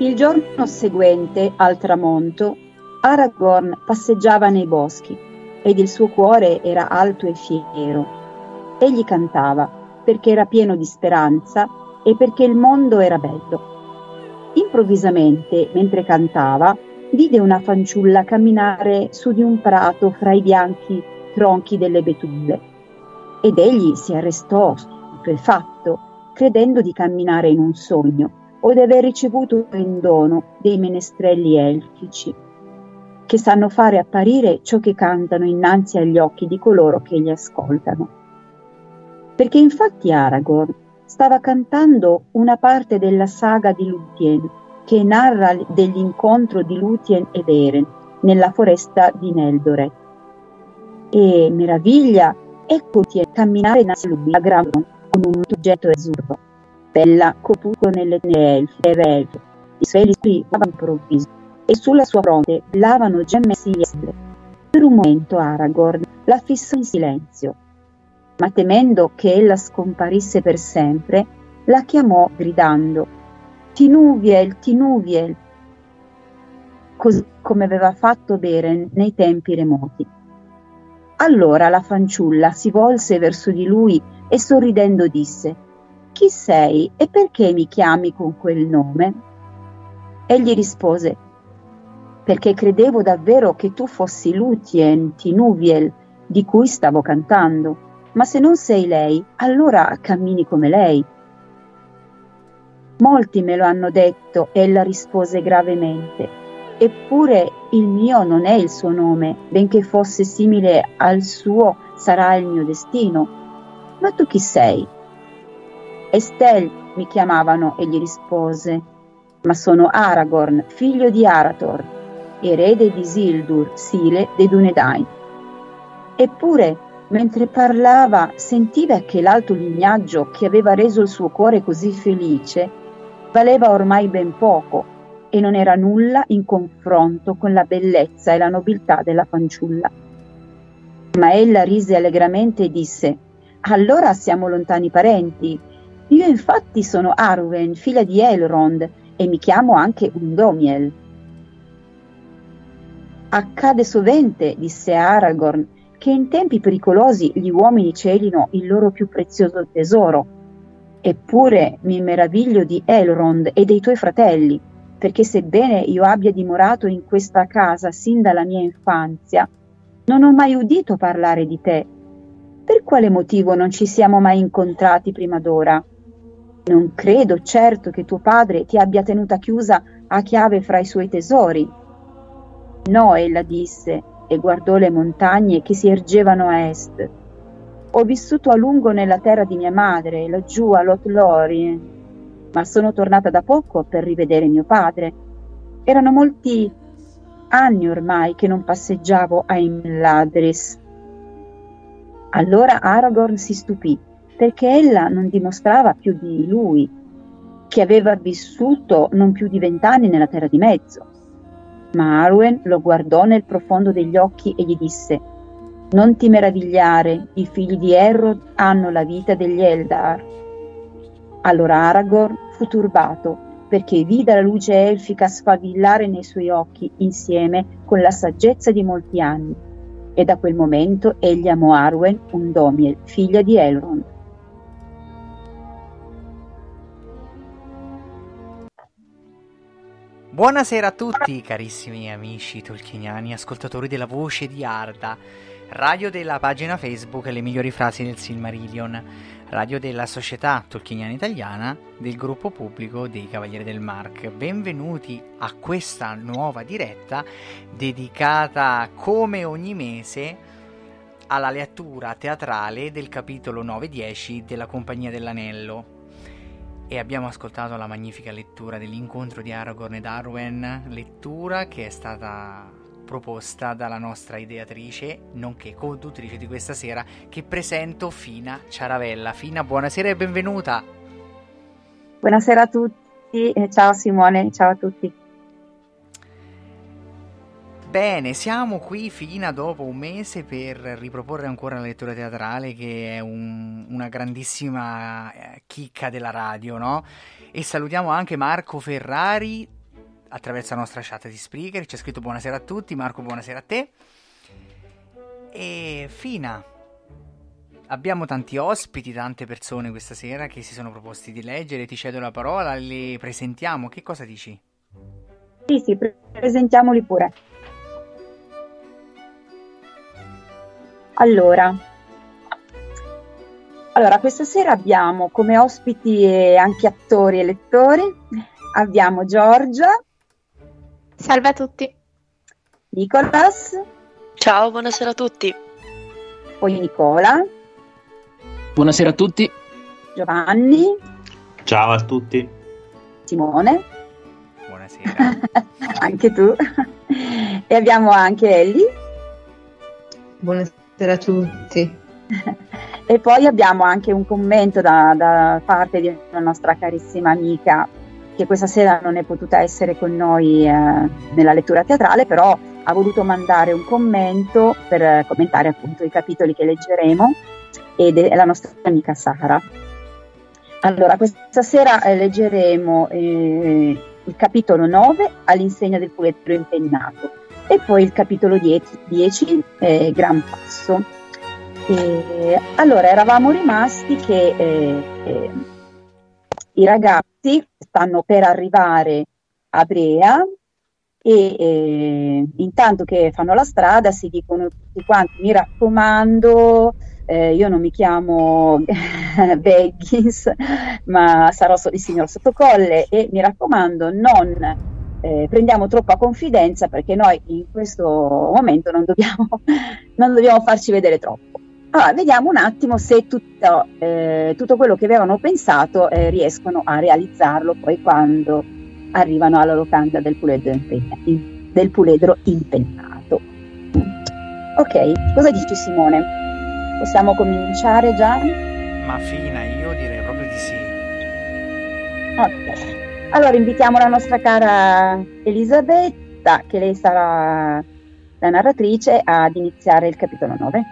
Il giorno seguente, al tramonto, Aragorn passeggiava nei boschi ed il suo cuore era alto e fiero. Egli cantava perché era pieno di speranza e perché il mondo era bello. Improvvisamente, mentre cantava, vide una fanciulla camminare su di un prato fra i bianchi tronchi delle betulle ed egli si arrestò stupefatto, credendo di camminare in un sogno o di aver ricevuto in dono dei menestrelli elfici, che sanno fare apparire ciò che cantano innanzi agli occhi di coloro che li ascoltano. Perché infatti Aragorn stava cantando una parte della saga di Lúthien, che narra dell'incontro di Lúthien ed Eren nella foresta di Neldoret. E meraviglia, ecco camminare innanzi a lui a gran con un oggetto azzurro bella coputo nelle elfe e elfe. I suoi listri improvviso e sulla sua fronte brillavano gemme silestre. Per un momento Aragorn la fissò in silenzio, ma temendo che ella scomparisse per sempre, la chiamò gridando Tinuviel, Tinuviel, così come aveva fatto Beren nei tempi remoti. Allora la fanciulla si volse verso di lui e sorridendo disse chi sei e perché mi chiami con quel nome? Egli rispose, perché credevo davvero che tu fossi Lutien Tinuviel di cui stavo cantando, ma se non sei lei, allora cammini come lei. Molti me lo hanno detto, ella rispose gravemente, eppure il mio non è il suo nome, benché fosse simile al suo sarà il mio destino. Ma tu chi sei? Estelle mi chiamavano, egli rispose, ma sono Aragorn, figlio di Arator, erede di Sildur, Sile dei Dunedain. Eppure, mentre parlava, sentiva che l'alto lignaggio che aveva reso il suo cuore così felice valeva ormai ben poco e non era nulla in confronto con la bellezza e la nobiltà della fanciulla. Ma ella rise allegramente e disse: Allora siamo lontani parenti, io infatti sono Arwen, figlia di Elrond, e mi chiamo anche Undomiel. Accade sovente, disse Aragorn, che in tempi pericolosi gli uomini celino il loro più prezioso tesoro. Eppure mi meraviglio di Elrond e dei tuoi fratelli, perché sebbene io abbia dimorato in questa casa sin dalla mia infanzia, non ho mai udito parlare di te. Per quale motivo non ci siamo mai incontrati prima d'ora? Non credo certo che tuo padre ti abbia tenuta chiusa a chiave fra i suoi tesori. No, ella disse e guardò le montagne che si ergevano a est. Ho vissuto a lungo nella terra di mia madre, laggiù a Lothlorien, ma sono tornata da poco per rivedere mio padre. Erano molti anni ormai che non passeggiavo a Imladris. Allora Aragorn si stupì perché ella non dimostrava più di lui, che aveva vissuto non più di vent'anni nella terra di mezzo. Ma Arwen lo guardò nel profondo degli occhi e gli disse: Non ti meravigliare, i figli di Errod hanno la vita degli Eldar. Allora Aragorn fu turbato perché vide la luce elfica sfavillare nei suoi occhi insieme con la saggezza di molti anni. E da quel momento egli amò Arwen, Undomiel, figlia di Elrond. Buonasera a tutti, carissimi amici tolkieniani, ascoltatori della voce di Arda, radio della pagina Facebook Le migliori frasi del Silmarillion, radio della società tolkieniana italiana del gruppo pubblico dei Cavalieri del Mark. Benvenuti a questa nuova diretta dedicata come ogni mese alla lettura teatrale del capitolo 9-10 della Compagnia dell'Anello e abbiamo ascoltato la magnifica lettura dell'incontro di Aragorn ed Arwen, lettura che è stata proposta dalla nostra ideatrice, nonché conduttrice di questa sera, che presento Fina Ciaravella. Fina, buonasera e benvenuta. Buonasera a tutti, ciao Simone, ciao a tutti. Bene, siamo qui fino dopo un mese per riproporre ancora la lettura teatrale che è un, una grandissima eh, chicca della radio, no? E salutiamo anche Marco Ferrari attraverso la nostra chat di Spreaker, ha scritto buonasera a tutti, Marco buonasera a te. E Fina, abbiamo tanti ospiti, tante persone questa sera che si sono proposti di leggere, ti cedo la parola, le presentiamo, che cosa dici? Sì, sì, presentiamoli pure. Allora, allora, questa sera abbiamo come ospiti e anche attori e lettori, abbiamo Giorgia. Salve a tutti. Nicolas. Ciao, buonasera a tutti. Poi Nicola. Buonasera a tutti. Giovanni. Ciao a tutti. Simone. Buonasera. anche tu. e abbiamo anche Ellie. Buonasera a tutti. e poi abbiamo anche un commento da, da, parte di una nostra carissima amica che questa sera non è potuta essere con noi eh, nella lettura teatrale, però ha voluto mandare un commento per commentare appunto i capitoli che leggeremo ed è la nostra amica Sara. Allora, questa sera eh, leggeremo eh, il capitolo 9 all'insegna del puledro impennato e poi il capitolo 10, 10 eh, Gran Passo. E, allora, eravamo rimasti che eh, eh, i ragazzi stanno per arrivare a Brea e eh, intanto che fanno la strada si dicono tutti quanti mi raccomando eh, io non mi chiamo Beggins ma sarò il signor Sottocolle e mi raccomando non eh, prendiamo troppa confidenza perché noi in questo momento non dobbiamo, non dobbiamo farci vedere troppo. Allora, vediamo un attimo se tutto, eh, tutto quello che avevano pensato eh, riescono a realizzarlo poi quando arrivano alla locanda del puledro, impegna, in, del puledro impennato. Ok, cosa dici Simone? Possiamo cominciare già? Ma fina, io direi proprio di sì. Ok. Allora invitiamo la nostra cara Elisabetta, che lei sarà la narratrice, ad iniziare il capitolo 9.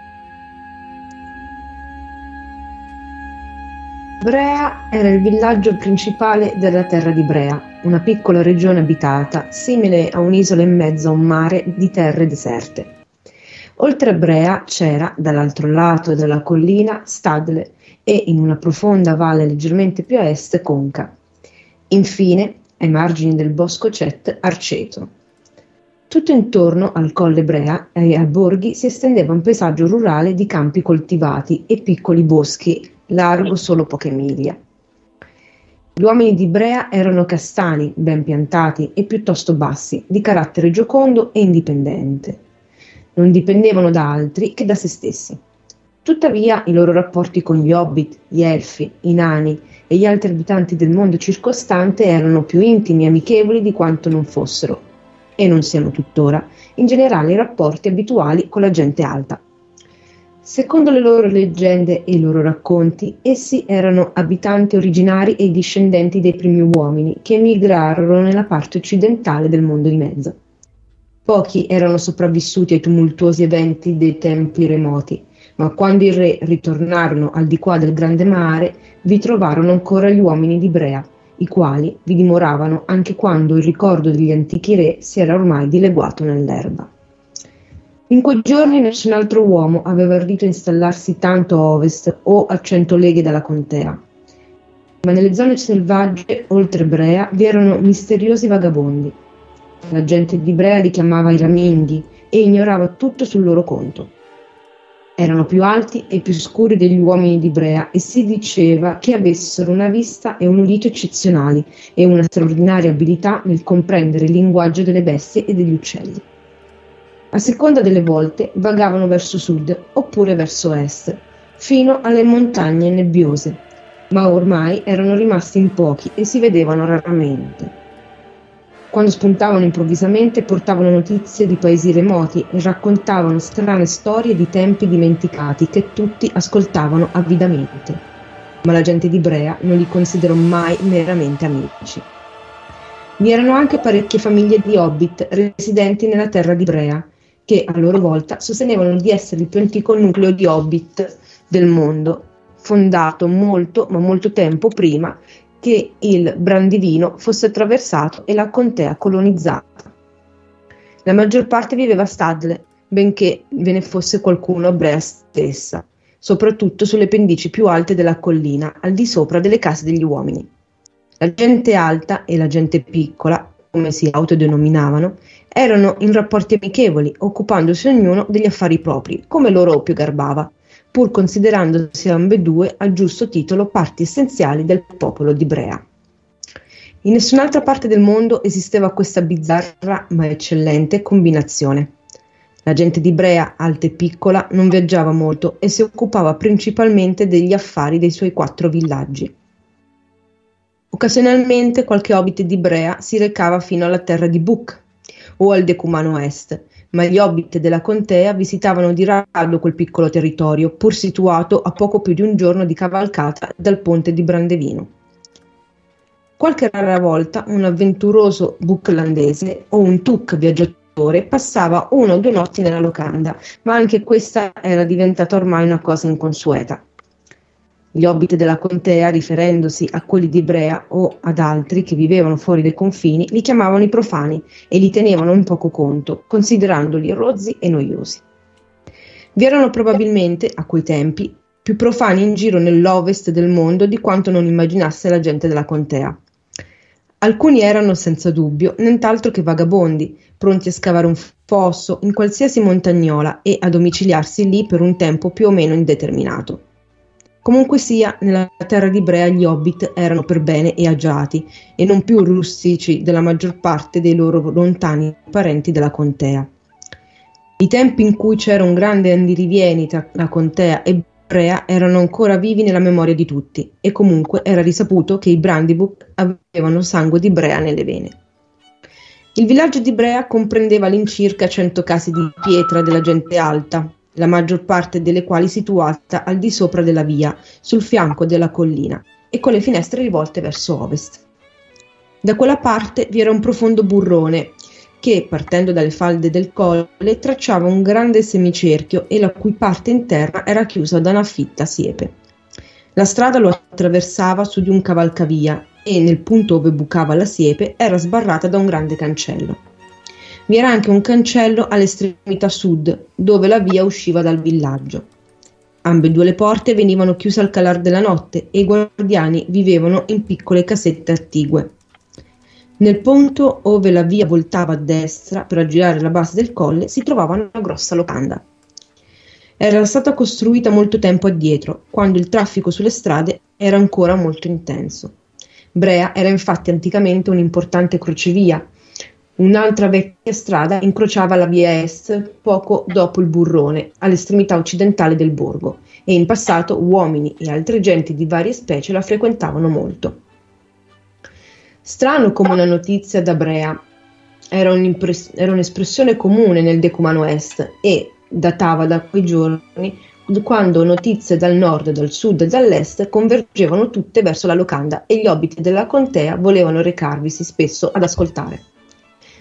Brea era il villaggio principale della terra di Brea, una piccola regione abitata, simile a un'isola in mezzo a un mare di terre deserte. Oltre a Brea c'era, dall'altro lato della collina, Stadle e, in una profonda valle leggermente più a est, Conca. Infine, ai margini del bosco Cet, Arceto. Tutto intorno al Colle Brea e ai borghi si estendeva un paesaggio rurale di campi coltivati e piccoli boschi, largo solo poche miglia. Gli uomini di Brea erano castani, ben piantati e piuttosto bassi, di carattere giocondo e indipendente. Non dipendevano da altri che da se stessi. Tuttavia i loro rapporti con gli hobbit, gli elfi, i nani e gli altri abitanti del mondo circostante erano più intimi e amichevoli di quanto non fossero, e non siano tuttora, in generale i rapporti abituali con la gente alta. Secondo le loro leggende e i loro racconti, essi erano abitanti originari e discendenti dei primi uomini che emigrarono nella parte occidentale del mondo di mezzo. Pochi erano sopravvissuti ai tumultuosi eventi dei tempi remoti, ma quando i re ritornarono al di qua del grande mare, vi trovarono ancora gli uomini di Brea i quali vi dimoravano anche quando il ricordo degli antichi re si era ormai dileguato nell'erba. In quei giorni nessun altro uomo aveva ardito installarsi tanto a ovest o a cento leghe dalla contea. Ma nelle zone selvagge, oltre Brea, vi erano misteriosi vagabondi. La gente di Brea li chiamava i raminghi e ignorava tutto sul loro conto. Erano più alti e più scuri degli uomini di Brea e si diceva che avessero una vista e un udito eccezionali e una straordinaria abilità nel comprendere il linguaggio delle bestie e degli uccelli. A seconda delle volte vagavano verso sud oppure verso est, fino alle montagne nebbiose, ma ormai erano rimasti in pochi e si vedevano raramente. Quando spuntavano improvvisamente portavano notizie di paesi remoti e raccontavano strane storie di tempi dimenticati che tutti ascoltavano avidamente. Ma la gente di Brea non li considerò mai meramente amici. Vi erano anche parecchie famiglie di hobbit residenti nella terra di Brea, che a loro volta sostenevano di essere il più antico nucleo di hobbit del mondo, fondato molto, ma molto tempo prima che il Brandivino fosse attraversato e la contea colonizzata. La maggior parte viveva a Stadle, benché ve ne fosse qualcuno a Brea stessa, soprattutto sulle pendici più alte della collina, al di sopra delle case degli uomini. La gente alta e la gente piccola, come si autodenominavano, erano in rapporti amichevoli, occupandosi ognuno degli affari propri, come loro più garbava pur considerandosi ambedue a giusto titolo parti essenziali del popolo di Brea. In nessun'altra parte del mondo esisteva questa bizzarra ma eccellente combinazione. La gente di Brea, alta e piccola, non viaggiava molto e si occupava principalmente degli affari dei suoi quattro villaggi. Occasionalmente qualche hobbit di Brea si recava fino alla terra di Buc o al Decumano Est, ma gli hobbit della contea visitavano di rado quel piccolo territorio, pur situato a poco più di un giorno di cavalcata dal ponte di Brandevino. Qualche rara volta un avventuroso buclandese o un tuc viaggiatore passava una o due notti nella locanda, ma anche questa era diventata ormai una cosa inconsueta. Gli hobbit della contea, riferendosi a quelli di Brea o ad altri che vivevano fuori dai confini, li chiamavano i profani e li tenevano in poco conto, considerandoli rozzi e noiosi. Vi erano probabilmente, a quei tempi, più profani in giro nell'ovest del mondo di quanto non immaginasse la gente della contea. Alcuni erano senza dubbio nient'altro che vagabondi, pronti a scavare un fosso in qualsiasi montagnola e a domiciliarsi lì per un tempo più o meno indeterminato. Comunque sia, nella terra di Brea gli hobbit erano per bene e agiati, e non più rustici della maggior parte dei loro lontani parenti della contea. I tempi in cui c'era un grande andirivieni tra la contea e Brea erano ancora vivi nella memoria di tutti, e comunque era risaputo che i Brandybuck avevano sangue di Brea nelle vene. Il villaggio di Brea comprendeva all'incirca cento case di pietra della gente alta, la maggior parte delle quali situata al di sopra della via, sul fianco della collina, e con le finestre rivolte verso ovest. Da quella parte vi era un profondo burrone che, partendo dalle falde del colle, tracciava un grande semicerchio e la cui parte interna era chiusa da una fitta siepe. La strada lo attraversava su di un cavalcavia e nel punto dove bucava la siepe era sbarrata da un grande cancello. Vi era anche un cancello all'estremità sud, dove la via usciva dal villaggio. Ambedue le porte venivano chiuse al calar della notte e i guardiani vivevano in piccole casette attigue. Nel punto ove la via voltava a destra per aggirare la base del colle si trovava una grossa locanda. Era stata costruita molto tempo addietro, quando il traffico sulle strade era ancora molto intenso. Brea era infatti anticamente un'importante crocevia Un'altra vecchia strada incrociava la via est poco dopo il Burrone, all'estremità occidentale del borgo, e in passato uomini e altre genti di varie specie la frequentavano molto. Strano come una notizia da Brea era, era un'espressione comune nel Decumano Est e datava da quei giorni quando notizie dal nord, dal sud e dall'est convergevano tutte verso la locanda e gli hobbiti della contea volevano recarvisi spesso ad ascoltare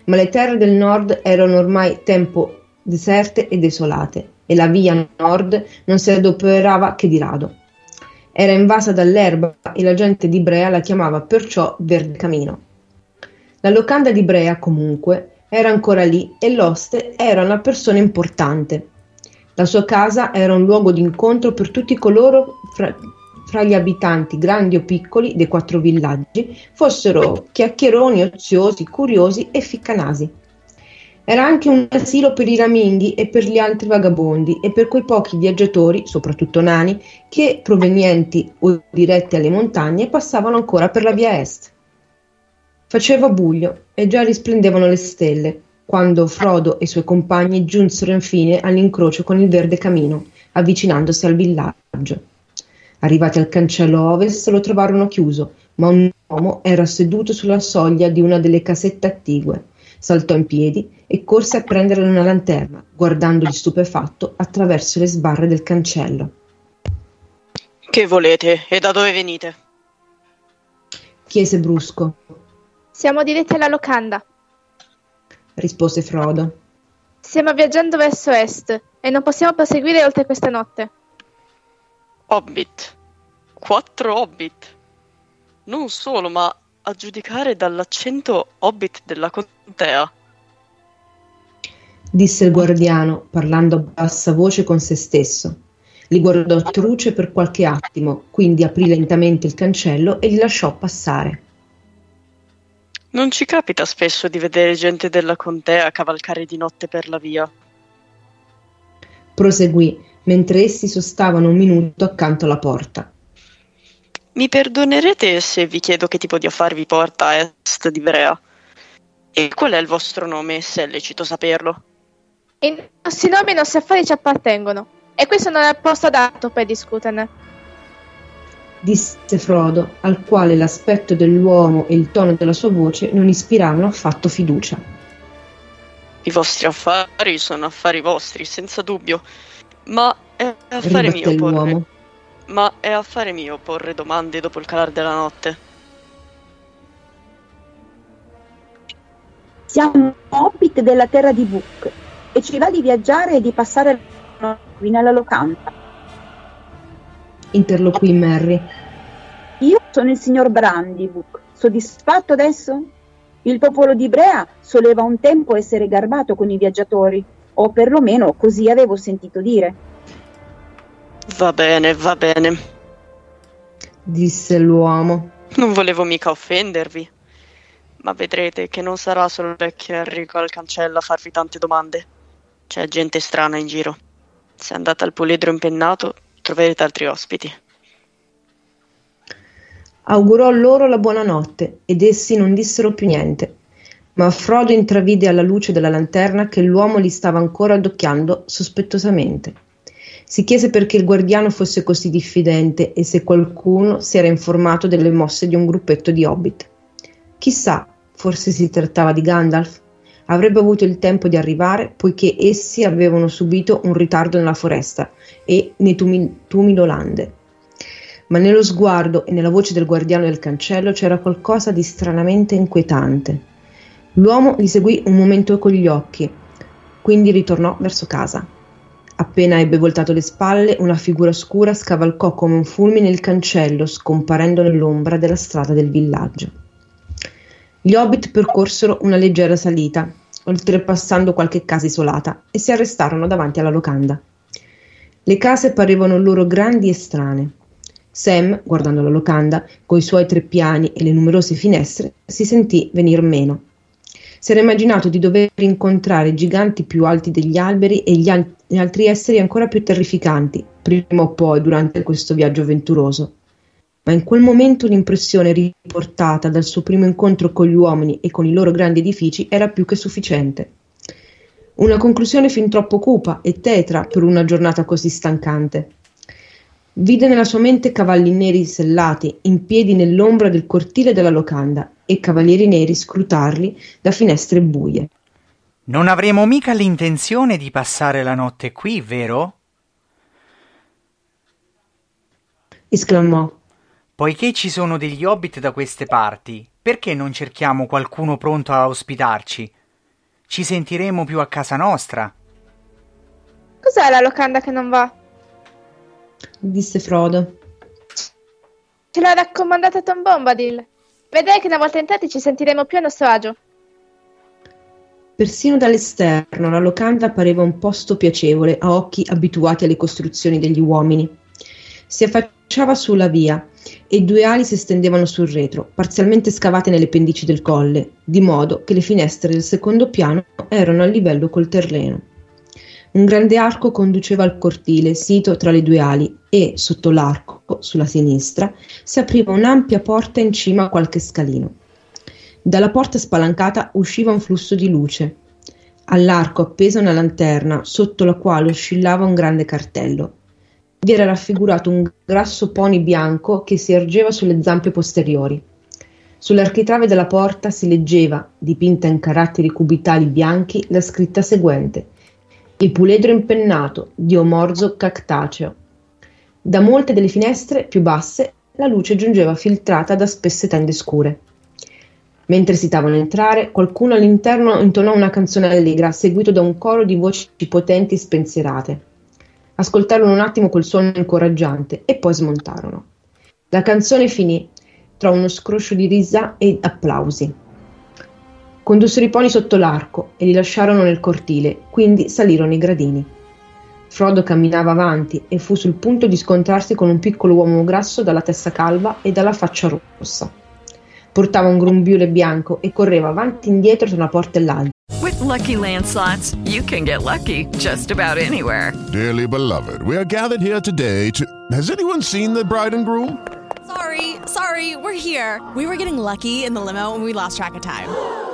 ma le terre del nord erano ormai tempo deserte e desolate, e la via nord non si adoperava che di rado. Era invasa dall'erba e la gente di Brea la chiamava perciò Verde Camino. La locanda di Brea, comunque, era ancora lì e l'oste era una persona importante. La sua casa era un luogo d'incontro per tutti coloro fra, fra gli abitanti, grandi o piccoli, dei quattro villaggi, fossero chiacchieroni, oziosi, curiosi e ficcanasi. Era anche un asilo per i raminghi e per gli altri vagabondi e per quei pochi viaggiatori, soprattutto nani, che, provenienti o diretti alle montagne, passavano ancora per la via est. Faceva buio e già risplendevano le stelle, quando Frodo e i suoi compagni giunsero infine all'incrocio con il verde camino, avvicinandosi al villaggio. Arrivati al cancello ovest lo trovarono chiuso, ma un uomo era seduto sulla soglia di una delle casette attigue. Saltò in piedi e corse a prendere una lanterna, guardandoli stupefatto attraverso le sbarre del cancello. Che volete e da dove venite? Chiese brusco. Siamo diretti alla locanda, rispose Frodo. Stiamo viaggiando verso est e non possiamo proseguire oltre questa notte. Hobbit. Quattro hobbit. Non solo, ma a giudicare dall'accento hobbit della contea. Disse il guardiano, parlando a bassa voce con se stesso. Li guardò truce per qualche attimo, quindi aprì lentamente il cancello e li lasciò passare. Non ci capita spesso di vedere gente della contea cavalcare di notte per la via. Proseguì, mentre essi sostavano un minuto accanto alla porta. Mi perdonerete se vi chiedo che tipo di affari vi porta a est di Brea? E qual è il vostro nome, se è lecito saperlo? I nostri nomi e i nostri affari ci appartengono, e questo non è il posto adatto per discuterne. Disse Frodo, al quale l'aspetto dell'uomo e il tono della sua voce non ispiravano affatto fiducia. I vostri affari sono affari vostri, senza dubbio, ma è affare mio porre. l'uomo. Ma è affare mio porre domande dopo il calar della notte. Siamo hobbit della terra di Book e ci va di viaggiare e di passare qui nella locanda. Interloquì Merry. Io sono il signor Brandybook. Soddisfatto adesso? Il popolo di Brea soleva un tempo essere garbato con i viaggiatori, o perlomeno così avevo sentito dire. Va bene, va bene. Disse l'uomo. Non volevo mica offendervi. Ma vedrete che non sarà solo il vecchio Enrico al cancello a farvi tante domande. C'è gente strana in giro. Se andate al puledro impennato, troverete altri ospiti. Augurò loro la buonanotte ed essi non dissero più niente. Ma Frodo intravide alla luce della lanterna che l'uomo li stava ancora addocchiando sospettosamente. Si chiese perché il guardiano fosse così diffidente e se qualcuno si era informato delle mosse di un gruppetto di hobbit. Chissà, forse si trattava di Gandalf? Avrebbe avuto il tempo di arrivare poiché essi avevano subito un ritardo nella foresta e nei tumi- tumidolande. Ma nello sguardo e nella voce del guardiano del cancello c'era qualcosa di stranamente inquietante. L'uomo li seguì un momento con gli occhi, quindi ritornò verso casa. Appena ebbe voltato le spalle, una figura scura scavalcò come un fulmine il cancello, scomparendo nell'ombra della strada del villaggio. Gli hobbit percorsero una leggera salita, oltrepassando qualche casa isolata, e si arrestarono davanti alla locanda. Le case parevano loro grandi e strane. Sam, guardando la locanda, coi suoi tre piani e le numerose finestre, si sentì venir meno. Si era immaginato di dover incontrare giganti più alti degli alberi e gli, al- altri esseri ancora più terrificanti, prima o poi durante questo viaggio avventuroso. Ma in quel momento l'impressione riportata dal suo primo incontro con gli uomini e con i loro grandi edifici era più che sufficiente. Una conclusione fin troppo cupa e tetra per una giornata così stancante. Vide nella sua mente cavalli neri sellati, in piedi nell'ombra del cortile della locanda, e cavalieri neri scrutarli da finestre buie. Non avremo mica l'intenzione di passare la notte qui, vero? esclamò. Poiché ci sono degli hobbit da queste parti, perché non cerchiamo qualcuno pronto a ospitarci? Ci sentiremo più a casa nostra. Cos'è la locanda che non va? Disse Frodo. Ce l'ha raccomandata Tom Bombadil. Vedrai che una volta entrati ci sentiremo più a nostro agio. Persino dall'esterno la locanda pareva un posto piacevole a occhi abituati alle costruzioni degli uomini. Si affacciava sulla via e due ali si estendevano sul retro, parzialmente scavate nelle pendici del colle, di modo che le finestre del secondo piano erano a livello col terreno. Un grande arco conduceva al cortile, sito tra le due ali, e sotto l'arco, sulla sinistra, si apriva un'ampia porta in cima a qualche scalino. Dalla porta spalancata usciva un flusso di luce. All'arco appesa una lanterna, sotto la quale oscillava un grande cartello. Vi era raffigurato un grasso pony bianco che si ergeva sulle zampe posteriori. Sull'architrave della porta si leggeva, dipinta in caratteri cubitali bianchi, la scritta seguente: Il puledro impennato di Omorzo Cactaceo. Da molte delle finestre più basse la luce giungeva filtrata da spesse tende scure. Mentre si stavano entrare, qualcuno all'interno intonò una canzone allegra, seguito da un coro di voci potenti e spensierate. Ascoltarono un attimo quel suono incoraggiante e poi smontarono. La canzone finì tra uno scroscio di risa e applausi. Condussero i poni sotto l'arco e li lasciarono nel cortile, quindi salirono i gradini. Frodo camminava avanti e fu sul punto di scontrarsi con un piccolo uomo grasso dalla testa calva e dalla faccia rossa. Portava un grumbiule bianco e correva avanti e indietro tra una porta e l'altra. With lucky landslots, you can get lucky just about anywhere. Dearly beloved, we are gathered here today to. Has anyone seen the bride and groom? Sorry, sorry, we're here. We were getting lucky in the limo and we lost track of time.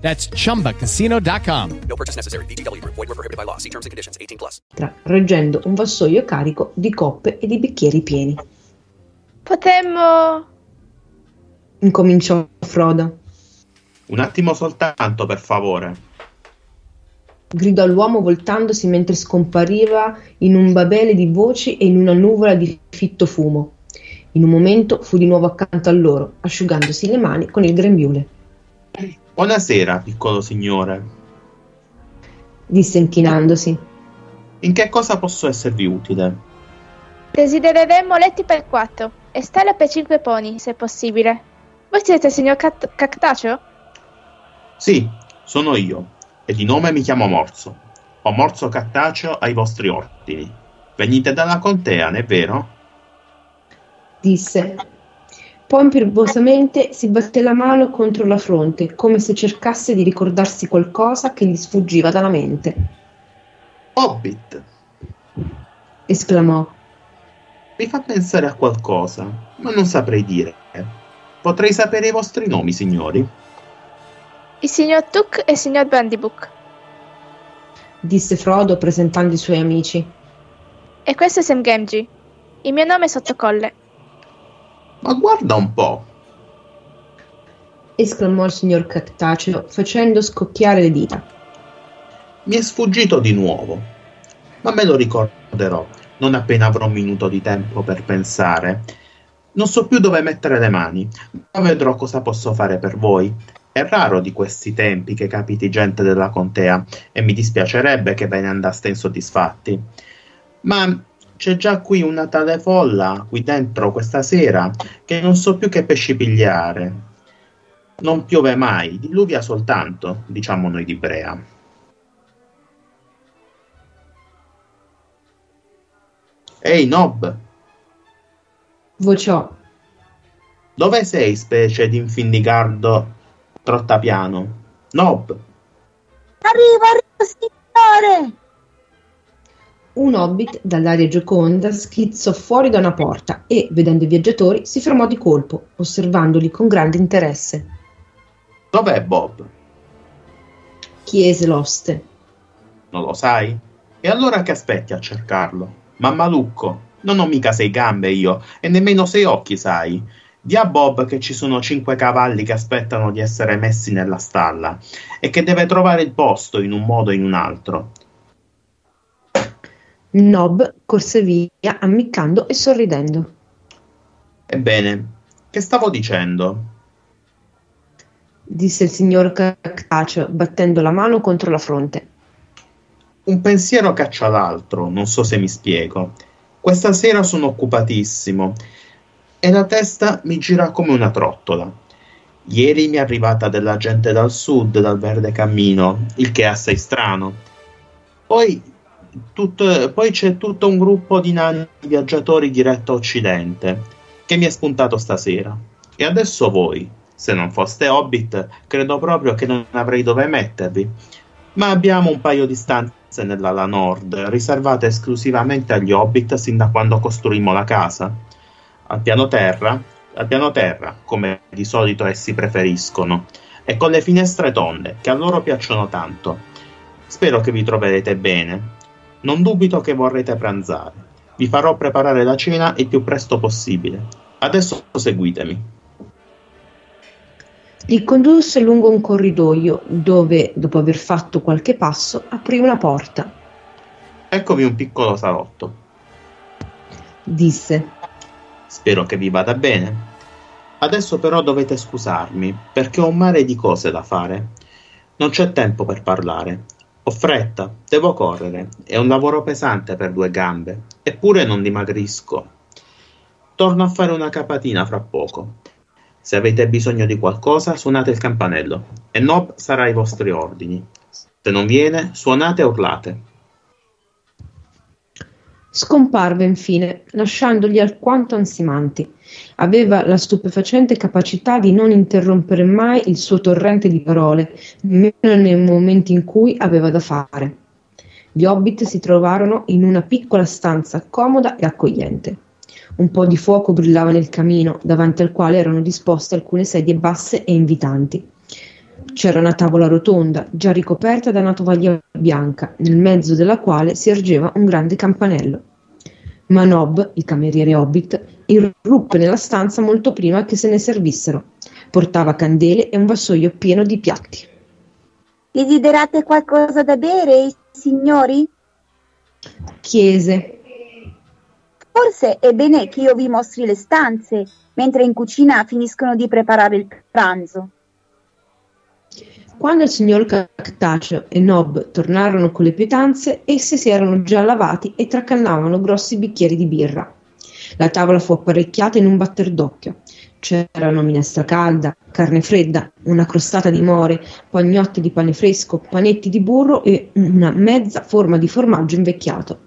That's chumbacasino.com. No purchase necessary. BGW. Void were prohibited by law. See terms and conditions. 18 plus. reggendo un vassoio carico di coppe e di bicchieri pieni. Potremmo... Incominciò Frodo. Un attimo soltanto, per favore. Gridò l'uomo voltandosi mentre scompariva in un babele di voci e in una nuvola di fitto fumo. In un momento fu di nuovo accanto a loro, asciugandosi le mani con il grembiule. Buonasera, piccolo signore. Disse inchinandosi. In che cosa posso esservi utile? Desidereremmo letti per quattro e stelle per cinque pony, se possibile. Voi siete il signor Cat- Cactaceo? Sì, sono io, e di nome mi chiamo Morso. Ho Morso Cattaceo ai vostri ordini. Venite dalla contea, non è vero? Disse. Poi imperiosamente si batté la mano contro la fronte, come se cercasse di ricordarsi qualcosa che gli sfuggiva dalla mente. Hobbit! esclamò. Mi fa pensare a qualcosa, ma non saprei dire. Potrei sapere i vostri nomi, signori? Il signor Tuck e il signor Brandybook. Disse Frodo presentando i suoi amici. E questo è Sam Gamgee. Il mio nome è Sottocolle. Ma guarda un po'. esclamò il signor Cactaceo facendo scocchiare le dita. Mi è sfuggito di nuovo, ma me lo ricorderò non appena avrò un minuto di tempo per pensare. Non so più dove mettere le mani, ma vedrò cosa posso fare per voi. È raro di questi tempi che capiti gente della contea e mi dispiacerebbe che ve ne andaste insoddisfatti. Ma c'è già qui una tale folla qui dentro questa sera che non so più che pesci pigliare. Non piove mai, diluvia soltanto, diciamo noi di Brea. Ehi, Nob! Vociò. Dove sei, specie di infindicardo trottapiano? Nob! Arrivo, arrivo, signore! Un hobbit dall'aria gioconda schizzò fuori da una porta e, vedendo i viaggiatori, si fermò di colpo, osservandoli con grande interesse. Dov'è Bob? chiese l'oste. Non lo sai? E allora che aspetti a cercarlo? Mammalucco, non ho mica sei gambe io, e nemmeno sei occhi, sai. Di a Bob che ci sono cinque cavalli che aspettano di essere messi nella stalla e che deve trovare il posto in un modo o in un altro. Nob corse via ammiccando e sorridendo. Ebbene, che stavo dicendo? disse il signor Cactaceo, battendo la mano contro la fronte. Un pensiero caccia l'altro, non so se mi spiego. Questa sera sono occupatissimo e la testa mi gira come una trottola. Ieri mi è arrivata della gente dal sud, dal verde cammino, il che è assai strano. Poi, tutto, poi c'è tutto un gruppo di nani viaggiatori diretto a occidente che mi è spuntato stasera. E adesso voi, se non foste Hobbit, credo proprio che non avrei dove mettervi. Ma abbiamo un paio di stanze nell'ala nord, riservate esclusivamente agli Hobbit sin da quando costruimmo la casa. Al piano terra, al piano terra, come di solito essi preferiscono, e con le finestre tonde, che a loro piacciono tanto. Spero che vi troverete bene. Non dubito che vorrete pranzare. Vi farò preparare la cena il più presto possibile. Adesso seguitemi. Li condusse lungo un corridoio dove, dopo aver fatto qualche passo, aprì una porta. Eccovi un piccolo salotto, Disse: Spero che vi vada bene. Adesso però dovete scusarmi, perché ho un mare di cose da fare. Non c'è tempo per parlare. Ho fretta, devo correre. È un lavoro pesante per due gambe, eppure non dimagrisco. Torno a fare una capatina fra poco. Se avete bisogno di qualcosa, suonate il campanello e Nob sarà ai vostri ordini. Se non viene, suonate e urlate. Scomparve infine, lasciandoli alquanto ansimanti. Aveva la stupefacente capacità di non interrompere mai il suo torrente di parole, nemmeno nei momenti in cui aveva da fare. Gli hobbit si trovarono in una piccola stanza comoda e accogliente. Un po' di fuoco brillava nel camino, davanti al quale erano disposte alcune sedie basse e invitanti. C'era una tavola rotonda, già ricoperta da una tovaglia bianca, nel mezzo della quale si ergeva un grande campanello. Ma Nob, il cameriere hobbit, irruppe nella stanza molto prima che se ne servissero. Portava candele e un vassoio pieno di piatti. Desiderate qualcosa da bere, signori? Chiese. Forse è bene che io vi mostri le stanze, mentre in cucina finiscono di preparare il pranzo. Quando il signor Cactaceo e Nob tornarono con le pietanze, essi si erano già lavati e tracannavano grossi bicchieri di birra. La tavola fu apparecchiata in un batter d'occhio. C'erano minestra calda, carne fredda, una crostata di more, pagnotti di pane fresco, panetti di burro e una mezza forma di formaggio invecchiato.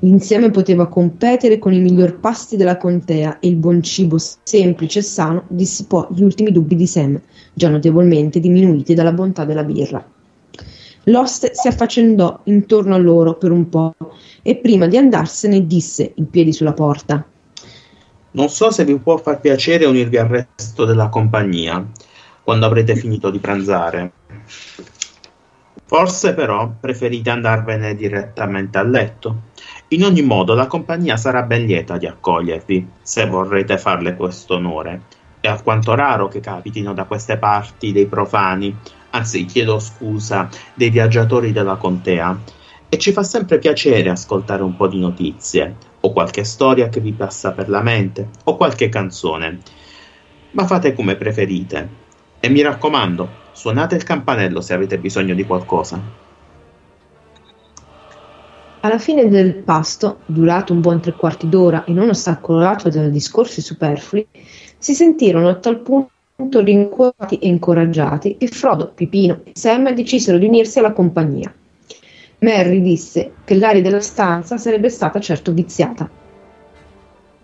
L'insieme poteva competere con i miglior pasti della contea e il buon cibo semplice e sano dissipò gli ultimi dubbi di Sam, già notevolmente diminuiti dalla bontà della birra. L'oste si affaccendò intorno a loro per un po' e prima di andarsene disse, in piedi sulla porta: Non so se vi può far piacere unirvi al resto della compagnia quando avrete finito di pranzare. Forse però preferite andarvene direttamente a letto. In ogni modo, la compagnia sarà ben lieta di accogliervi, se vorrete farle questo onore. È alquanto raro che capitino da queste parti dei profani, anzi chiedo scusa, dei viaggiatori della contea, e ci fa sempre piacere ascoltare un po' di notizie, o qualche storia che vi passa per la mente, o qualche canzone. Ma fate come preferite. E mi raccomando, suonate il campanello se avete bisogno di qualcosa. Alla fine del pasto, durato un buon tre quarti d'ora e non ostacolato da discorsi superflui, si sentirono a tal punto rincuorati e incoraggiati che Frodo, Pipino e Sam decisero di unirsi alla compagnia. Merry disse che l'aria della stanza sarebbe stata certo viziata.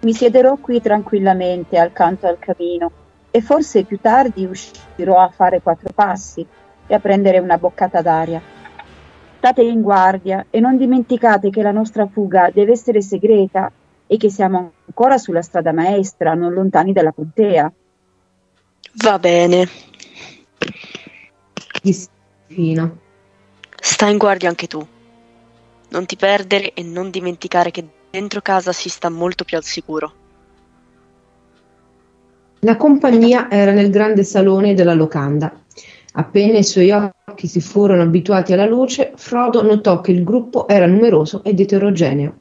Mi siederò qui tranquillamente accanto al camino e forse più tardi uscirò a fare quattro passi e a prendere una boccata d'aria. State in guardia e non dimenticate che la nostra fuga deve essere segreta e che siamo ancora sulla strada maestra, non lontani dalla contea. Va bene. disse Fino. Sta in guardia anche tu. Non ti perdere e non dimenticare che dentro casa si sta molto più al sicuro. La compagnia era nel grande salone della locanda. Appena i suoi occhi si furono abituati alla luce, Frodo notò che il gruppo era numeroso ed eterogeneo.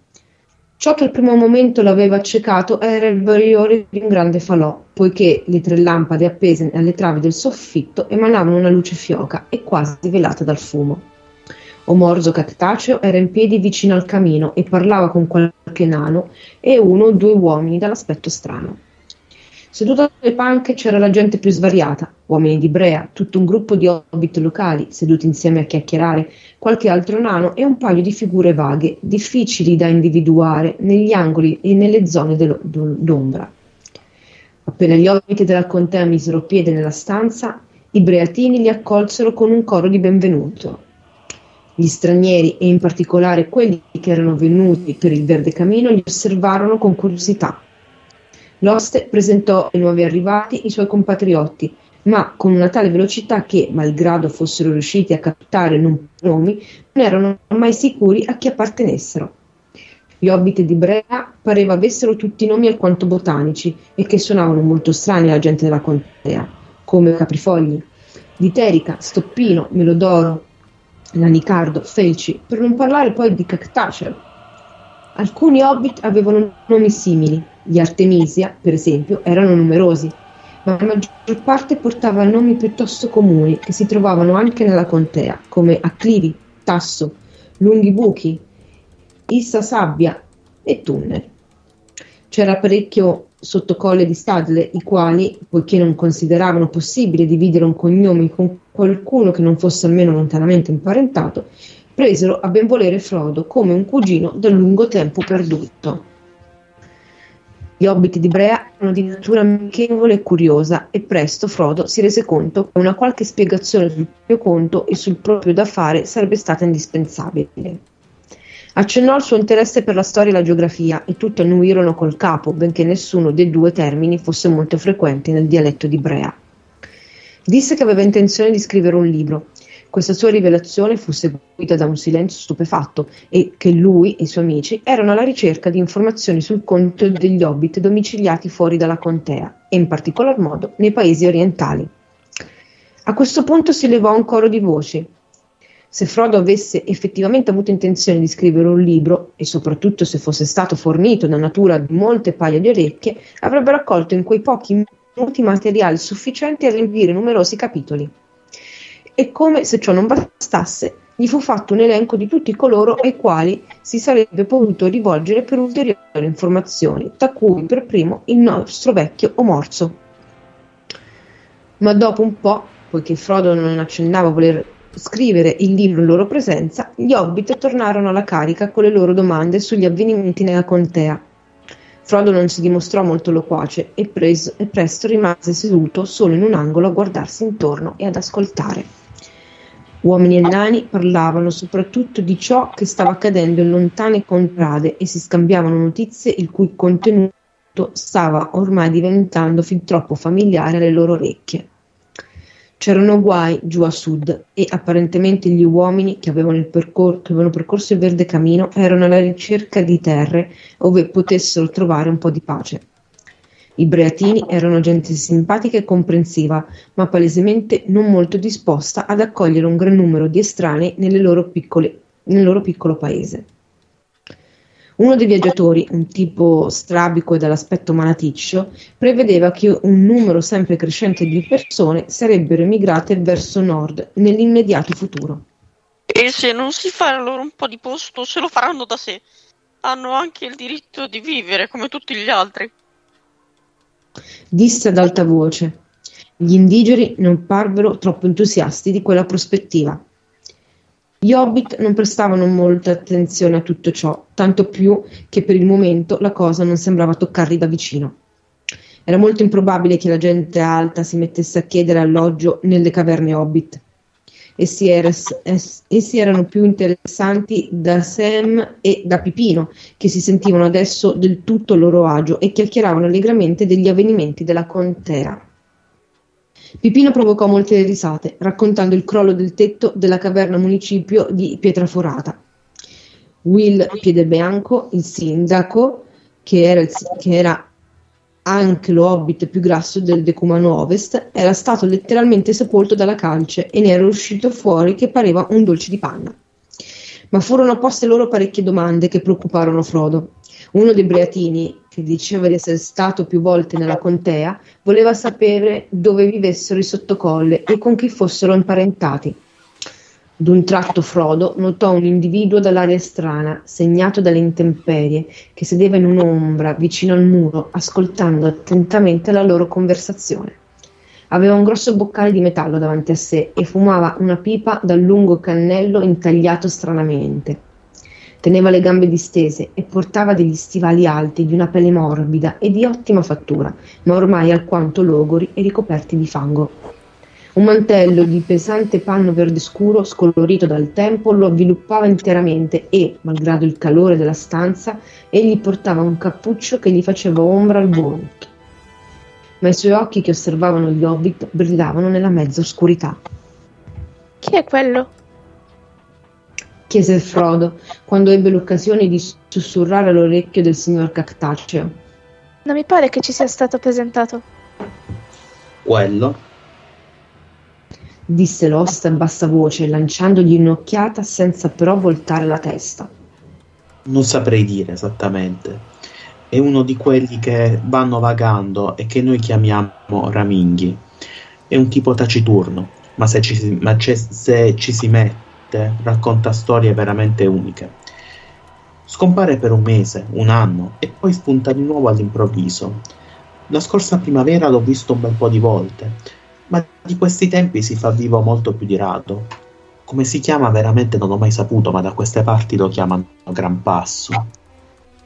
Ciò che al primo momento l'aveva accecato era il bagliore di un grande falò, poiché le tre lampade appese alle travi del soffitto emanavano una luce fioca e quasi velata dal fumo. Omorzo Cactaceo era in piedi vicino al camino e parlava con qualche nano e uno o due uomini dall'aspetto strano. Seduto alle panche c'era la gente più svariata, uomini di Brea, tutto un gruppo di hobbit locali seduti insieme a chiacchierare, qualche altro nano e un paio di figure vaghe, difficili da individuare negli angoli e nelle zone d'ombra. Appena gli hobbit della contea misero piede nella stanza, i breatini li accolsero con un coro di benvenuto. Gli stranieri, e in particolare quelli che erano venuti per il verde camino, li osservarono con curiosità. L'oste presentò ai nuovi arrivati i suoi compatriotti, ma con una tale velocità che, malgrado fossero riusciti a captare non nomi, non erano mai sicuri a chi appartenessero. Gli hobbit di Brea pareva avessero tutti nomi alquanto botanici e che suonavano molto strani alla gente della contea, come Caprifogli, Literica, Stoppino, Melodoro, Lanicardo, Felci, per non parlare poi di Cactaceo. Alcuni hobbit avevano nomi simili, gli Artemisia, per esempio, erano numerosi, ma la maggior parte portava nomi piuttosto comuni che si trovavano anche nella contea, come Acclivi, Tasso, Lunghi Buchi, Issa Sabbia e Tunnel. C'era parecchio sottocolle di Stadle, i quali, poiché non consideravano possibile dividere un cognome con qualcuno che non fosse almeno lontanamente imparentato, presero a benvolere Frodo come un cugino da lungo tempo perduto. Gli hobbit di Brea erano di natura amichevole e curiosa e presto Frodo si rese conto che una qualche spiegazione sul proprio conto e sul proprio da fare sarebbe stata indispensabile. Accennò al suo interesse per la storia e la geografia e tutti annuirono col capo, benché nessuno dei due termini fosse molto frequente nel dialetto di Brea. Disse che aveva intenzione di scrivere un libro questa sua rivelazione fu seguita da un silenzio stupefatto e che lui e i suoi amici erano alla ricerca di informazioni sul conto degli hobbit domiciliati fuori dalla contea e in particolar modo nei paesi orientali. A questo punto si levò un coro di voci. Se Frodo avesse effettivamente avuto intenzione di scrivere un libro, e soprattutto se fosse stato fornito da natura di molte paia di orecchie, avrebbe raccolto in quei pochi minuti materiali sufficienti a riempire numerosi capitoli e come se ciò non bastasse, gli fu fatto un elenco di tutti coloro ai quali si sarebbe potuto rivolgere per ulteriori informazioni, tra cui per primo il nostro vecchio Omorzo. Ma dopo un po', poiché Frodo non accennava a voler scrivere il libro in loro presenza, gli hobbit tornarono alla carica con le loro domande sugli avvenimenti nella contea. Frodo non si dimostrò molto loquace e, preso, e presto rimase seduto solo in un angolo a guardarsi intorno e ad ascoltare. Uomini e nani parlavano soprattutto di ciò che stava accadendo in lontane contrade e si scambiavano notizie il cui contenuto stava ormai diventando fin troppo familiare alle loro orecchie. C'erano guai giù a sud e apparentemente gli uomini che avevano, percor- che avevano percorso il verde camino erano alla ricerca di terre dove potessero trovare un po' di pace. I Breatini erano gente simpatica e comprensiva, ma palesemente non molto disposta ad accogliere un gran numero di estranei loro piccole, nel loro piccolo paese. Uno dei viaggiatori, un tipo strabico e dall'aspetto malaticcio, prevedeva che un numero sempre crescente di persone sarebbero emigrate verso nord nell'immediato futuro. E se non si fa loro un po' di posto, se lo faranno da sé. Hanno anche il diritto di vivere come tutti gli altri disse ad alta voce. Gli indigeni non parvero troppo entusiasti di quella prospettiva. Gli hobbit non prestavano molta attenzione a tutto ciò, tanto più che per il momento la cosa non sembrava toccarli da vicino. Era molto improbabile che la gente alta si mettesse a chiedere alloggio nelle caverne hobbit. Essi, era, essi, erano più interessanti da Sam e da Pipino, che si sentivano adesso del tutto a loro agio e chiacchieravano allegramente degli avvenimenti della contea. Pipino provocò molte risate, raccontando il crollo del tetto della caverna municipio di Pietraforata. Will Piedebianco, il sindaco, che era, il, che era anche lo hobbit più grasso del decumano ovest, era stato letteralmente sepolto dalla calce e ne era uscito fuori che pareva un dolce di panna. Ma furono poste loro parecchie domande che preoccuparono Frodo. Uno dei Breatini, che diceva di essere stato più volte nella contea, voleva sapere dove vivessero i sottocolle e con chi fossero imparentati. D'un tratto Frodo notò un individuo dall'aria strana, segnato dalle intemperie, che sedeva in un'ombra vicino al muro, ascoltando attentamente la loro conversazione. Aveva un grosso boccale di metallo davanti a sé e fumava una pipa dal lungo cannello intagliato stranamente. Teneva le gambe distese e portava degli stivali alti di una pelle morbida e di ottima fattura, ma ormai alquanto logori e ricoperti di fango. Un mantello di pesante panno verde scuro, scolorito dal tempo, lo avviluppava interamente e, malgrado il calore della stanza, egli portava un cappuccio che gli faceva ombra al volto. Ma i suoi occhi che osservavano gli hobbit brillavano nella mezza oscurità. Chi è quello? chiese Frodo, quando ebbe l'occasione di sussurrare all'orecchio del signor Cactaceo. Non mi pare che ci sia stato presentato. Quello disse l'ost a bassa voce, lanciandogli un'occhiata senza però voltare la testa. Non saprei dire esattamente. È uno di quelli che vanno vagando e che noi chiamiamo raminghi. È un tipo taciturno, ma se ci, ma se ci si mette racconta storie veramente uniche. Scompare per un mese, un anno e poi spunta di nuovo all'improvviso. La scorsa primavera l'ho visto un bel po' di volte di questi tempi si fa vivo molto più di rado. Come si chiama veramente non ho mai saputo, ma da queste parti lo chiamano Gran Passo.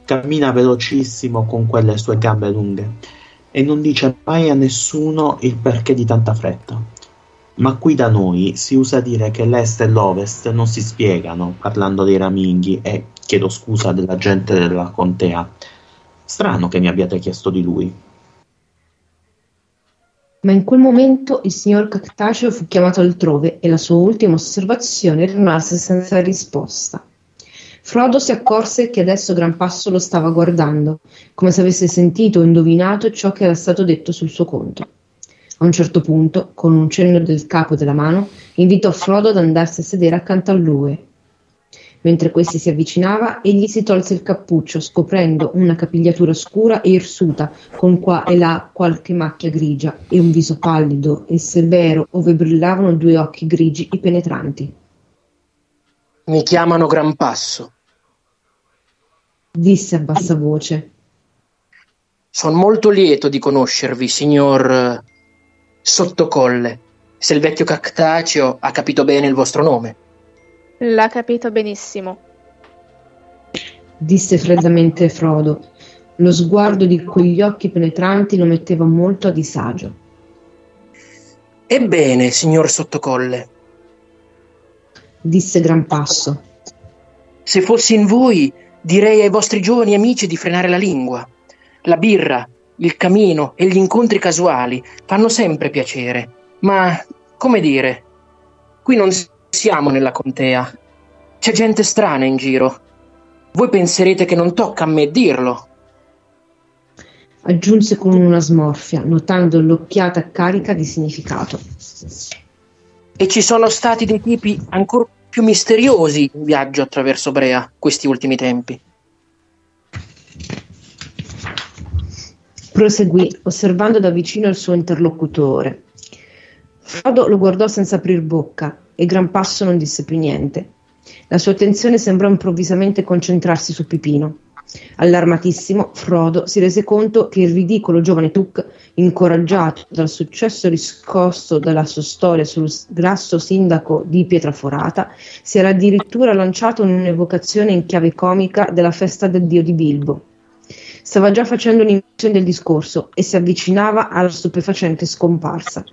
Cammina velocissimo con quelle sue gambe lunghe e non dice mai a nessuno il perché di tanta fretta. Ma qui da noi si usa dire che l'est e l'ovest non si spiegano, parlando dei raminghi e, chiedo scusa, della gente della contea. Strano che mi abbiate chiesto di lui. Ma in quel momento il signor Cactaceo fu chiamato altrove e la sua ultima osservazione rimase senza risposta. Frodo si accorse che adesso Gran Passo lo stava guardando, come se avesse sentito o indovinato ciò che era stato detto sul suo conto. A un certo punto, con un cenno del capo della mano, invitò Frodo ad andarsi a sedere accanto a lui Mentre questi si avvicinava, egli si tolse il cappuccio, scoprendo una capigliatura scura e irsuta, con qua e là qualche macchia grigia, e un viso pallido e severo, ove brillavano due occhi grigi e penetranti. Mi chiamano Gran Passo, disse a bassa voce. Sono molto lieto di conoscervi, signor eh, Sottocolle, se il vecchio Cactaceo ha capito bene il vostro nome. L'ha capito benissimo. Disse freddamente Frodo. Lo sguardo di quegli occhi penetranti lo metteva molto a disagio. Ebbene, signor Sottocolle, disse Gran Passo. Se fossi in voi, direi ai vostri giovani amici di frenare la lingua. La birra, il camino e gli incontri casuali fanno sempre piacere, ma, come dire, qui non siamo nella contea. C'è gente strana in giro. Voi penserete che non tocca a me dirlo. Aggiunse con una smorfia, notando l'occhiata carica di significato. E ci sono stati dei tipi ancora più misteriosi in viaggio attraverso Brea questi ultimi tempi. Proseguì, osservando da vicino il suo interlocutore. Frodo lo guardò senza aprir bocca e Gran Passo non disse più niente. La sua attenzione sembrò improvvisamente concentrarsi su Pipino. Allarmatissimo, Frodo si rese conto che il ridicolo giovane Tuc, incoraggiato dal successo riscosso dalla sua storia sul grasso sindaco di Pietraforata, si era addirittura lanciato in un'evocazione in chiave comica della festa del dio di Bilbo. Stava già facendo un'inversione del discorso e si avvicinava alla stupefacente scomparsa.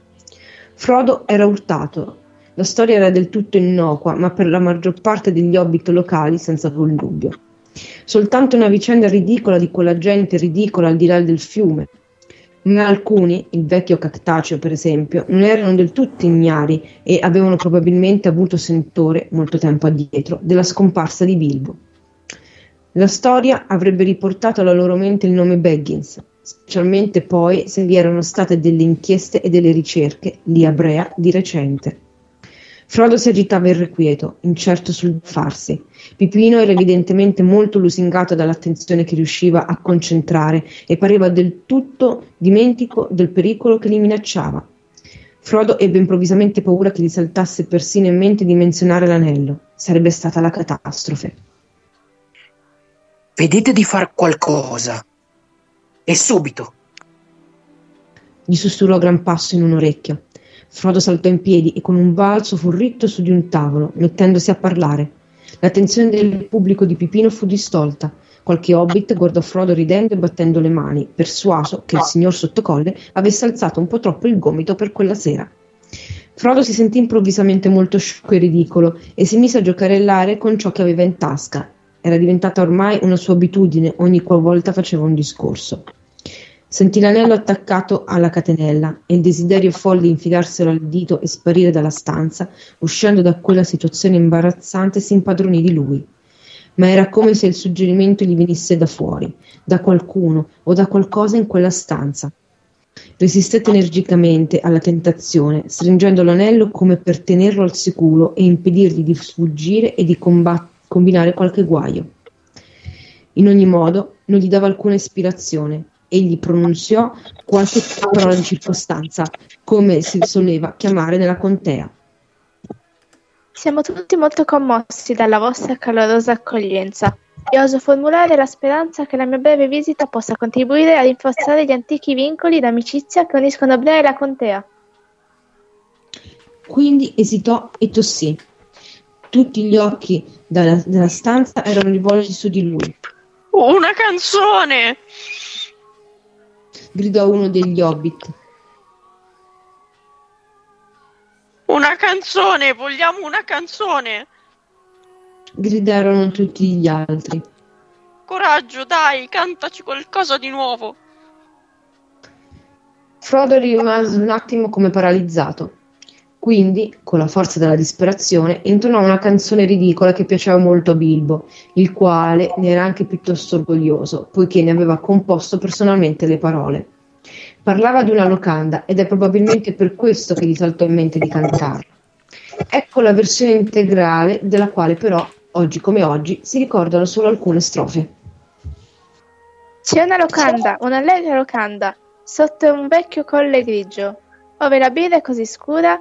Frodo era urtato la storia era del tutto innocua, ma per la maggior parte degli hobbit locali senza alcun dubbio. Soltanto una vicenda ridicola di quella gente ridicola al di là del fiume. Ma alcuni, il vecchio Cactaceo per esempio, non erano del tutto ignari e avevano probabilmente avuto sentore, molto tempo addietro, della scomparsa di Bilbo. La storia avrebbe riportato alla loro mente il nome Baggins, specialmente poi se vi erano state delle inchieste e delle ricerche lì a Brea di recente. Frodo si agitava irrequieto, incerto sul farsi. Pipino era evidentemente molto lusingato dall'attenzione che riusciva a concentrare e pareva del tutto dimentico del pericolo che li minacciava. Frodo ebbe improvvisamente paura che gli saltasse persino in mente di menzionare l'anello. Sarebbe stata la catastrofe. Vedete di far qualcosa. E subito. Gli sussurrò a gran passo in un orecchio. Frodo saltò in piedi e con un balzo fu ritto su di un tavolo, mettendosi a parlare. L'attenzione del pubblico di Pipino fu distolta. Qualche hobbit guardò Frodo ridendo e battendo le mani, persuaso che il signor Sottocolle avesse alzato un po' troppo il gomito per quella sera. Frodo si sentì improvvisamente molto sciocco e ridicolo e si mise a giocherellare con ciò che aveva in tasca. Era diventata ormai una sua abitudine ogni qualvolta faceva un discorso. Sentì l'anello attaccato alla catenella e il desiderio folle di infilarselo al dito e sparire dalla stanza, uscendo da quella situazione imbarazzante, si impadronì di lui. Ma era come se il suggerimento gli venisse da fuori, da qualcuno o da qualcosa in quella stanza. Resistette energicamente alla tentazione, stringendo l'anello come per tenerlo al sicuro e impedirgli di sfuggire e di combat- combinare qualche guaio. In ogni modo, non gli dava alcuna ispirazione egli pronunziò qualche parola di circostanza, come si soleva chiamare nella contea. Siamo tutti molto commossi dalla vostra calorosa accoglienza e oso formulare la speranza che la mia breve visita possa contribuire a rinforzare gli antichi vincoli d'amicizia che uniscono Brea e la contea. Quindi esitò e tossì. Tutti gli occhi dalla, della stanza erano rivolti su di lui. Una canzone! Gridò uno degli hobbit. Una canzone, vogliamo una canzone. Gridarono tutti gli altri. Coraggio, dai, cantaci qualcosa di nuovo. Frodo rimase un attimo come paralizzato. Quindi, con la forza della disperazione, intonò una canzone ridicola che piaceva molto a Bilbo, il quale ne era anche piuttosto orgoglioso, poiché ne aveva composto personalmente le parole. Parlava di una locanda ed è probabilmente per questo che gli saltò in mente di cantarla. Ecco la versione integrale della quale però, oggi come oggi, si ricordano solo alcune strofe. C'è una locanda, un'allegra locanda, sotto un vecchio colle grigio, ove la birra è così scura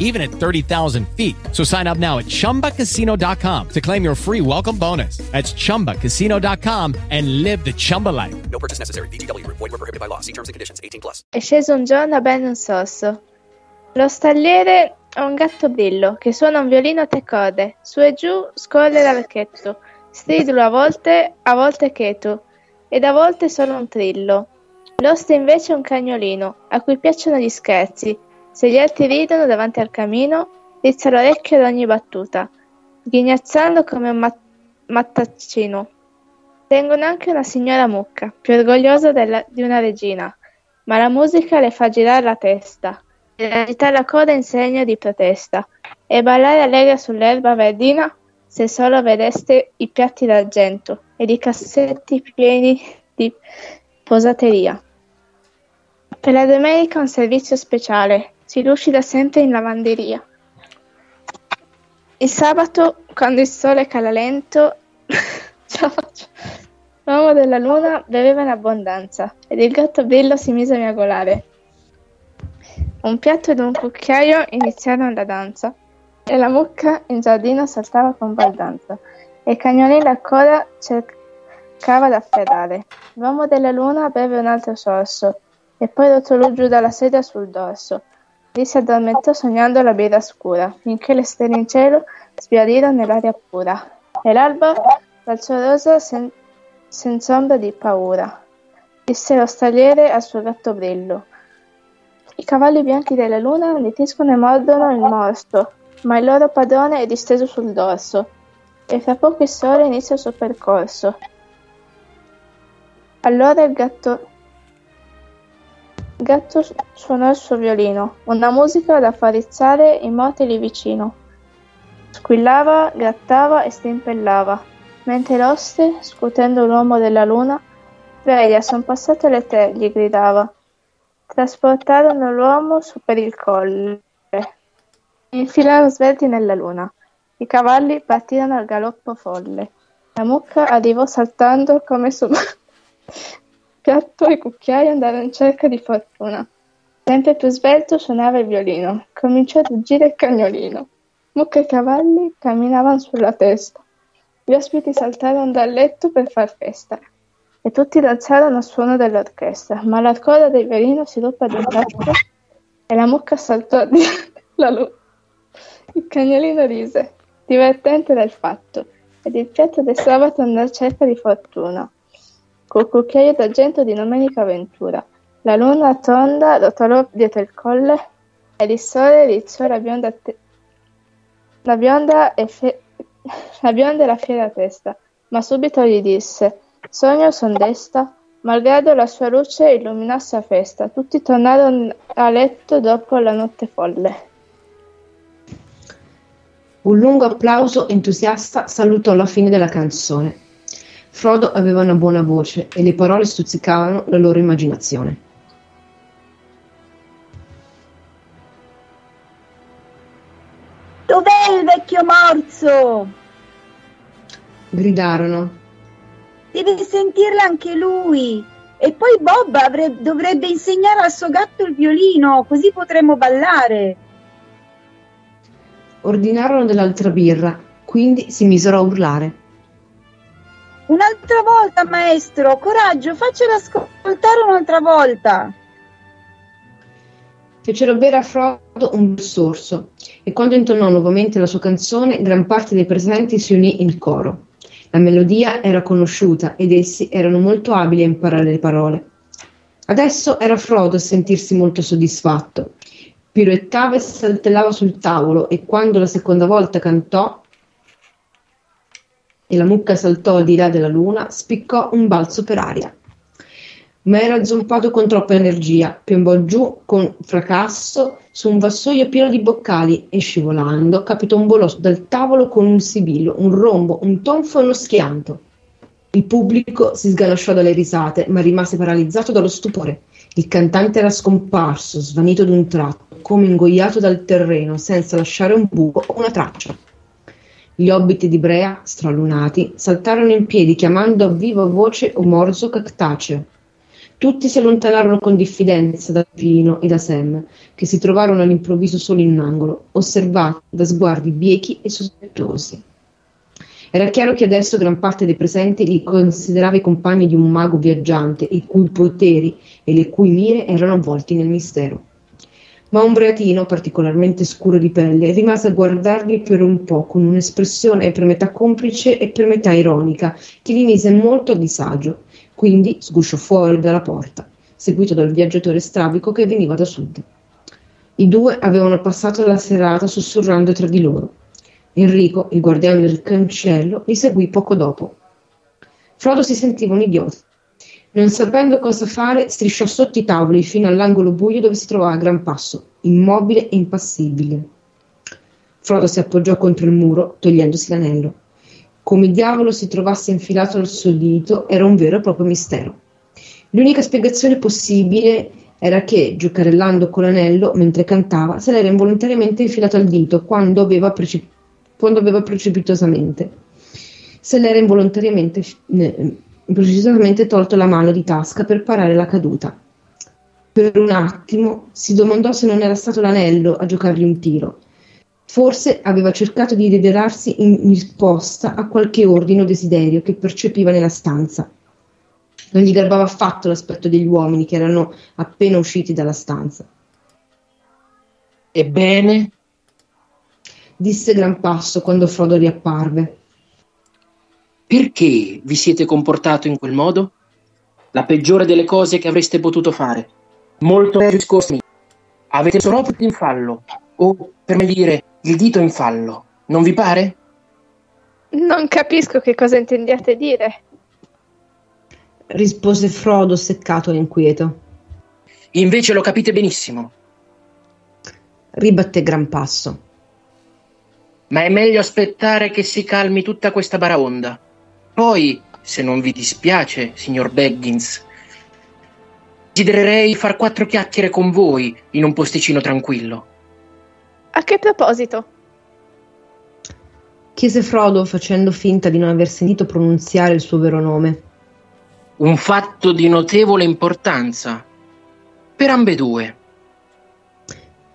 even at 30,000 feet. So sign up now at ChumbaCasino.com to claim your free welcome bonus. That's ChumbaCasino.com and live the Chumba life. No purchase necessary. BGW. Void were prohibited by law. See terms and conditions. 18 plus. È sceso un giorno a Ben un sorso. Lo stalliere è un gatto brillo che suona un violino a tre corde. Su e giù scorre l'archetto, stridulo a volte, a volte cheto, ed a volte solo un trillo. L'oste invece è un cagnolino, a cui piacciono gli scherzi. Se gli altri ridono davanti al camino, rizza l'orecchio ad ogni battuta, sghignazzando come un mat- mattaccino. Tengono anche una signora mucca, più orgogliosa della- di una regina, ma la musica le fa girare la testa, e agitare la coda in segno di protesta, e ballare allegra sull'erba verdina se solo vedeste i piatti d'argento ed i cassetti pieni di posateria. Per la domenica un servizio speciale, si lucida sempre in lavanderia. Il sabato, quando il sole cala lento, L'uomo della luna beveva in abbondanza ed il gatto brillo si mise a miagolare. Un piatto ed un cucchiaio iniziarono la danza e la mucca in giardino saltava con baldanza e il cagnolino a coda cercava d'afferrare. L'uomo della luna beve un altro sorso e poi rotolò giù dalla sedia sul dorso. Lì si addormentò sognando la birra scura, finché le stelle in cielo sbiadirono nell'aria pura. E l'alba balzò rosa sen- ombra di paura. Disse lo stagliere al suo gatto brillo. I cavalli bianchi della luna litiscono e mordono il morso, ma il loro padrone è disteso sul dorso, e fra poco il sole inizia il suo percorso. Allora il gatto gatto suonò il suo violino, una musica da far rizzare i morti lì vicino. Squillava, grattava e stimpellava, mentre l'oste, scutendo l'uomo della luna, Veglia, son passate le tre, gli gridava. Trasportarono l'uomo su per il colle. Infilarono svelti nella luna. I cavalli partirono al galoppo folle. La mucca arrivò saltando come su piatto e cucchiaio andarono in cerca di fortuna. Sempre più svelto suonava il violino. Cominciò a ruggire il cagnolino. Mucca e cavalli camminavano sulla testa. Gli ospiti saltarono dal letto per far festa e tutti danzarono al suono dell'orchestra, ma la coda del violino si ruppe ad un tratto e la mucca saltò di la luna. Il cagnolino rise, divertente del fatto, ed il piatto del sabato andò a cerca di fortuna, col cucchiaio d'argento di Domenica Ventura. La luna tonda rotolò dietro il colle ed il sole la bionda, te- la bionda e fe- la bionda e la fiera testa, ma subito gli disse Sogno son desta, malgrado la sua luce illuminasse la festa, tutti tornarono a letto dopo la notte folle. Un lungo applauso entusiasta salutò la fine della canzone. Frodo aveva una buona voce e le parole stuzzicavano la loro immaginazione. Dov'è il vecchio morso? Gridarono. Deve sentirla anche lui. E poi Bob avre- dovrebbe insegnare al suo gatto il violino, così potremmo ballare. Ordinarono dell'altra birra, quindi si misero a urlare. Un'altra volta, maestro, coraggio, faccelo ascoltare un'altra volta. Fecero bere a Frodo un sorso e quando intonò nuovamente la sua canzone, gran parte dei presenti si unì in coro. La melodia era conosciuta ed essi erano molto abili a imparare le parole. Adesso era Frodo a sentirsi molto soddisfatto. Piruettava e saltellava sul tavolo e quando la seconda volta cantò e la mucca saltò al di là della luna, spiccò un balzo per aria. Ma era zompato con troppa energia, piombò giù con fracasso su un vassoio pieno di boccali e scivolando capitombolò dal tavolo con un sibillo, un rombo, un tonfo e uno schianto. Il pubblico si sganasciò dalle risate, ma rimase paralizzato dallo stupore. Il cantante era scomparso, svanito d'un tratto, come ingoiato dal terreno, senza lasciare un buco o una traccia. Gli hobbiti di Brea, stralunati, saltarono in piedi chiamando a viva voce Omorzo Cactaceo. Tutti si allontanarono con diffidenza da Pino e da Sam, che si trovarono all'improvviso soli in un angolo, osservati da sguardi biechi e sospettosi. Era chiaro che adesso gran parte dei presenti li considerava i compagni di un mago viaggiante, i cui poteri e le cui mire erano avvolti nel mistero. Ma un breatino particolarmente scuro di pelle rimase a guardarli per un po' con un'espressione per metà complice e per metà ironica, che li mise molto a disagio. Quindi sgusciò fuori dalla porta, seguito dal viaggiatore strabico che veniva da sud. I due avevano passato la serata sussurrando tra di loro. Enrico, il guardiano del cancello, li seguì poco dopo. Frodo si sentiva un idiota. Non sapendo cosa fare, strisciò sotto i tavoli fino all'angolo buio dove si trovava a gran passo, immobile e impassibile. Frodo si appoggiò contro il muro, togliendosi l'anello. Come diavolo si trovasse infilato al suo dito era un vero e proprio mistero. L'unica spiegazione possibile era che, giocarellando con l'anello mentre cantava, se l'era involontariamente infilato al dito quando aveva, precip- quando aveva precipitosamente. Se l'era involontariamente eh, improvvisamente tolto la mano di tasca per parare la caduta. Per un attimo si domandò se non era stato l'anello a giocargli un tiro. Forse aveva cercato di rivelarsi in risposta a qualche ordine o desiderio che percepiva nella stanza. Non gli garbava affatto l'aspetto degli uomini che erano appena usciti dalla stanza. Ebbene? disse Gran Passo quando Frodo riapparve. Perché vi siete comportato in quel modo? La peggiore delle cose che avreste potuto fare. Molto peggio discorsi. Avete proprio in fallo, o per me dire, il dito in fallo. Non vi pare? Non capisco che cosa intendiate dire. rispose Frodo seccato e inquieto. Invece lo capite benissimo. Ribatté Gran Passo. Ma è meglio aspettare che si calmi tutta questa baraonda. Poi, se non vi dispiace, signor Baggins, desidererei far quattro chiacchiere con voi in un posticino tranquillo. A che proposito? chiese Frodo facendo finta di non aver sentito pronunziare il suo vero nome. Un fatto di notevole importanza. Per ambedue.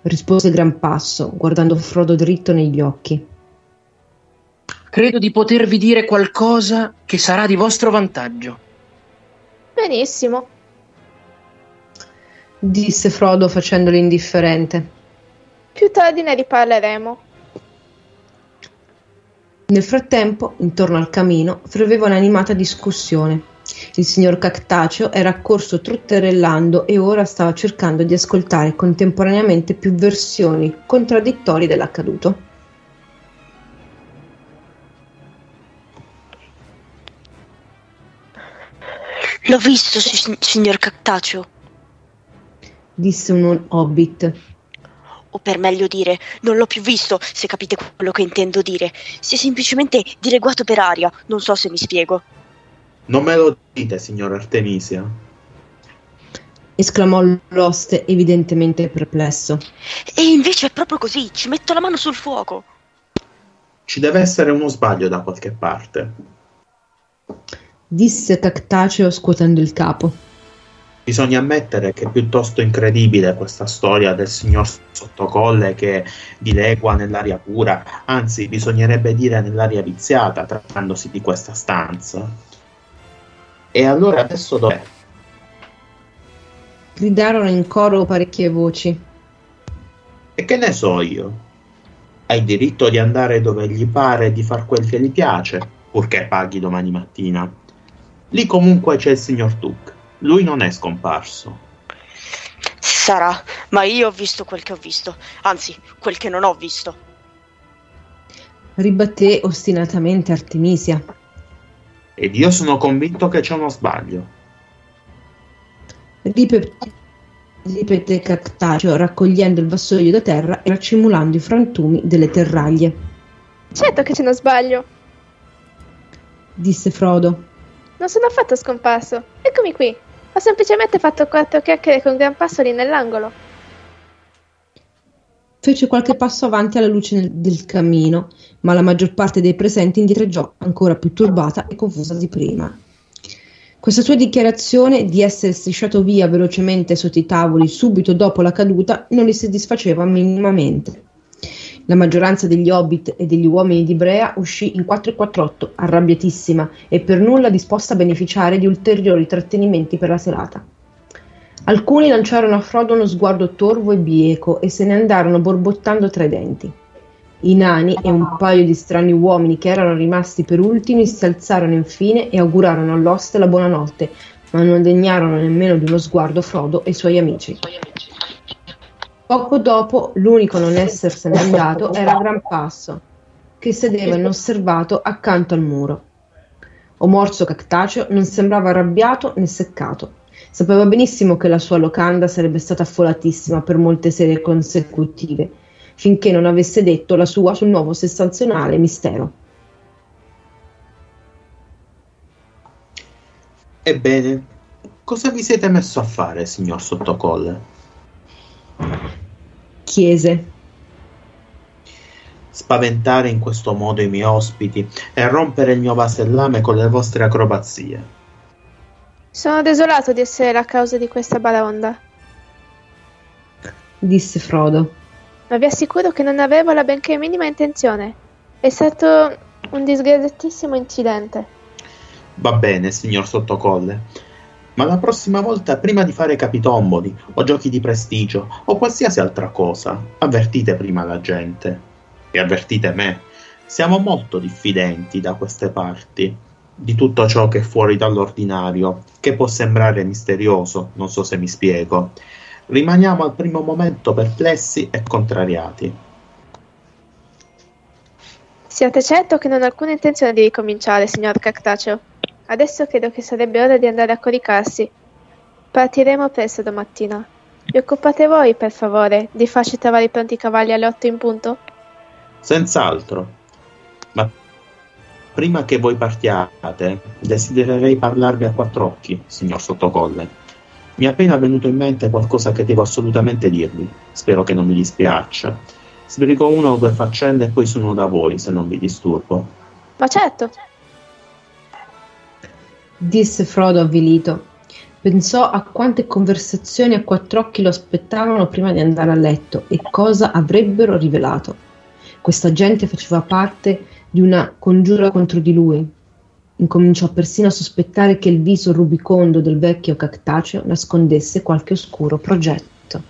rispose Gran Passo, guardando Frodo dritto negli occhi. Credo di potervi dire qualcosa che sarà di vostro vantaggio. Benissimo. disse Frodo facendolo indifferente. Più tardi ne riparleremo. Nel frattempo, intorno al camino, ferveva un'animata discussione. Il signor Cactaceo era accorso trotterellando e ora stava cercando di ascoltare contemporaneamente più versioni contraddittorie dell'accaduto. L'ho visto, si- signor Cactaceo. Disse un hobbit. O per meglio dire, non l'ho più visto, se capite quello che intendo dire. Si è semplicemente dileguato per aria, non so se mi spiego. Non me lo dite, signor Artemisia. esclamò l'oste evidentemente perplesso. E invece è proprio così, ci metto la mano sul fuoco. Ci deve essere uno sbaglio da qualche parte. Disse Cactaceo scuotendo il capo. Bisogna ammettere che è piuttosto incredibile questa storia del signor Sottocolle che dilegua nell'aria pura, anzi bisognerebbe dire nell'aria viziata, trattandosi di questa stanza. E allora adesso dov'è? Gridarono in coro parecchie voci. E che ne so io? Ha il diritto di andare dove gli pare e di far quel che gli piace, purché paghi domani mattina. Lì comunque c'è il signor Tuck. Lui non è scomparso. Sarà, ma io ho visto quel che ho visto, anzi, quel che non ho visto. Ribatté ostinatamente Artemisia. Ed io sono convinto che c'è uno sbaglio. Ripe- ripeté Cactaceo raccogliendo il vassoio da terra e raccimolando i frantumi delle terraglie. Certo che c'è uno sbaglio. Disse Frodo. Non sono affatto scomparso. Eccomi qui. Ho semplicemente fatto quattro chiacchiere con Gran Passo lì nell'angolo. Fece qualche passo avanti alla luce nel- del camino, ma la maggior parte dei presenti indietreggiò ancora più turbata e confusa di prima. Questa sua dichiarazione di essere strisciato via velocemente sotto i tavoli subito dopo la caduta non li soddisfaceva minimamente. La maggioranza degli hobbit e degli uomini di Brea uscì in 448, arrabbiatissima e per nulla disposta a beneficiare di ulteriori trattenimenti per la serata. Alcuni lanciarono a Frodo uno sguardo torvo e bieco e se ne andarono borbottando tra i denti. I nani e un paio di strani uomini che erano rimasti per ultimi si alzarono infine e augurarono all'oste la buonanotte, ma non degnarono nemmeno di uno sguardo Frodo e i suoi amici. Poco dopo, l'unico a non essersene andato era Gran Passo, che sedeva inosservato accanto al muro. Omorso Cactaceo non sembrava arrabbiato né seccato. Sapeva benissimo che la sua locanda sarebbe stata affollatissima per molte sere consecutive, finché non avesse detto la sua sul nuovo sensazionale mistero. Ebbene, cosa vi siete messo a fare, signor Sottocolle? Chiese. Spaventare in questo modo i miei ospiti e rompere il mio vasellame con le vostre acrobazie. Sono desolato di essere la causa di questa baraonda, disse Frodo. ma vi assicuro che non avevo la benché minima intenzione. È stato un disgraziatissimo incidente. Va bene, signor Sottocolle. Ma la prossima volta, prima di fare capitomboli o giochi di prestigio o qualsiasi altra cosa, avvertite prima la gente. E avvertite me. Siamo molto diffidenti da queste parti di tutto ciò che è fuori dall'ordinario, che può sembrare misterioso, non so se mi spiego. Rimaniamo al primo momento perplessi e contrariati. Siate certo che non ho alcuna intenzione di ricominciare, signor Cactaceo. Adesso credo che sarebbe ora di andare a coricarsi. Partiremo presto domattina. Vi occupate voi, per favore, di farci trovare i pronti cavalli alle otto in punto? Senz'altro. Ma prima che voi partiate, desidererei parlarvi a quattro occhi, signor Sottocolle. Mi è appena venuto in mente qualcosa che devo assolutamente dirvi. Spero che non mi dispiaccia. Sbrigo una o due faccende e poi sono da voi, se non vi disturbo. Ma certo, disse Frodo avvilito. Pensò a quante conversazioni a quattro occhi lo aspettavano prima di andare a letto e cosa avrebbero rivelato. Questa gente faceva parte di una congiura contro di lui. Incominciò persino a sospettare che il viso rubicondo del vecchio cactaceo nascondesse qualche oscuro progetto.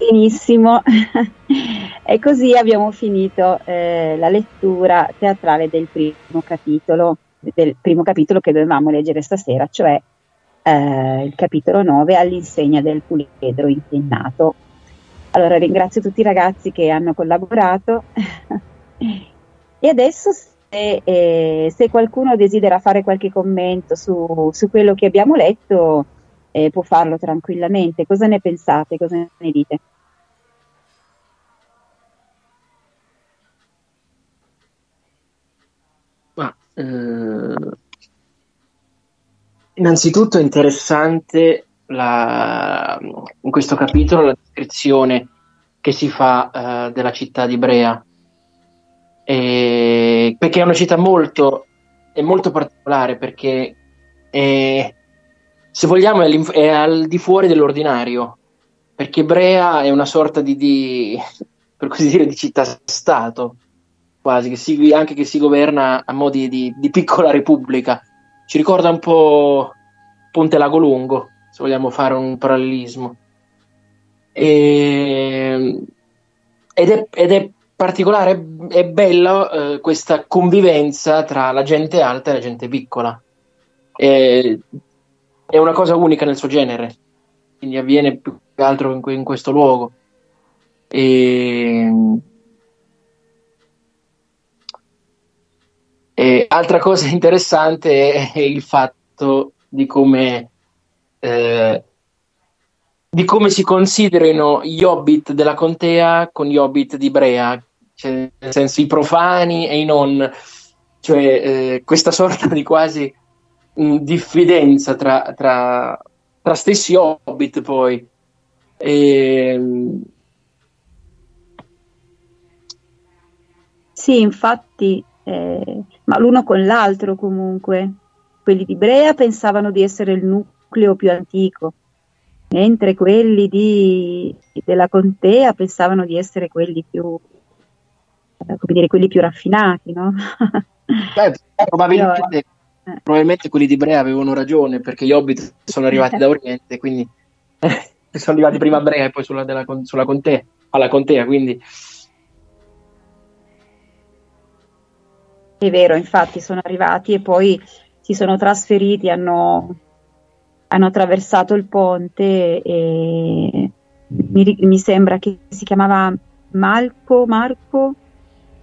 Benissimo, e così abbiamo finito eh, la lettura teatrale del primo capitolo, del primo capitolo che dovevamo leggere stasera, cioè eh, il capitolo 9 all'insegna del puledro impennato. Allora ringrazio tutti i ragazzi che hanno collaborato e adesso se, eh, se, qualcuno desidera fare qualche commento su, su quello che abbiamo letto eh, può farlo tranquillamente. Cosa ne pensate? Cosa ne dite? Ma, eh, innanzitutto è interessante la, in questo capitolo la descrizione che si fa eh, della città di Brea, e, perché è una città molto, è molto particolare, perché è, se vogliamo è, è, al di fuori dell'ordinario, perché Brea è una sorta di, di per così dire, di città-stato, quasi, che si, anche che si governa a modi di, di piccola repubblica. Ci ricorda un po' Ponte Lago Lungo, se vogliamo fare un parallelismo. E, ed, è, ed, è, particolare, è bella eh, questa convivenza tra la gente alta e la gente piccola. È, è una cosa unica nel suo genere, quindi avviene più che altro in, in questo luogo. E, e altra cosa interessante è il fatto di come eh, di come si considerino gli hobbit della contea con gli hobbit di Brea, cioè, nel senso i profani e i non, cioè eh, questa sorta di quasi mh, diffidenza tra, tra, tra, stessi hobbit poi. E, sì, infatti, eh, ma l'uno con l'altro comunque. Quelli di Brea pensavano di essere il nucleo più antico, mentre quelli di, della contea pensavano di essere quelli più, eh, come dire, quelli più raffinati, no? Beh, probabilmente, eh. Probabilmente, quelli di Brea avevano ragione perché gli hobbit sono arrivati da Oriente, quindi sono arrivati prima a Brea e poi sulla, della, sulla contea, alla contea, quindi... È vero, infatti sono arrivati e poi si sono trasferiti, hanno hanno attraversato il ponte e mi, mi sembra che si chiamava Malco, Marco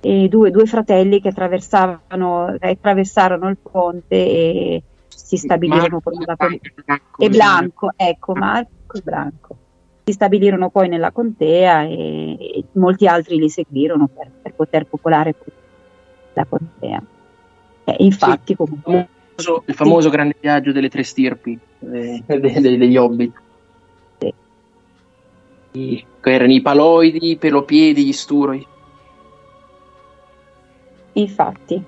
e due, due fratelli che attraversavano, attraversarono il ponte e si stabilirono poi nella contea. E Blanco, ecco, Marco e Blanco. Si stabilirono poi nella contea e, e molti altri li seguirono per, per poter popolare la contea. E infatti, sì, comunque, il famoso grande viaggio delle tre stirpi eh, degli hobbit. Sì. I, erano i paloidi, i pelopiedi, gli sturoi. Infatti.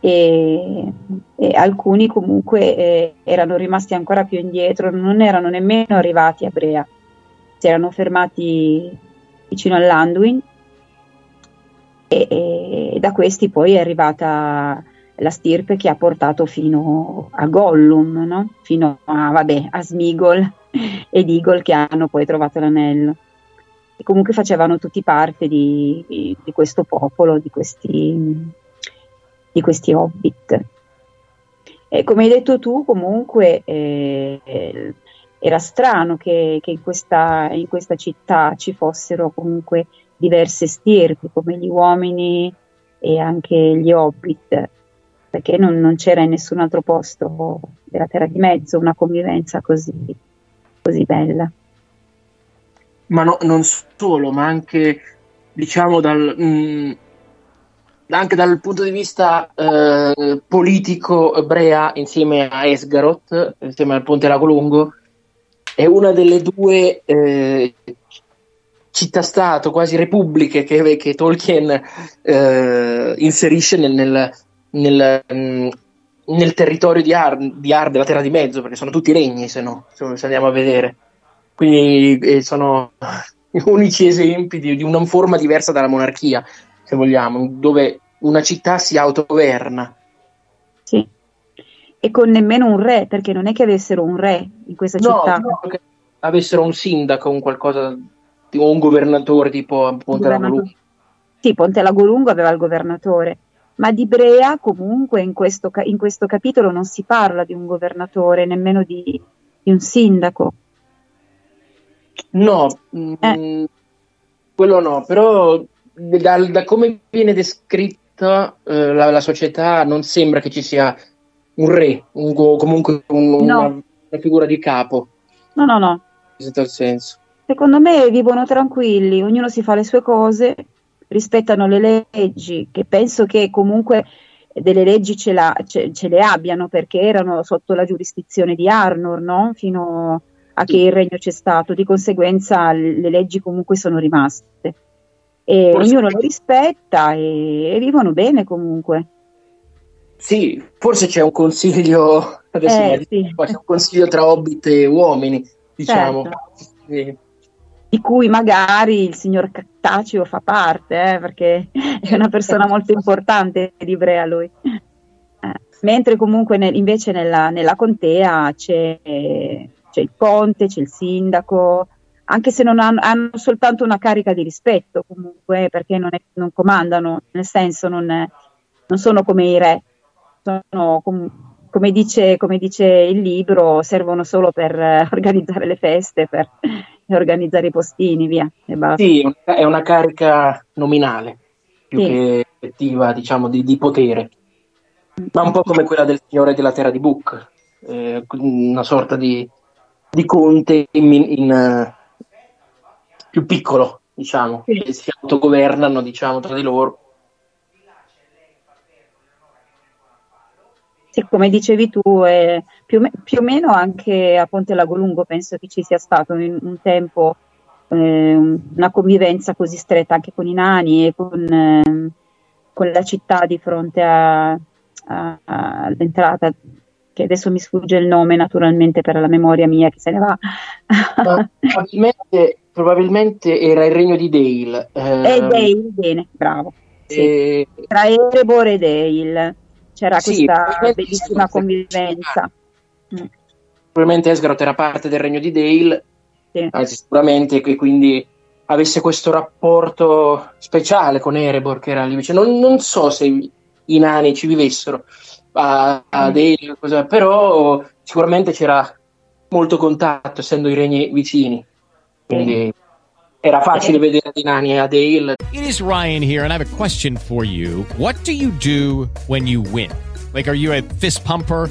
E, e alcuni comunque eh, erano rimasti ancora più indietro, non erano nemmeno arrivati a Brea, si erano fermati vicino all'Anduin e, e da questi poi è arrivata la stirpe che ha portato fino a Gollum, no? fino a, vabbè, a Smigol ed Eagle che hanno poi trovato l'anello. E comunque facevano tutti parte di, di, questo popolo, di questi, di questi hobbit. E come hai detto tu, comunque eh, era strano che, che in, questa, in, questa, città ci fossero comunque diverse stirpi, come gli uomini e anche gli hobbit, perché non, non c'era in nessun altro posto della Terra di Mezzo una convivenza così, così bella. Ma no, non solo, ma anche diciamo dal, mh, mm, anche dal punto di vista eh, politico, Brea insieme a Esgaroth, insieme al Ponte Lago Lungo, è una delle due eh, città-stato, quasi repubbliche, che, che Tolkien eh, inserisce nel, nel, nel, mm, nel territorio di Ar, di Ar, della Terra di Mezzo, perché sono tutti regni, se no, se andiamo a vedere. Quindi eh, sono unici esempi di, di, una forma diversa dalla monarchia, se vogliamo, dove una città si autogoverna. Sì, e con nemmeno un re, perché non è che avessero un re in questa no, città. No, che avessero un sindaco, un qualcosa, o un governatore tipo Ponte Lagolungo. Sì, Ponte Lagolungo aveva il governatore, ma di Brea comunque in questo, in questo capitolo non si parla di un governatore, nemmeno di, di un sindaco. No, eh. mh, quello no, però da, da come viene descritta eh, la, la, società non sembra che ci sia un re, un, comunque un, no. una, una, figura di capo. No, no, no. Tal senso. Secondo me vivono tranquilli, ognuno si fa le sue cose, rispettano le leggi, che penso che comunque delle leggi ce, la, ce, ce le abbiano perché erano sotto la giurisdizione di Arnor, no? Fino a che il regno c'è stato, di conseguenza le leggi comunque sono rimaste. E Forse ognuno lo rispetta e, e vivono bene comunque. Sì, forse c'è un consiglio, adesso eh, sì. un consiglio tra hobbit e uomini, diciamo. Certo. Sì. Di cui magari il signor Cattaceo fa parte, eh, perché è una persona molto importante di Brea lui. Eh, mentre comunque nel, invece nella, nella contea c'è, c'è, il conte, c'è il sindaco, anche se non hanno, hanno soltanto una carica di rispetto comunque, perché non, è, non comandano, nel senso non, è, non sono come i re, sono com- come dice, come dice, il libro, servono solo per eh, organizzare le feste, per organizzare i postini, via. Sì, è una carica nominale, più sì. che effettiva, diciamo, di, di, potere. Ma un po' come quella del Signore della Terra di Book, eh, una sorta di, di conte in, in uh, più piccolo, diciamo, sì. che si autogovernano, diciamo, tra di loro Sì, come dicevi tu, eh, più, più, o meno anche a Ponte Lago Lungo penso che ci sia stato in un tempo eh, una convivenza così stretta anche con i nani e con, eh, con la città di fronte a, a, all'entrata, che adesso mi sfugge il nome naturalmente per la memoria mia che se ne va. probabilmente, probabilmente, era il regno di Dale. Eh, Dale, bene, bravo. Sì. E... Tra Erebor e Dale c'era sì, questa bellissima convivenza. Mm. Probabilmente Esgaroth era parte del regno di Dale, sì. anzi sicuramente che quindi avesse questo rapporto speciale con Erebor che era lì vicino. Non, non so se i nani ci vivessero a, a mm. Dale, cosa, però sicuramente c'era molto contatto essendo i regni vicini. Quindi era facile vedere i nani a Dale. It is Ryan here and I have a question for you. What do you do when you win? Like, are you a fist pumper?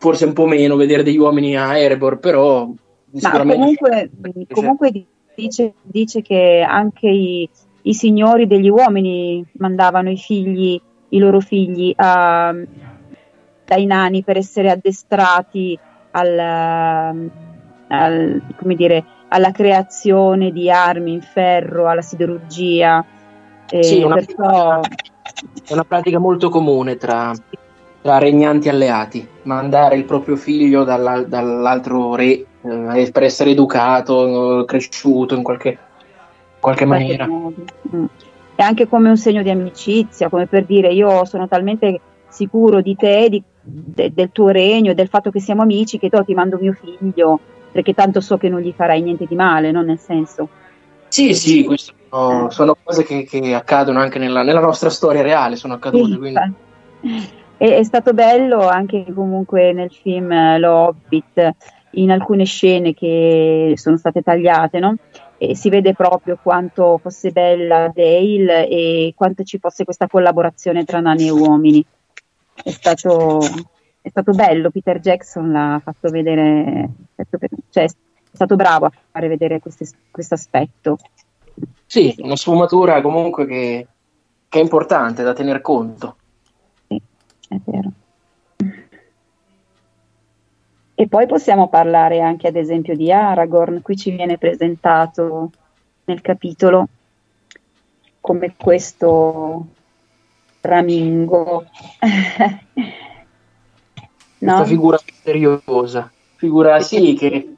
forse un po' meno vedere degli uomini a Erebor, però Ma sicuramente comunque, comunque dice, dice che anche i, i signori degli uomini mandavano i figli, i loro figli a- dai nani per essere addestrati al, al- come dire, alla creazione di armi in ferro, alla siderurgia. Sì, una- perciò è una pratica molto comune tra, tra regnanti alleati, mandare il proprio figlio dalla- dall'altro re eh, per essere educato, cresciuto in qualche, qualche maniera. Mm. È anche come un segno di amicizia, come per dire io sono talmente sicuro di te, di- de- del tuo regno, e del fatto che siamo amici, che tu ti mando mio figlio, perché tanto so che non gli farai niente di male, no? Nel senso. Sì, sì, queste sono, sono cose che, che accadono anche nella, nella nostra storia reale, sono accadute. Quindi... È, è stato bello anche comunque nel film eh, Lo Hobbit, in alcune scene che sono state tagliate, no? E si vede proprio quanto fosse bella Dale e quanto ci fosse questa collaborazione tra nani e uomini. È stato, è stato bello, Peter Jackson l'ha fatto vedere, cioè è stato bravo a fare vedere questo aspetto. Sì, una sfumatura comunque che, che è importante da tener conto. È vero. E poi possiamo parlare anche ad esempio di Aragorn, qui ci viene presentato nel capitolo come questo ramingo. Questa figura misteriosa, figura sì che,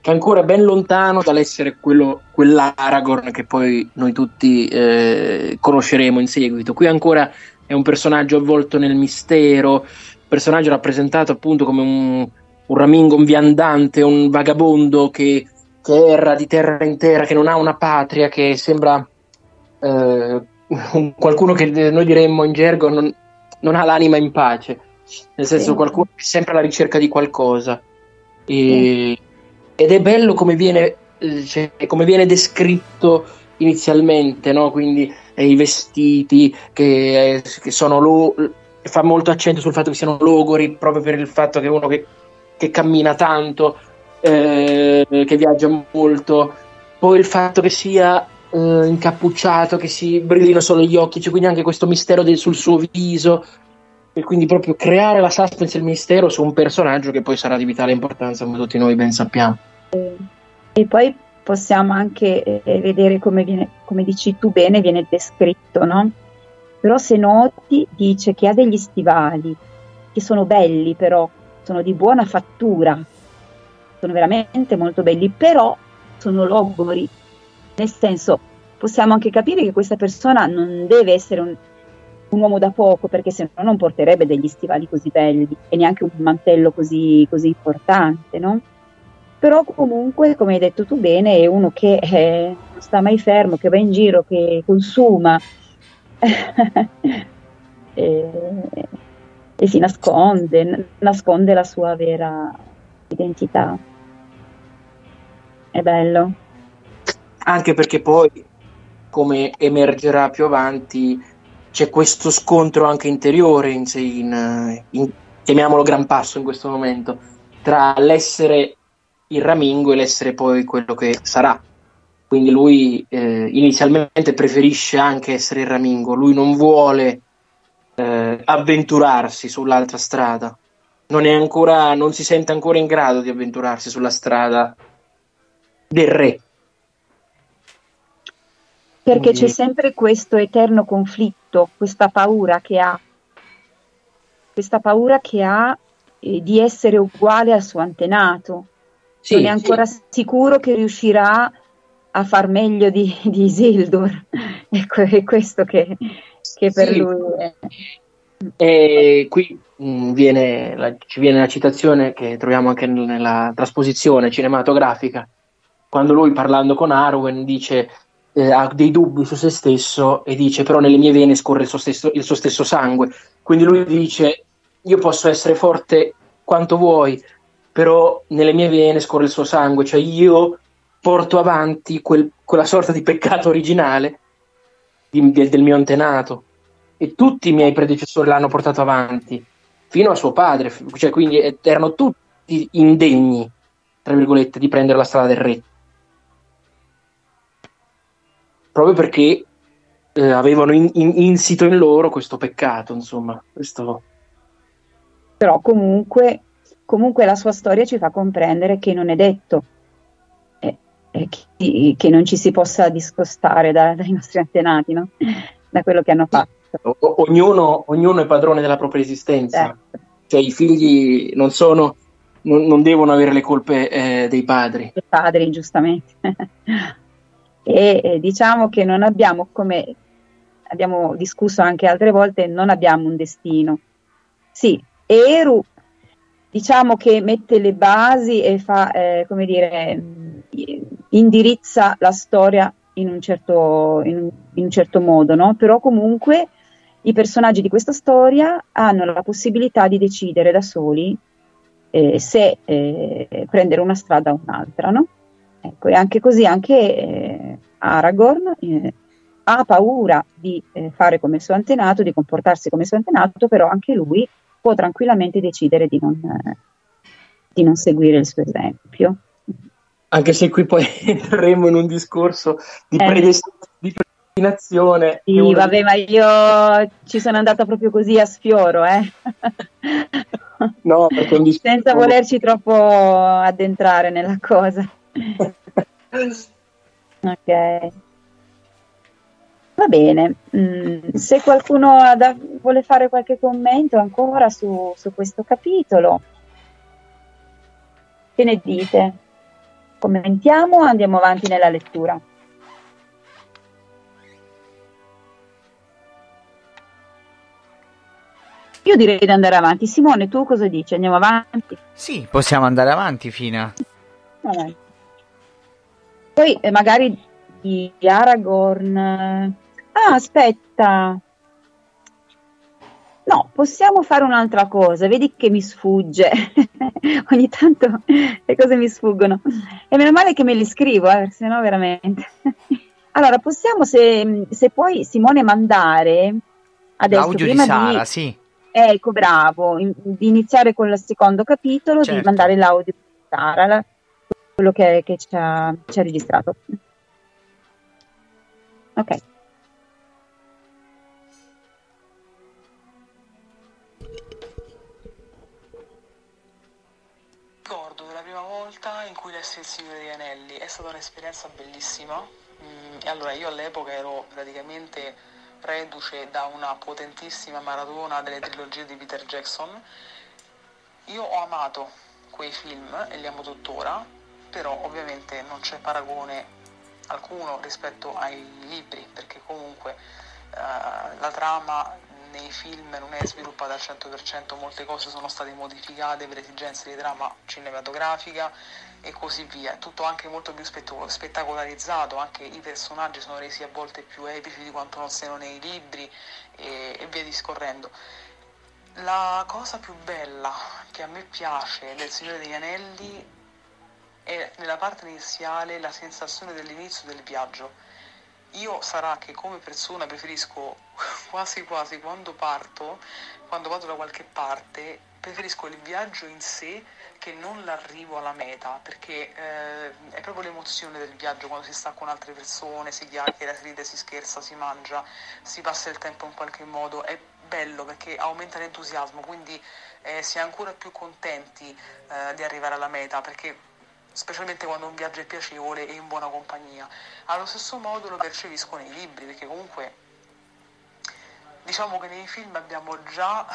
che è ancora ben lontano dall'essere quello, quell'Aragorn che poi noi tutti eh, conosceremo in seguito. Qui ancora è un personaggio avvolto nel mistero, personaggio rappresentato appunto come un, un ramingo, un viandante, un vagabondo che, che erra di terra in terra, che non ha una patria, che sembra eh, un- qualcuno che noi diremmo in gergo non, non ha l'anima in pace, nel senso Sì. qualcuno che è sempre alla ricerca di qualcosa. E- Ed è bello come viene, eh, cioè, come viene descritto inizialmente, no? quindi eh, i vestiti che, che sono lo- fa molto accento sul fatto che siano logori proprio per il fatto che uno che, che cammina tanto, eh, che viaggia molto, poi il fatto che sia eh, incappucciato, che si brillino solo gli occhi, c'è quindi anche questo mistero del- sul suo viso, e quindi proprio creare la suspense e il mistero su un personaggio che poi sarà di vitale importanza, come tutti noi ben sappiamo. E poi possiamo anche eh, vedere come viene, come dici tu bene, viene descritto, no? Però se noti dice che ha degli stivali che sono belli, però sono di buona fattura, sono veramente molto belli, però sono logori, nel senso possiamo anche capire che questa persona non deve essere un, un uomo da poco perché se no non porterebbe degli stivali così belli e neanche un mantello così, così importante, no? Però comunque, come hai detto tu bene, è uno che eh, non sta mai fermo, che va in giro, che consuma e, e si nasconde, n- nasconde la sua vera identità. È bello. Anche perché poi, come emergerà più avanti, c'è questo scontro anche interiore, in, in- in- chiamiamolo gran passo in questo momento, tra l'essere il ramingo e l'essere poi quello che sarà. Quindi lui eh, inizialmente preferisce anche essere il ramingo, lui non vuole eh, avventurarsi sull'altra strada, non, è ancora, non si sente ancora in grado di avventurarsi sulla strada del re. Perché Quindi- c'è sempre questo eterno conflitto, questa paura che ha, questa paura che ha eh, di essere uguale al suo antenato. Sì, non è ancora sicuro che riuscirà a far meglio di, di Isildur. Ecco, è questo che, che per Sì. lui è. E qui mh, viene la- ci viene la citazione che troviamo anche nel- nella trasposizione cinematografica, quando lui parlando con Arwen dice eh, ha dei dubbi su se stesso e dice però nelle mie vene scorre il suo stesso, il suo stesso sangue. Quindi lui dice io posso essere forte quanto vuoi, però nelle mie vene scorre il suo sangue, cioè io porto avanti quel- quella sorta di peccato originale di- del, del mio antenato e tutti i miei predecessori l'hanno portato avanti fino a suo padre, cioè quindi erano tutti indegni, tra virgolette, di prendere la strada del re. Proprio perché eh, avevano in- in- insito in loro questo peccato, insomma, questo... Però comunque, comunque la sua storia ci fa comprendere che non è detto eh, eh, che, che non ci si possa discostare da- dai nostri antenati, no? da quello che hanno fatto. O- ognuno, ognuno è padrone della propria esistenza. Cioè i figli non sono, non, non devono avere le colpe eh, dei padri. I padri, giustamente. e diciamo che non abbiamo, come abbiamo discusso anche altre volte, non abbiamo un destino. Sì, Eru diciamo che mette le basi e fa, eh, come dire, mh, indirizza la storia in un certo, in un, in un certo modo, no? Però comunque i personaggi di questa storia hanno la possibilità di decidere da soli eh, se eh, prendere una strada o un'altra, no? Ecco, e anche così anche eh, Aragorn eh, ha paura di eh, fare come suo antenato, di comportarsi come suo antenato, però anche lui può tranquillamente decidere di non, di non seguire il suo esempio. Anche se qui poi entreremo in un discorso di, Eh. predest- di predestinazione. Sì, uno- vabbè, ma io ci sono andata proprio così a sfioro, eh. No, perché un discorso... senza volerci troppo addentrare nella cosa. ok. Va bene, Mm, se qualcuno da- vuole fare qualche commento ancora su, su questo capitolo, che ne dite? Commentiamo o andiamo avanti nella lettura? Io direi di andare avanti. Simone, tu cosa dici? Andiamo avanti? Sì, possiamo andare avanti, Fina. Vabbè. Poi eh, magari di Aragorn. Ah, aspetta. No, possiamo fare un'altra cosa. Vedi che mi sfugge. Ogni tanto le cose mi sfuggono. E meno male che me li scrivo, eh, se no veramente. allora, possiamo, se, se puoi, Simone, mandare adesso L'audio di prima Sara, sì. Ecco, bravo, in- di iniziare con il secondo capitolo, di Certo. mandare l'audio di Sara, la- quello che, che ci, ha, ci ha registrato. Ok. Lessi Il Signore degli Anelli, è stata un'esperienza bellissima. Mm, allora io all'epoca ero praticamente reduce da una potentissima maratona delle trilogie di Peter Jackson. Io ho amato quei film e li amo tuttora, però ovviamente non c'è paragone alcuno rispetto ai libri, perché comunque eh, la trama nei film non è sviluppata al 100%, molte cose sono state modificate per esigenze di trama cinematografica e così via. Tutto anche molto più spettaco- spettacolarizzato, anche i personaggi sono resi a volte più epici di quanto non siano nei libri e, e via discorrendo. La cosa più bella che a me piace del Signore degli Anelli è nella parte iniziale la sensazione dell'inizio del viaggio. Io sarà che come persona preferisco quasi quasi quando parto, quando vado da qualche parte, preferisco il viaggio in sé che non l'arrivo alla meta, perché eh, è proprio l'emozione del viaggio quando si sta con altre persone, si chiacchiera, si ride, si scherza, si mangia, si passa il tempo in qualche modo, è bello perché aumenta l'entusiasmo, quindi eh, si è ancora più contenti eh, di arrivare alla meta, perché specialmente quando un viaggio è piacevole e in buona compagnia. Allo stesso modo lo percepisco nei libri, perché comunque diciamo che nei film abbiamo già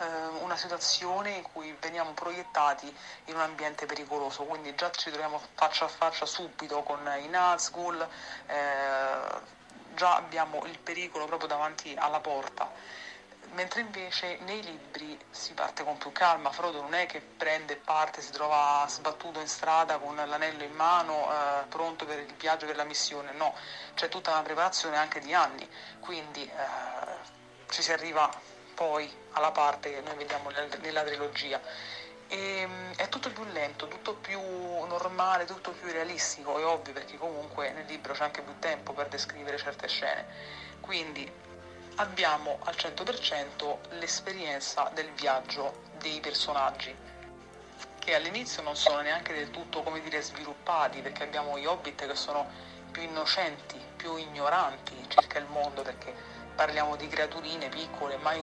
eh, una situazione in cui veniamo proiettati in un ambiente pericoloso, quindi già ci troviamo faccia a faccia subito con i Nazgûl, eh, già abbiamo il pericolo proprio davanti alla porta. mentre invece nei libri si parte con più calma, Frodo non è che prende parte, si trova sbattuto in strada con l'anello in mano, eh, pronto per il viaggio, per la missione, no, c'è tutta una preparazione anche di anni, quindi eh, ci si arriva poi alla parte che noi vediamo nella trilogia. E, mm, è tutto più lento, tutto più normale, tutto più realistico, è ovvio perché comunque nel libro c'è anche più tempo per descrivere certe scene. Quindi abbiamo al 100% l'esperienza del viaggio dei personaggi che all'inizio non sono neanche del tutto come dire sviluppati perché abbiamo gli hobbit che sono più innocenti, più ignoranti circa il mondo perché parliamo di creaturine piccole mai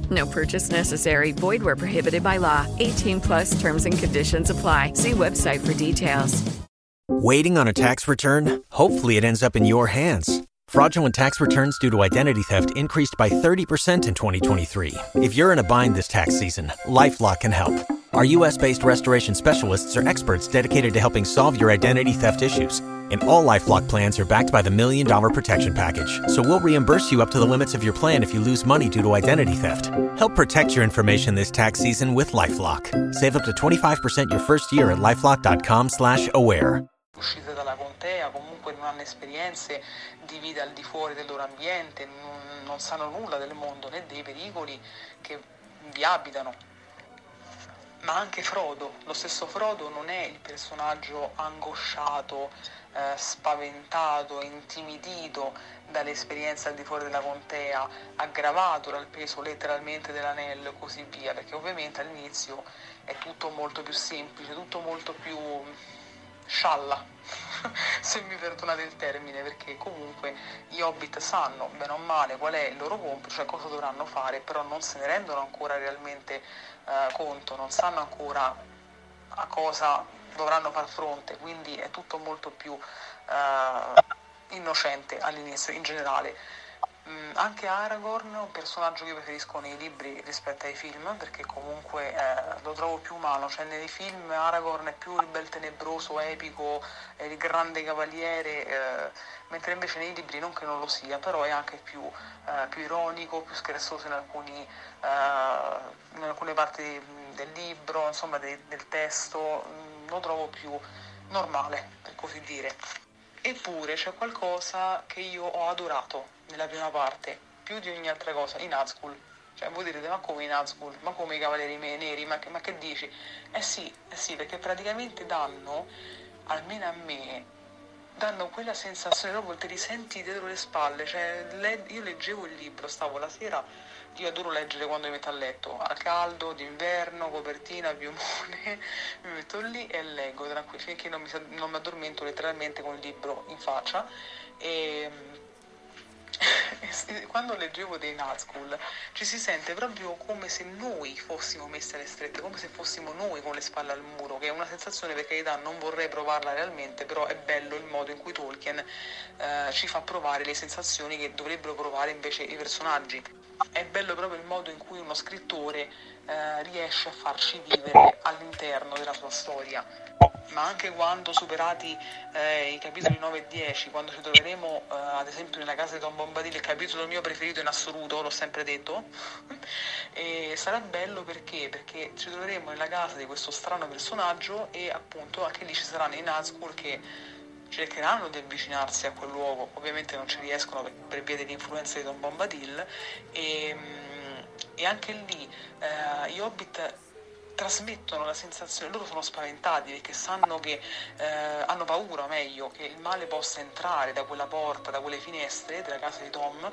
No purchase necessary. Void where prohibited by law. 18 plus terms and conditions apply. See website for details. Waiting on a tax return? Hopefully, it ends up in your hands. Fraudulent tax returns due to identity theft increased by 30% in 2023. If you're in a bind this tax season, LifeLock can help. Our US based restoration specialists are experts dedicated to helping solve your identity theft issues. And all Lifelock plans are backed by the Million Dollar Protection Package. So we'll reimburse you up to the limits of your plan if you lose money due to identity theft. Help protect your information this tax season with LifeLock. Save up to 25% your first year at LifeLock.com slash aware. uscite dalla contea, comunque non hanno esperienze di vita al di fuori del loro ambiente, non, sanno nulla del mondo né dei pericoli che vi abitano. Ma anche Frodo, lo stesso Frodo non è il personaggio angosciato, eh, spaventato, intimidito dall'esperienza al di fuori della contea, aggravato dal peso letteralmente dell'anello e così via, perché ovviamente all'inizio è tutto molto più semplice, tutto molto più scialla, se mi perdonate il termine, perché comunque gli hobbit sanno bene o male qual è il loro compito, cioè cosa dovranno fare, però non se ne rendono ancora realmente eh, conto, non sanno ancora a cosa dovranno far fronte, quindi è tutto molto più eh, innocente all'inizio in generale. Mm, anche Aragorn è un personaggio che io preferisco nei libri rispetto ai film perché comunque eh, lo trovo più umano, cioè nei film Aragorn è più il bel tenebroso, epico, il grande cavaliere, eh, mentre invece nei libri non che non lo sia, però è anche più, eh, più ironico, più scherzoso in, alcuni, eh, in alcune parti del libro, insomma de, del testo, mm, lo trovo più normale, per così dire. Eppure c'è qualcosa che io ho adorato nella prima parte, più di ogni altra cosa, in Nazgul. Cioè voi direte, ma come i Nazgul? Ma come i Cavalieri Neri? Ma che, ma che dici? Eh sì, eh sì, perché praticamente danno, almeno a me, danno quella sensazione proprio te li senti dietro le spalle. Cioè, le, io leggevo il libro, stavo la sera, io adoro leggere quando mi metto a letto, a caldo, d'inverno, copertina, piumone, mi metto lì e leggo tranquillo, finché non mi, non mi addormento letteralmente con il libro in faccia. E, quando leggevo dei Nazgul ci si sente proprio come se noi fossimo messi alle strette, come se fossimo noi con le spalle al muro, che è una sensazione per carità non vorrei provarla realmente, però è bello il modo in cui Tolkien eh, ci fa provare le sensazioni che dovrebbero provare invece i personaggi. È bello proprio il modo in cui uno scrittore eh, riesce a farci vivere all'interno della sua storia. Ma anche quando superati eh, i capitoli 9 e 10, quando ci troveremo eh, ad esempio nella casa di Don Bombadil, il capitolo mio preferito in assoluto, l'ho sempre detto, sarà bello perché? Perché ci troveremo nella casa di questo strano personaggio e appunto anche lì ci saranno i Nazgûl che cercheranno di avvicinarsi a quel luogo, ovviamente non ci riescono per, per via dell'influenza di Don Bombadil e, e anche lì eh, gli Hobbit trasmettono la sensazione, loro sono spaventati perché sanno che eh, hanno paura, meglio, che il male possa entrare da quella porta, da quelle finestre della casa di Tom,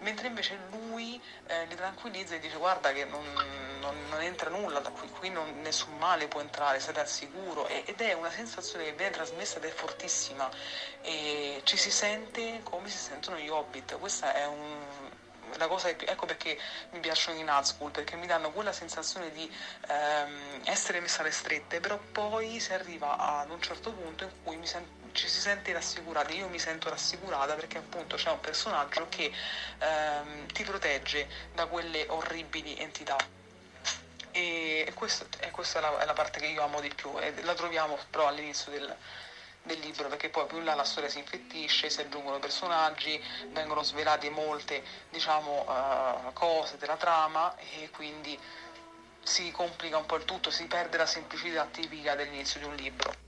mentre invece lui eh, li tranquillizza e dice guarda che non, non, non entra nulla da qui, qui non, nessun male può entrare, state al sicuro. E, ed è una sensazione che viene trasmessa ed è fortissima. E ci si sente come si sentono gli hobbit, questo è un, la cosa è, ecco perché mi piacciono i Nazgul, perché mi danno quella sensazione di ehm, essere messa alle strette, però poi si arriva ad un certo punto in cui sen- ci si sente rassicurati, io mi sento rassicurata perché appunto c'è un personaggio che ehm, ti protegge da quelle orribili entità. E, e questo, e questa è la, è la parte che io amo di più e la troviamo però all'inizio del, del libro perché poi più là la storia si infettisce, si aggiungono personaggi, vengono svelate molte diciamo, uh, cose della trama e quindi si complica un po' il tutto, si perde la semplicità tipica dell'inizio di un libro.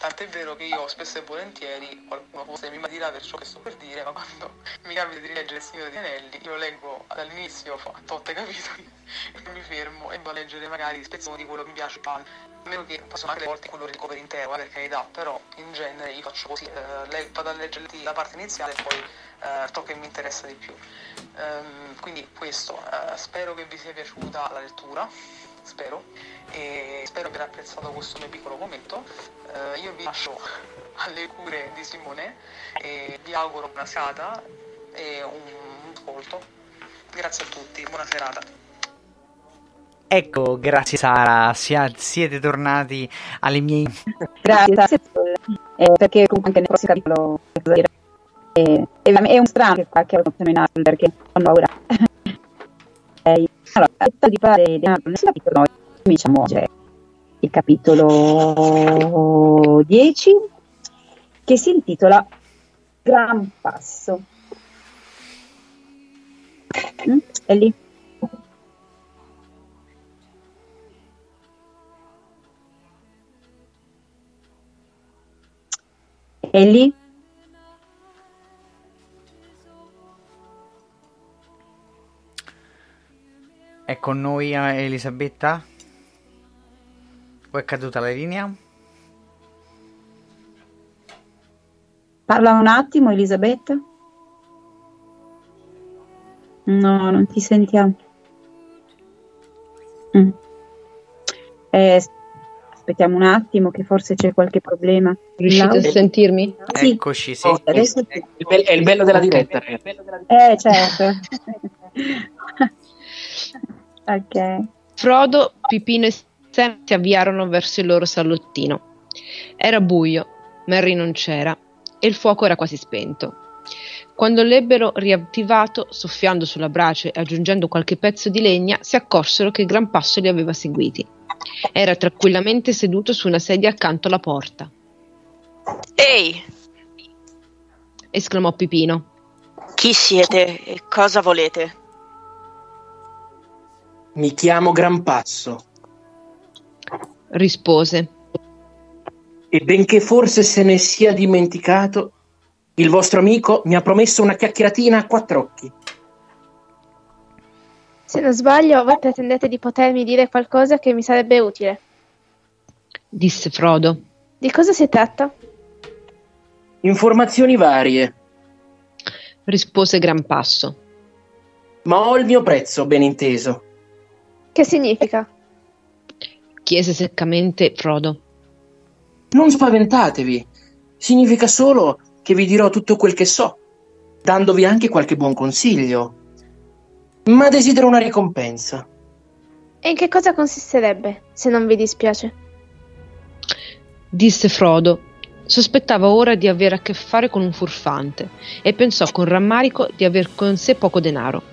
Tant'è vero che io spesso e volentieri, qualcuno forse mi dirà per ciò che sto per dire, ma quando mi capita di leggere Il Signore degli Anelli, io leggo dall'inizio a tot capitoli e mi fermo e vado a leggere magari spezzoni di quello che mi piace, a meno che possono anche le volte quello ricopre intero, eh, per carità, però in genere io faccio così, eh, vado a leggere la parte iniziale e poi eh, ciò che mi interessa di più. Ehm, quindi questo, eh, spero che vi sia piaciuta la lettura, spero, e spero aver apprezzato questo mio piccolo commento. Eh, io vi lascio alle cure di Simone e vi auguro una serata e un ascolto. Grazie a tutti, buona serata. Ecco, grazie Sara, Sia- siete tornati alle mie... Grazie, grazie. Eh, perché comunque anche nel prossimo capitolo eh, è, è un strano che qua che ho fatto in Apple perché ho paura. eh, allora, di parlare di Apple nel capitolo noi cominciamo cioè, il capitolo 10 che si intitola Gran Passo. Mm? È lì. È? È con noi eh, Elisabetta? O è caduta la linea? Parla un attimo, Elisabetta. No, non ti sentiamo. Mm. Eh, aspettiamo un attimo, che forse c'è qualche problema. Riuscite a sentirmi? Sì. Eccoci, sì. Oh, adesso sì. Il be- È il bello della diretta. Eh, certo. ok. Frodo, Pipino e Sam si avviarono verso il loro salottino. Era buio, Merry non c'era e il fuoco era quasi spento. Quando l'ebbero riattivato, soffiando sulla brace e aggiungendo qualche pezzo di legna, si accorsero che il gran passo li aveva seguiti. Era tranquillamente seduto su una sedia accanto alla porta. Ehi, esclamò Pipino. chi siete e cosa volete? Mi chiamo Gran Passo Rispose. e benché forse se ne sia dimenticato, il vostro amico mi ha promesso una chiacchieratina a quattro occhi. Se non sbaglio, voi pretendete di potermi dire qualcosa che mi sarebbe utile. Disse Frodo. Di cosa si tratta? Informazioni varie, Rispose Gran Passo. ma ho il mio prezzo, ben inteso. Che significa? Chiese seccamente Frodo. Non spaventatevi, significa solo che vi dirò tutto quel che so, dandovi anche qualche buon consiglio. Ma desidero una ricompensa. E in che cosa consisterebbe, se non vi dispiace? Disse Frodo. Sospettava ora di avere a che fare con un furfante e pensò con rammarico di aver con sé poco denaro.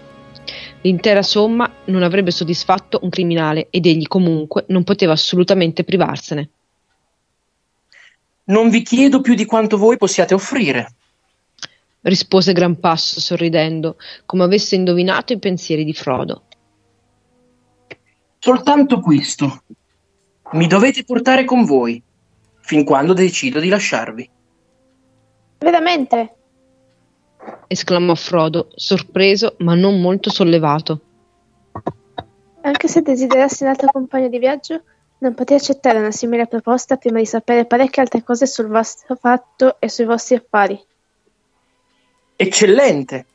L'intera somma non avrebbe soddisfatto un criminale ed egli comunque non poteva assolutamente privarsene. Non vi chiedo più di quanto voi possiate offrire. Rispose Gran Passo sorridendo, come avesse indovinato i pensieri di Frodo. Soltanto questo. Mi dovete portare con voi, fin quando decido di lasciarvi. Veramente? Esclamò Frodo, sorpreso ma non molto sollevato. Anche se desiderassi un altro compagno di viaggio, non potrei accettare una simile proposta prima di sapere parecchie altre cose sul vostro fatto e sui vostri affari. Eccellente!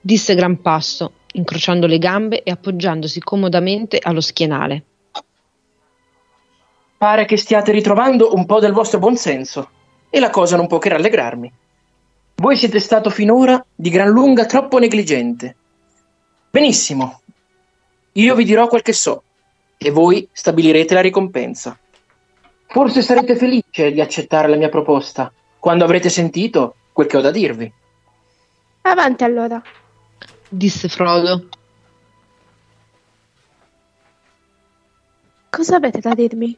Disse Gran Passo, incrociando le gambe e appoggiandosi comodamente allo schienale. Pare che stiate ritrovando un po' del vostro buonsenso, e la cosa non può che rallegrarmi. Voi siete stato finora di gran lunga troppo negligente. Benissimo, io vi dirò quel che so e voi stabilirete la ricompensa. Forse sarete felice di accettare la mia proposta quando avrete sentito quel che ho da dirvi. Avanti allora, disse Frodo. cosa avete da dirmi?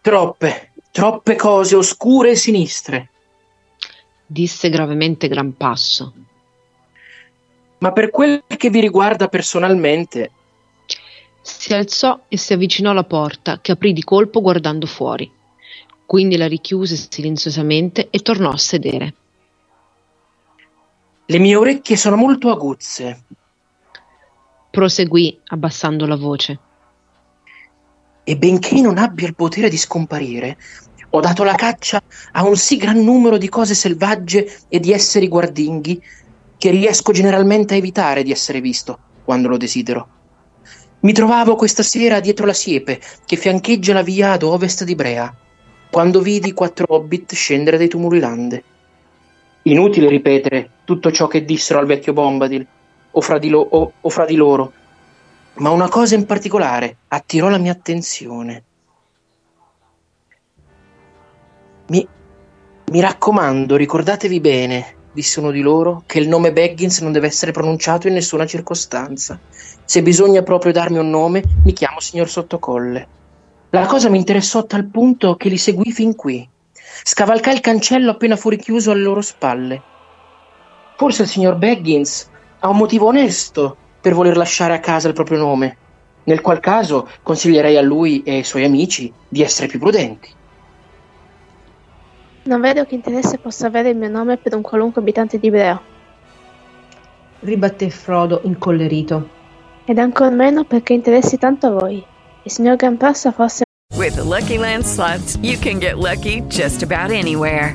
Troppe, troppe cose oscure e sinistre. Disse gravemente Grampasso. Ma per quel che vi riguarda personalmente, Si alzò e si avvicinò alla porta, che aprì di colpo guardando fuori. Quindi la richiuse silenziosamente e tornò a sedere. le mie orecchie sono molto aguzze Proseguì, abbassando la voce. e benché non abbia il potere di scomparire, ho dato la caccia a un sì gran numero di cose selvagge e di esseri guardinghi che riesco generalmente a evitare di essere visto quando lo desidero. Mi trovavo questa sera dietro la siepe che fiancheggia la via ad ovest di Brea, quando vidi quattro hobbit scendere dai tumuli lande. Inutile ripetere tutto ciò che dissero al vecchio Bombadil o fra di, lo- o- o fra di loro, ma una cosa in particolare attirò la mia attenzione. Mi, mi raccomando, ricordatevi bene, disse uno di loro, che il nome Baggins non deve essere pronunciato in nessuna circostanza. Se bisogna proprio darmi un nome, mi chiamo signor Sottocolle. La cosa mi interessò a tal punto che li seguì fin qui. Scavalcai il cancello appena fu richiuso alle loro spalle. Forse il signor Baggins ha un motivo onesto per voler lasciare a casa il proprio nome, nel qual caso consiglierei a lui e ai suoi amici di essere più prudenti. Non vedo che interesse possa avere il mio nome per un qualunque abitante di Brea, ribatté Frodo incollerito. ed ancor meno perché interessi tanto a voi. Il signor Grampasso forse With the Lucky Land slots, you can get lucky just about anywhere.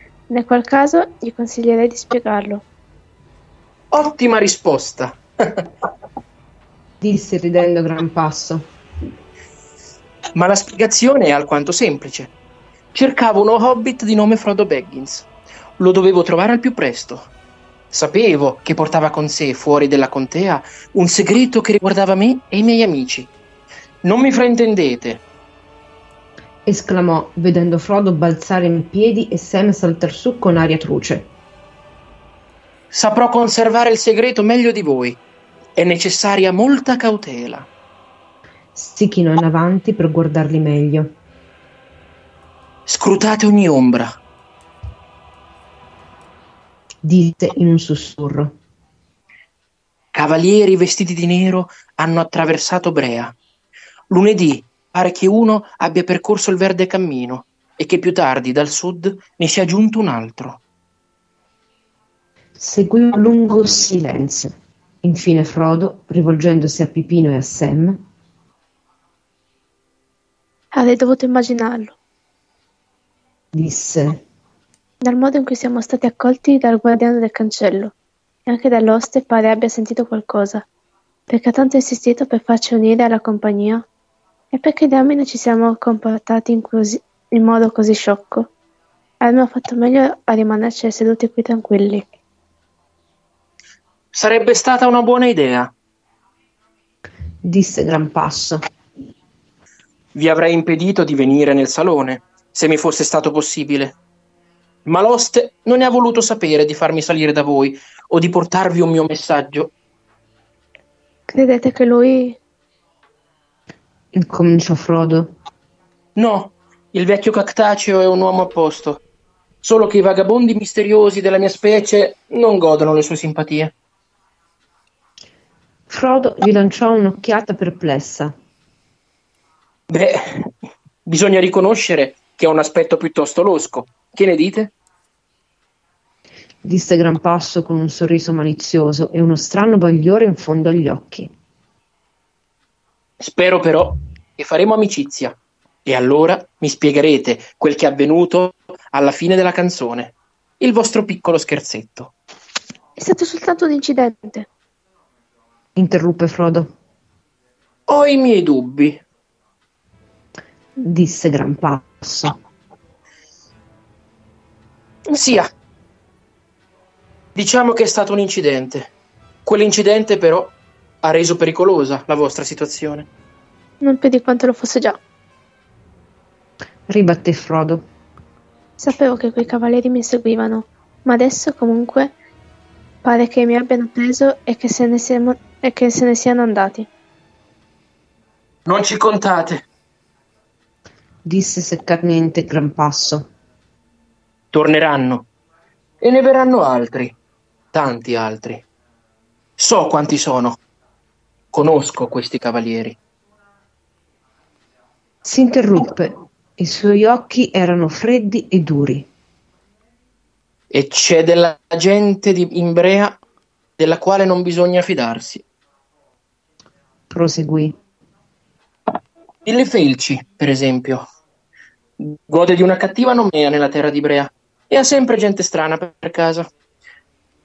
Nel qual caso gli consiglierei di spiegarlo. Ottima risposta. disse ridendo gran passo. Ma la spiegazione è alquanto semplice. Cercavo uno hobbit di nome Frodo Baggins. Lo dovevo trovare al più presto. Sapevo che portava con sé, fuori della contea, un segreto che riguardava me e i miei amici. Non mi fraintendete. Esclamò, vedendo Frodo balzare in piedi e Sam saltar su con aria truce. Saprò conservare il segreto meglio di voi. È necessaria molta cautela. Si chinò in avanti per guardarli meglio. Scrutate ogni ombra. Disse in un sussurro. Cavalieri vestiti di nero hanno attraversato Brea. Lunedì pare che uno abbia percorso il verde cammino e che più tardi dal sud ne sia giunto un altro. Seguì un lungo silenzio. Infine Frodo, rivolgendosi a Pipino e a Sam, Avrei dovuto immaginarlo, disse dal modo in cui siamo stati accolti dal guardiano del cancello. E anche dall'oste pare abbia sentito qualcosa, perché ha tanto insistito per farci unire alla compagnia e perché diamine ci siamo comportati in, così- in modo così sciocco. Avremmo fatto meglio a rimanerci seduti qui tranquilli. Sarebbe stata una buona idea. disse Gran Passo. Vi avrei impedito di venire nel salone, se mi fosse stato possibile. ma l'oste non ne ha voluto sapere di farmi salire da voi o di portarvi un mio messaggio. Credete che lui... Incominciò Frodo. No, il vecchio cactaceo è un uomo a posto. Solo che i vagabondi misteriosi della mia specie non godono le sue simpatie. Frodo gli lanciò un'occhiata perplessa. Beh, bisogna riconoscere che ha un aspetto piuttosto losco. Che ne dite? Disse Gran Passo con un sorriso malizioso e uno strano bagliore in fondo agli occhi. Spero però che faremo amicizia e allora mi spiegherete quel che è avvenuto alla fine della canzone. Il vostro piccolo scherzetto. È stato soltanto un incidente. Interruppe Frodo. Ho i miei dubbi. Disse Gran Passo. Sia. Diciamo che è stato un incidente. Quell'incidente però ha reso pericolosa la vostra situazione. Non più di quanto lo fosse già. Ribatté Frodo. Sapevo che quei cavalieri mi seguivano, ma adesso comunque pare che mi abbiano preso e che se ne, siamo, e che se ne siano andati. Non ci contate. Disse seccamente Gran Passo. Torneranno. E ne verranno altri. Tanti altri. So quanti sono. Conosco questi cavalieri. Si interruppe. I suoi occhi erano freddi e duri. E c'è della gente di Imbrea della quale non bisogna fidarsi. Proseguì. Dille Felci, per esempio. Gode di una cattiva nomea nella terra di Brea e ha sempre gente strana per casa.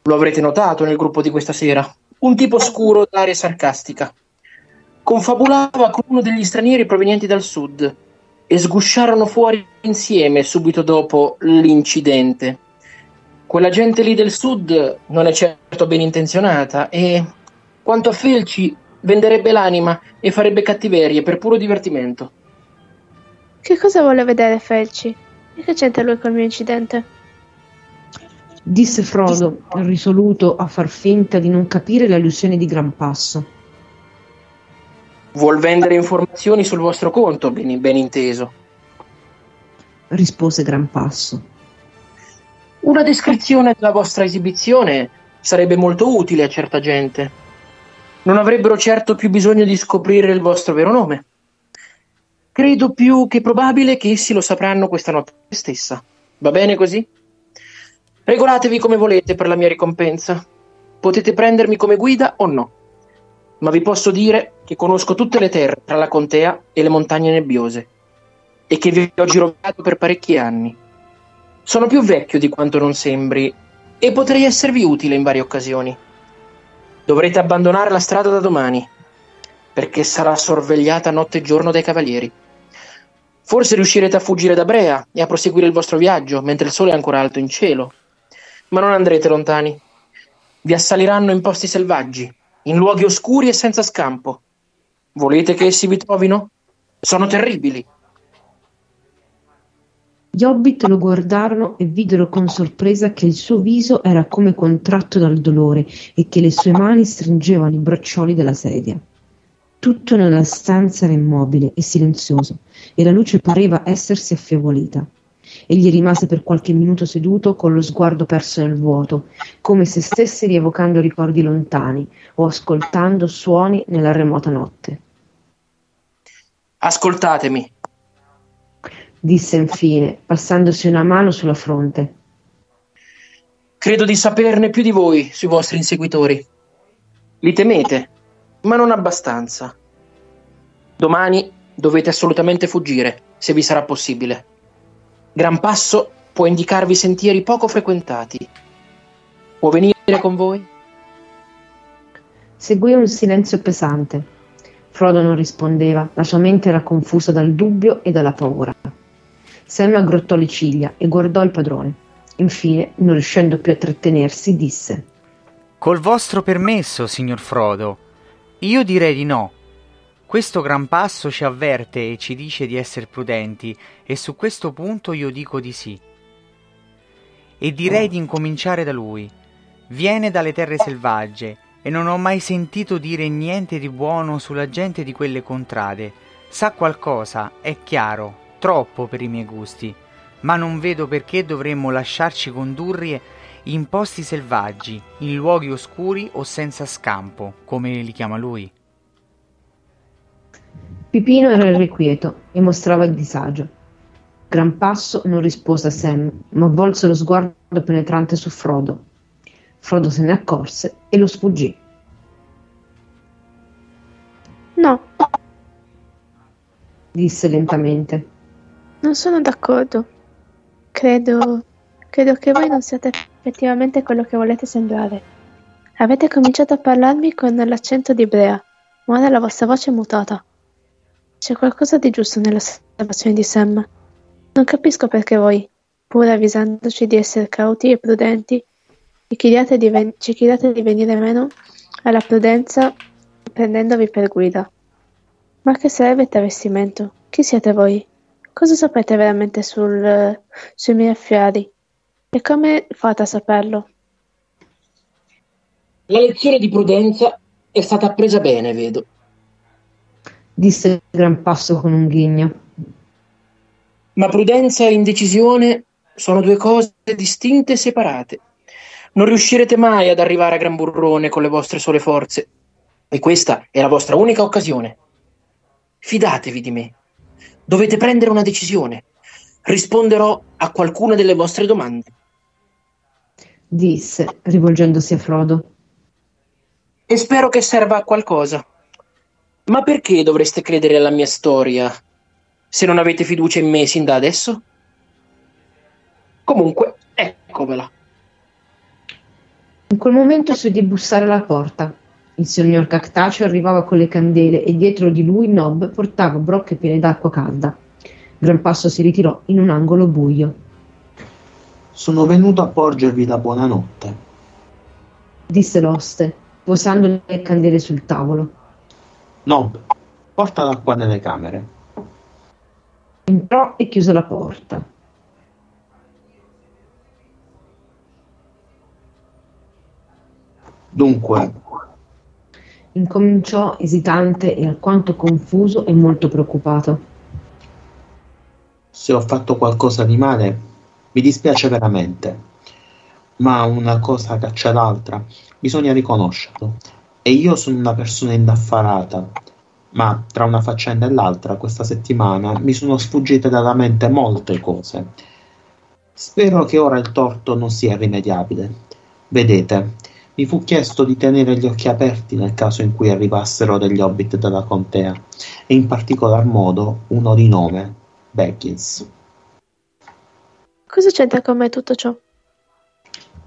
Lo avrete notato nel gruppo di questa sera. Un tipo scuro d'aria sarcastica. Confabulava con uno degli stranieri provenienti dal sud e sgusciarono fuori insieme subito dopo l'incidente. Quella gente lì del sud non è certo ben intenzionata e, quanto a Felci, venderebbe l'anima e farebbe cattiverie per puro divertimento. Che cosa vuole vedere Felci? E che c'entra lui col mio incidente? Disse Frodo, risoluto a far finta di non capire l'allusione di Gran Passo. Vuol vendere informazioni sul vostro conto, ben, ben inteso. Rispose Gran Passo. Una descrizione della vostra esibizione sarebbe molto utile a certa gente. Non avrebbero certo più bisogno di scoprire il vostro vero nome. Credo più che probabile che essi lo sapranno questa notte stessa. Va bene così? Regolatevi come volete per la mia ricompensa. Potete prendermi come guida o no. Ma vi posso dire che conosco tutte le terre tra la contea e le montagne nebbiose e che vi ho girovato per parecchi anni. Sono più vecchio di quanto non sembri e potrei esservi utile in varie occasioni. Dovrete abbandonare la strada da domani, perché sarà sorvegliata notte e giorno dai cavalieri. Forse riuscirete a fuggire da Brea e a proseguire il vostro viaggio mentre il sole è ancora alto in cielo. Ma non andrete lontani. Vi assaliranno in posti selvaggi, in luoghi oscuri e senza scampo. Volete che essi vi trovino? Sono terribili. Gli hobbit lo guardarono e videro con sorpresa che il suo viso era come contratto dal dolore e che le sue mani stringevano i braccioli della sedia. Tutto nella stanza era immobile e silenzioso e la luce pareva essersi affievolita. Egli rimase per qualche minuto seduto con lo sguardo perso nel vuoto, come se stesse rievocando ricordi lontani o ascoltando suoni nella remota notte. Ascoltatemi, disse infine, passandosi una mano sulla fronte. Credo di saperne più di voi sui vostri inseguitori. Li temete, ma non abbastanza. Domani dovete assolutamente fuggire, se vi sarà possibile. Gran Passo può indicarvi sentieri poco frequentati. Può venire con voi? Seguì un silenzio pesante. Frodo non rispondeva, la sua mente era confusa dal dubbio e dalla paura. Sam aggrottò le ciglia e guardò il padrone. Infine, non riuscendo più a trattenersi, disse: Col vostro permesso, signor Frodo, io direi di no. Questo gran passo ci avverte e ci dice di essere prudenti, e su questo punto io dico di sì. e direi di incominciare da lui. Viene dalle terre selvagge e non ho mai sentito dire niente di buono sulla gente di quelle contrade. Sa qualcosa, è chiaro, troppo per i miei gusti, ma non vedo perché dovremmo lasciarci condurre in posti selvaggi, in luoghi oscuri o senza scampo, come li chiama lui. Pipino era irrequieto e mostrava il disagio. Gran Passo non rispose a Sam, ma volse lo sguardo penetrante su Frodo. Frodo se ne accorse e lo sfuggì. No, Disse lentamente. non sono d'accordo. Credo, credo che voi non siate effettivamente quello che volete sembrare. Avete cominciato a parlarmi con l'accento di Brea, ma ora la vostra voce è mutata. C'è qualcosa di giusto nelle osservazioni di Sam. Non capisco perché voi, pur avvisandoci di essere cauti e prudenti, ci chiediate di, ven- ci chiediate di venire meno alla prudenza prendendovi per guida. Ma che il travestimento? Chi siete voi? Cosa sapete veramente sul, sui miei affari? E come fate a saperlo? La lezione di prudenza è stata appresa bene, vedo. Disse Gran Passo con un ghigno. Ma prudenza e indecisione sono due cose distinte e separate. Non riuscirete mai ad arrivare a Gran Burrone con le vostre sole forze. E questa è la vostra unica occasione. Fidatevi di me. Dovete prendere una decisione. Risponderò a qualcuna delle vostre domande. Disse, rivolgendosi a Frodo. E spero che serva a qualcosa. Ma perché dovreste credere alla mia storia se non avete fiducia in me sin da adesso? Comunque, eccovela. In quel momento si udì bussare alla porta. Il signor Cactaceo arrivava con le candele e dietro di lui Nob portava brocche piene d'acqua calda. Gran Passo si ritirò in un angolo buio. Sono venuto a porgervi la buonanotte. Disse l'oste, posando le candele sul tavolo. Nob, porta l'acqua nelle camere. Entrò e chiuse la porta. Dunque, Incominciò esitante e alquanto confuso e molto preoccupato. se ho fatto qualcosa di male, mi dispiace veramente. Ma una cosa caccia l'altra, bisogna riconoscerlo. E io sono una persona indaffarata. Ma tra una faccenda e l'altra, questa settimana mi sono sfuggite dalla mente molte cose. Spero che ora il torto non sia irrimediabile. Vedete, mi fu chiesto di tenere gli occhi aperti nel caso in cui arrivassero degli hobbit dalla contea, e in particolar modo uno di nome Baggins. Cosa c'entra con me tutto ciò?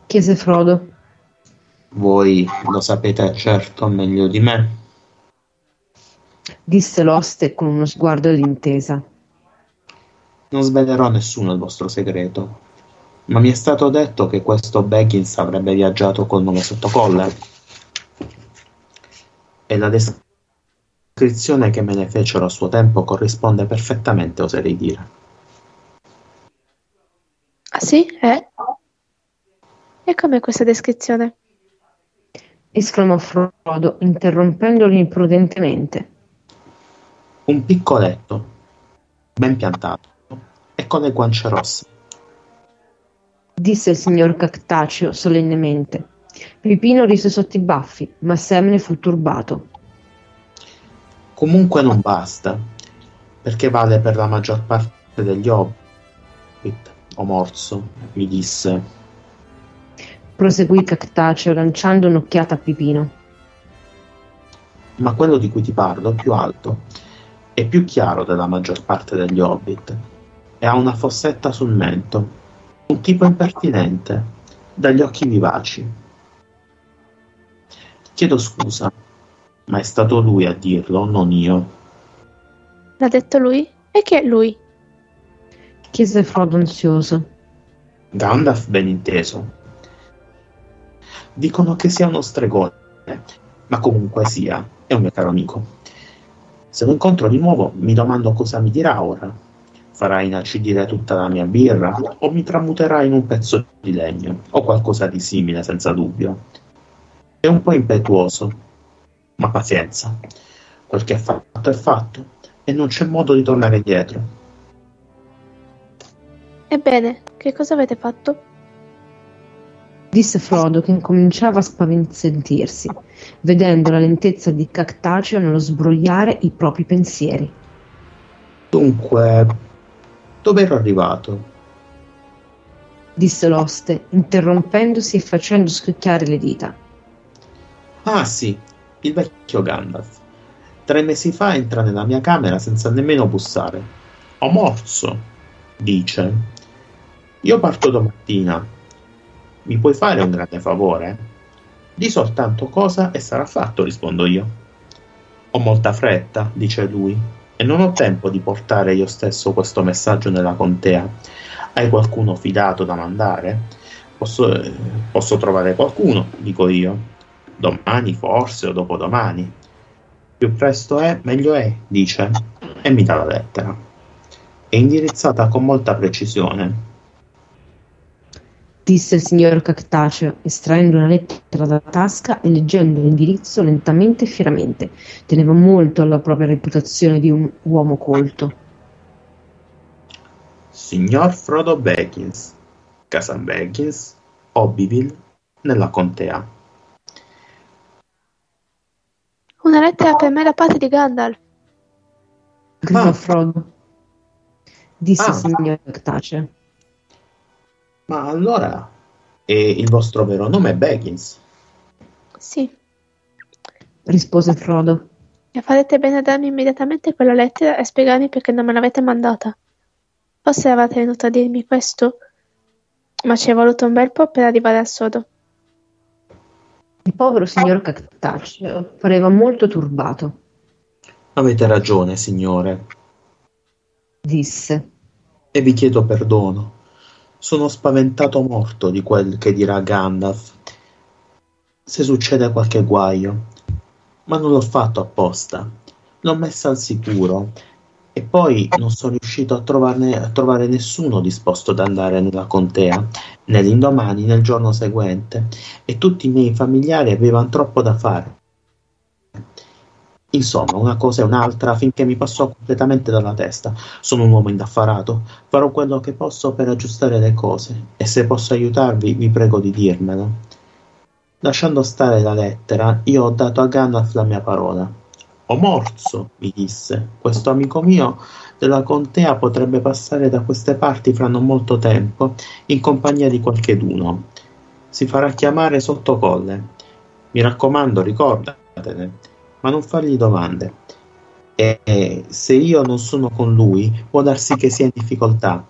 Chiese Frodo. Voi lo sapete certo meglio di me. Disse l'oste con uno sguardo d'intesa. Non svelerò a nessuno il vostro segreto, ma mi è stato detto che questo Baggins avrebbe viaggiato col nome sottocolle. E la descrizione che me ne fecero a suo tempo corrisponde perfettamente, oserei dire. Ah sì? Eh? E com'è questa descrizione? Esclamò Frodo, interrompendolo imprudentemente. Un piccoletto, ben piantato e con le guance rosse. Disse il signor Cactaceo solennemente. Pipino rise sotto i baffi, ma Sam ne fu turbato. Comunque non basta, perché vale per la maggior parte degli hobbit, o morso, mi disse. Proseguì Cactaceo lanciando un'occhiata a Pipino. Ma quello di cui ti parlo è più alto e più chiaro della maggior parte degli hobbit e ha una fossetta sul mento. Un tipo impertinente, dagli occhi vivaci. Chiedo scusa, ma è stato lui a dirlo, non io. L'ha detto lui? E chi è lui? Chiese Frodo ansioso. Gandalf ben inteso. Dicono che sia uno stregone, ma comunque sia, è un mio caro amico. Se lo incontro di nuovo, mi domando cosa mi dirà ora. farai inacidire tutta la mia birra o mi tramuterai in un pezzo di legno o qualcosa di simile senza dubbio. È un po' impetuoso, ma pazienza. Quel che è fatto è fatto e non c'è modo di tornare indietro. Ebbene, che cosa avete fatto? Disse Frodo che incominciava a spavensentirsi, vedendo la lentezza di Cactaceo nello sbrogliare i propri pensieri. Dunque, dove ero arrivato? Disse l'oste, interrompendosi e facendo scricchiare le dita. Ah sì, il vecchio Gandalf. Tre mesi fa entra nella mia camera senza nemmeno bussare. Ho morso, dice. Io parto domattina. Mi puoi fare un grande favore? Di soltanto cosa e sarà fatto, rispondo io. Ho molta fretta, dice lui, e non ho tempo di portare io stesso questo messaggio nella contea. Hai qualcuno fidato da mandare? Posso, eh, posso trovare qualcuno, dico io. Domani forse o dopodomani. Più presto è, meglio è, dice, e mi dà la lettera. È indirizzata con molta precisione. Disse il signor Cactaceo, estraendo una lettera dalla tasca e leggendo l'indirizzo lentamente e fieramente. Teneva molto alla propria reputazione di un uomo colto. Signor Frodo Baggins, Casa Baggins, Hobbyville, nella contea. Una lettera per me da parte di Gandalf. Gridò Frodo. Disse Ah. il signor Cactaceo. Ma allora, e il vostro vero nome è Baggins? Sì, Rispose Frodo. e farete bene a darmi immediatamente quella lettera e spiegarmi perché non me l'avete mandata. Forse eravate venuto a dirmi questo, ma ci è voluto un bel po' per arrivare al sodo. Il povero signor Cactaceo pareva molto turbato. Avete ragione, signore, Disse. e vi chiedo perdono. Sono spaventato morto di quel che dirà Gandalf. Se succede qualche guaio, ma non l'ho fatto apposta. L'ho messa al sicuro e poi non sono riuscito a, trovarne- a trovare nessuno disposto ad andare nella contea, né l'indomani né il giorno seguente, e tutti i miei familiari avevano troppo da fare. Insomma, una cosa e un'altra finché mi passò completamente dalla testa. Sono un uomo indaffarato, farò quello che posso per aggiustare le cose e se posso aiutarvi vi prego di dirmelo. Lasciando stare la lettera, io ho dato a Gandalf la mia parola. Ho morso, mi disse. Questo amico mio della contea potrebbe passare da queste parti fra non molto tempo in compagnia di qualcheduno. Si farà chiamare sottocolle. Mi raccomando, ricordatene ma non fargli domande. E, se io non sono con lui, può darsi che sia in difficoltà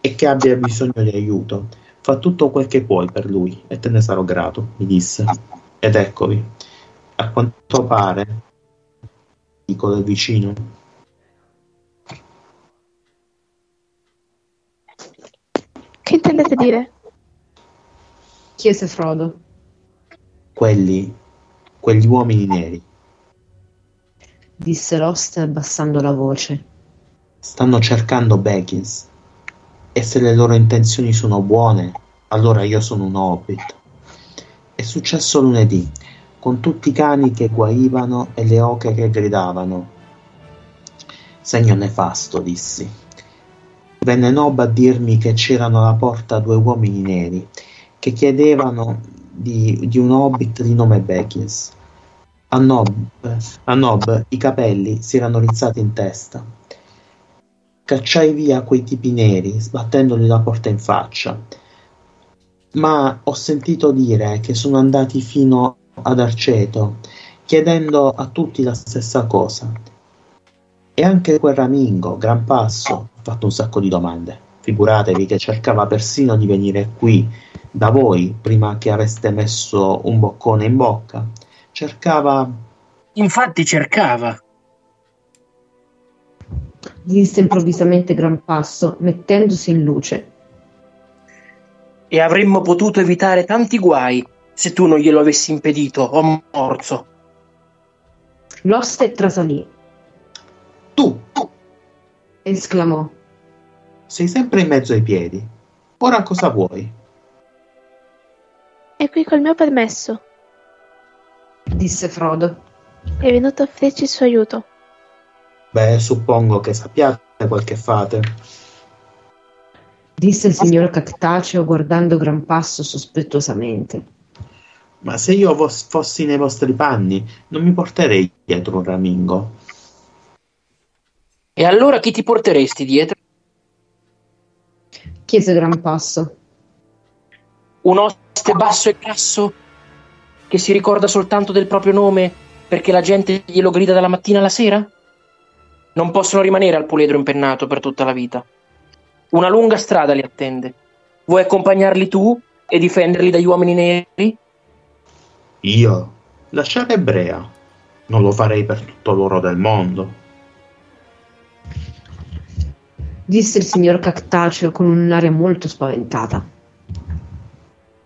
e che abbia bisogno di aiuto. Fa tutto quel che puoi per lui e te ne sarò grato, mi disse. Ed eccovi. A quanto pare, dico del vicino, Che intendete dire? Chiese Frodo. quelli, quegli uomini neri, Disse l'oste abbassando la voce. stanno cercando Baggins. E se le loro intenzioni sono buone, allora io sono un hobbit. È successo lunedì, con tutti i cani che guaivano e le oche che gridavano. Segno nefasto, dissi. Venne Nob a dirmi che c'erano alla porta due uomini neri che chiedevano di, di un hobbit di nome Baggins. A Nob, a Nob i capelli si erano rizzati in testa. Cacciai via quei tipi neri, sbattendogli la porta in faccia. Ma ho sentito dire che sono andati fino ad Arceto, chiedendo a tutti la stessa cosa. E anche quel ramingo, Gran Passo, ha fatto un sacco di domande. Figuratevi che cercava persino di venire qui da voi prima che aveste messo un boccone in bocca. Cercava Infatti cercava. Disse improvvisamente Gran Passo, mettendosi in luce. E avremmo potuto evitare tanti guai se tu non glielo avessi impedito, o morso. L'oste trasalì. Tu! Esclamò. sei sempre in mezzo ai piedi. Ora cosa vuoi? È qui col mio permesso. Disse Frodo. È venuto a offrirci il suo aiuto. Beh, suppongo che sappiate quel che fate. Disse il signor Cactaceo guardando Gran Passo sospettosamente. Ma se io vos- fossi nei vostri panni, non mi porterei dietro un ramingo. E allora chi ti porteresti dietro? Chiese Gran Passo. Un oste basso e grasso che si ricorda soltanto del proprio nome perché la gente glielo grida dalla mattina alla sera? Non possono rimanere al puledro impennato per tutta la vita. Una lunga strada li attende. Vuoi accompagnarli tu e difenderli dagli uomini neri? Io? Lasciare Brea. Non lo farei per tutto l'oro del mondo. Disse il signor Cactaceo con un'aria molto spaventata.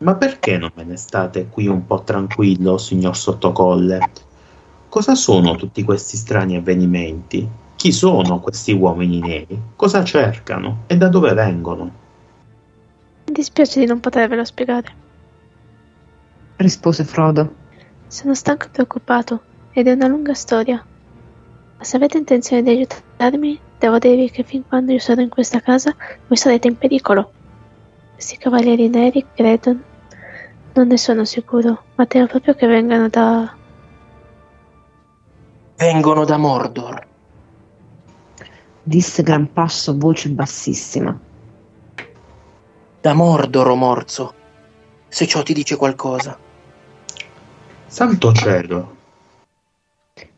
Ma perché non me ne state qui un po' tranquillo, signor Sottocolle? Cosa sono tutti questi strani avvenimenti? Chi sono questi uomini neri? Cosa cercano? E da dove vengono? Mi dispiace di non potervelo spiegare. Rispose Frodo. Sono stanco e preoccupato ed è una lunga storia. Ma se avete intenzione di aiutarmi, devo dirvi che fin quando io sarò in questa casa, voi sarete in pericolo. Questi cavalieri neri, credo, non ne sono sicuro, ma temo proprio che vengano da... Vengono da Mordor. Disse Gran Passo a voce bassissima. Da Mordor, o morzo. Se ciò ti dice qualcosa. Santo cielo!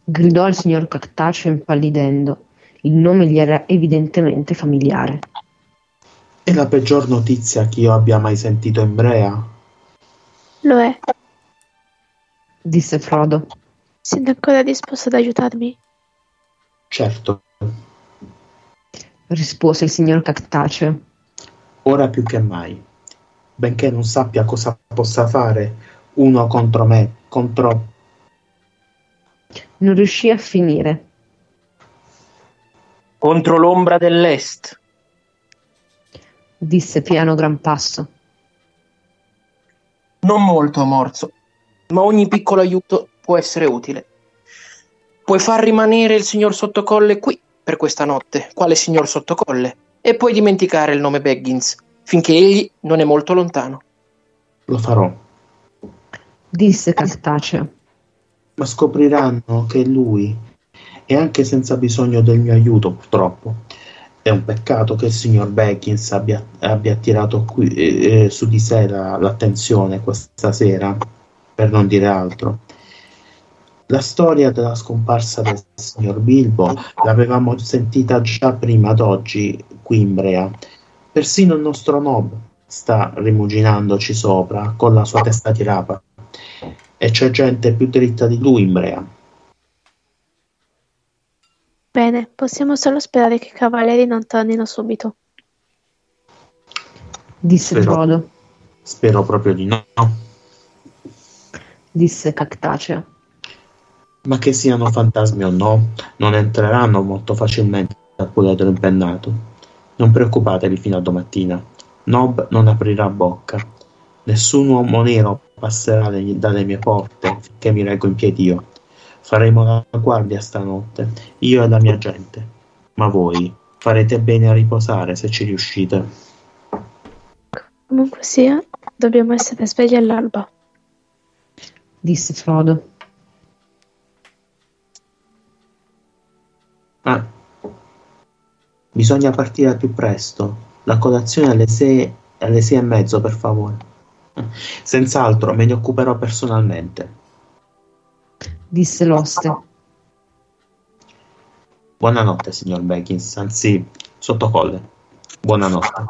Gridò il signor Cactaceo impallidendo. Il nome gli era evidentemente familiare. È la peggior notizia che io abbia mai sentito in Brea. Lo è. Disse Frodo. Siete ancora disposto ad aiutarmi? Certo, Rispose il signor Cactaceo. ora più che mai. Benché non sappia cosa possa fare uno contro me, contro... Non riuscì a finire. Contro l'ombra dell'est. Disse piano Gran Passo. Non molto, Morzo, ma ogni piccolo aiuto può essere utile. Puoi far rimanere il signor Sottocolle qui per questa notte, quale signor Sottocolle, e puoi dimenticare il nome Baggins, finché egli non è molto lontano. Lo farò. Disse Cactaceo. Ma scopriranno che è lui, e anche senza bisogno del mio aiuto, purtroppo. È un peccato che il signor Baggins abbia, abbia attirato qui, eh, su di sé la- l'attenzione questa sera, per non dire altro. La storia della scomparsa del signor Bilbo l'avevamo sentita già prima d'oggi qui in Brea. Persino il nostro Nob sta rimuginandoci sopra con la sua testa di rapa. E c'è gente più dritta di lui in Brea. Bene, possiamo solo sperare che i cavalieri non tornino subito. Disse Spero. Frodo. Spero proprio di no. Disse Cactaceo. Ma che siano fantasmi o no, non entreranno molto facilmente al puledro impennato. Non preoccupatevi fino a domattina. Nob non aprirà bocca. Nessun uomo nero passerà le- dalle mie porte finché mi reggo in piedi io. Faremo la guardia stanotte, io e la mia gente. Ma voi farete bene a riposare se ci riuscite. Comunque sia, dobbiamo essere svegli all'alba. Disse Frodo. Ah. Bisogna partire al più presto. La colazione alle sei, alle sei e mezzo, per favore. Senz'altro me ne occuperò personalmente. Disse l'oste. Buonanotte, signor Baggins, anzi, sottocolle. Buonanotte.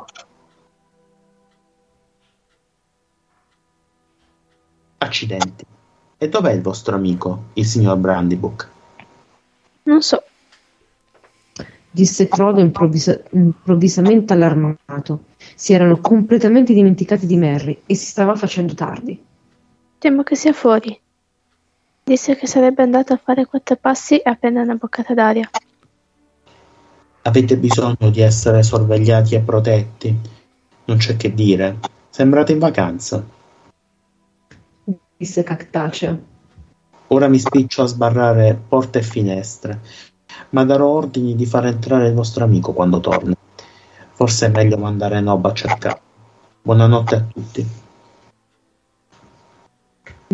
Accidenti. E dov'è il vostro amico, il signor Brandybook? Non so, Disse Frodo improvvisa- improvvisamente allarmato. Si erano completamente dimenticati di Merry e si stava facendo tardi. temo che sia fuori. Disse che sarebbe andato a fare quattro passi e a prendere una boccata d'aria. Avete bisogno di essere sorvegliati e protetti. Non c'è che dire. Sembrate in vacanza. Disse Cactaceo. Ora mi spiccio a sbarrare porte e finestre, ma darò ordini di far entrare il vostro amico quando torna. Forse è meglio mandare Nob a cercare. Buonanotte a tutti.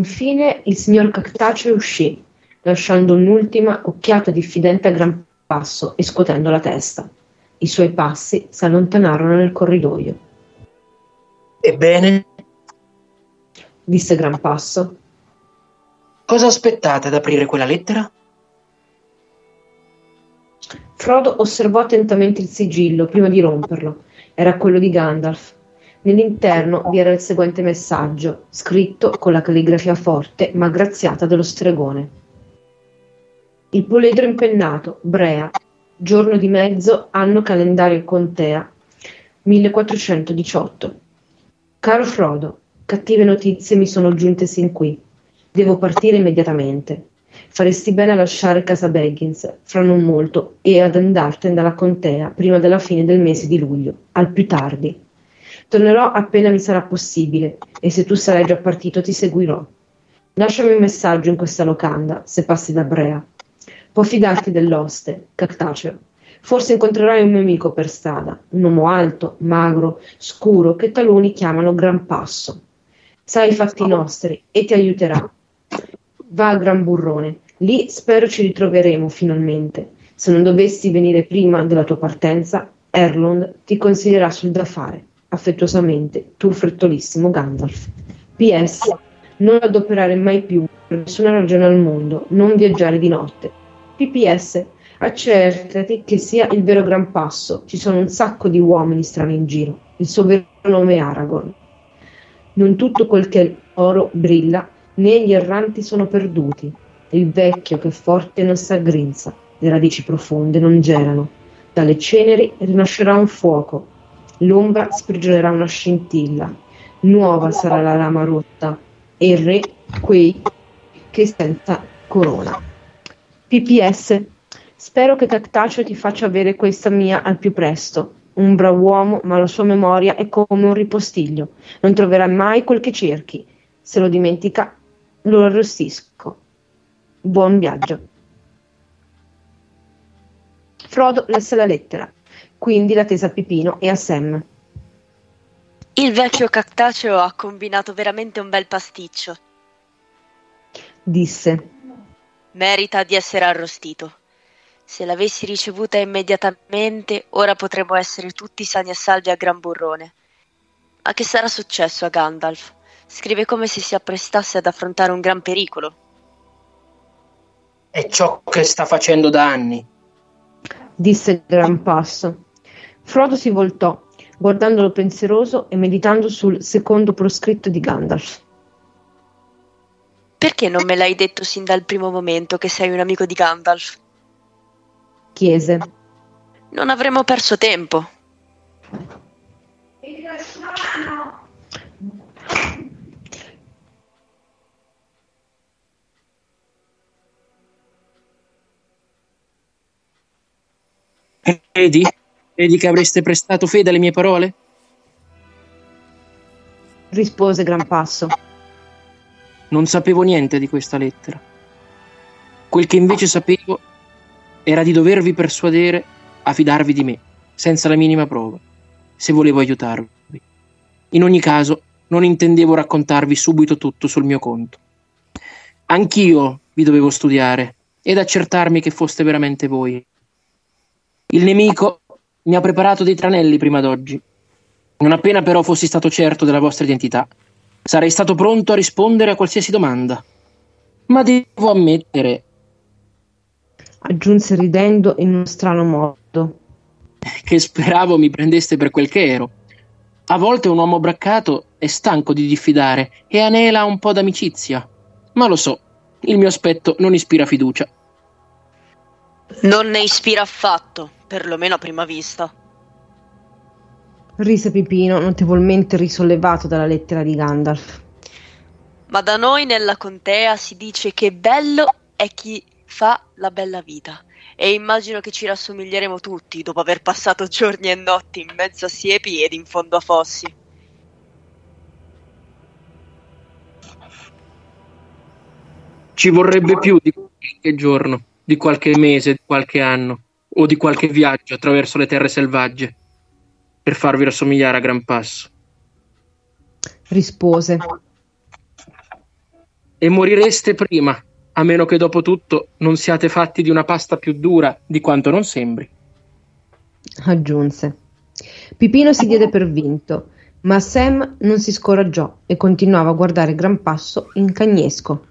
Infine il signor Cactaceo uscì, lasciando un'ultima occhiata diffidente a gran passo e scuotendo la testa. I suoi passi si allontanarono nel corridoio. Ebbene, Disse Gran Passo. cosa aspettate ad aprire quella lettera? Frodo osservò attentamente il sigillo prima di romperlo. Era quello di Gandalf. Nell'interno vi era il seguente messaggio, scritto con la calligrafia forte ma graziata dello stregone. Il poledro impennato, Brea, giorno di mezzo, anno calendario contea, 1418. Caro Frodo, cattive notizie mi sono giunte sin qui. Devo partire immediatamente. Faresti bene a lasciare casa Baggins fra non molto e ad andartene dalla contea prima della fine del mese di luglio, al più tardi. Tornerò appena mi sarà possibile e se tu sarai già partito ti seguirò. Lasciami un messaggio in questa locanda se passi da Brea. Può fidarti dell'oste, Cactaceo. Forse incontrerai un mio amico per strada, un uomo alto, magro, scuro, che taluni chiamano Gran Passo. Sa i fatti nostri e ti aiuterà. Va a Gran Burrone, lì spero ci ritroveremo finalmente. Se non dovessi venire prima della tua partenza, Erlond ti consiglierà sul da fare. Affettuosamente, tuo frettolissimo Gandalf. PS. Non adoperare mai più, per nessuna ragione al mondo, non viaggiare di notte. PPS. Accertati che sia il vero Gran Passo. Ci sono un sacco di uomini strani in giro. Il suo vero nome è Aragorn. Non tutto quel che è oro brilla, né gli erranti sono perduti. Il vecchio che forte non s'aggrinza, le radici profonde non gelano. Dalle ceneri rinascerà un fuoco, l'ombra sprigionerà una scintilla. Nuova sarà la lama rotta e il re quei che senza corona. PPS. Spero che Cactaceo ti faccia avere questa mia al più presto. Un bravo uomo, ma la sua memoria è come un ripostiglio. Non troverai mai quel che cerchi. Se lo dimentica, lo arrostisco. Buon viaggio. Frodo lesse la lettera, quindi la tesa a Pipino e a Sam. Il vecchio Cactaceo ha combinato veramente un bel pasticcio. Disse. Merita di essere arrostito. Se l'avessi ricevuta immediatamente, ora potremmo essere tutti sani e salvi a Gran Burrone. Ma che sarà successo a Gandalf? Scrive come se si apprestasse ad affrontare un gran pericolo. È ciò che sta facendo da anni. Disse Gran Passo. Frodo si voltò, guardandolo pensieroso e meditando sul secondo proscritto di Gandalf. Perché non me l'hai detto sin dal primo momento che sei un amico di Gandalf? Chiese. Non avremmo perso tempo. Vedi? Vedi che avreste prestato fede alle mie parole? Rispose Gran Passo. Non sapevo niente di questa lettera. Quel che invece sapevo era di dovervi persuadere a fidarvi di me, senza la minima prova, se volevo aiutarvi. In ogni caso, non intendevo raccontarvi subito tutto sul mio conto. Anch'io vi dovevo studiare ed accertarmi che foste veramente voi. Il nemico mi ha preparato dei tranelli prima d'oggi. Non appena però fossi stato certo della vostra identità, sarei stato pronto a rispondere a qualsiasi domanda. Ma devo ammettere aggiunse ridendo in uno strano modo. che speravo mi prendeste per quel che ero. A volte un uomo braccato è stanco di diffidare e anela un po' d'amicizia. Ma lo so, il mio aspetto non ispira fiducia. Non ne ispira affatto, perlomeno a prima vista. Rise Pipino, notevolmente risollevato dalla lettera di Gandalf. Ma da noi nella contea si dice che bello è chi fa la bella vita e immagino che ci rassomiglieremo tutti dopo aver passato giorni e notti in mezzo a siepi ed in fondo a fossi. Ci vorrebbe più di qualche giorno, di qualche mese, di qualche anno o di qualche viaggio attraverso le terre selvagge per farvi rassomigliare a gran passo. Rispose. E morireste prima, a meno che dopo tutto non siate fatti di una pasta più dura di quanto non sembri. Aggiunse. Pipino si diede per vinto, ma Sam non si scoraggiò e continuava a guardare Gran Passo in cagnesco.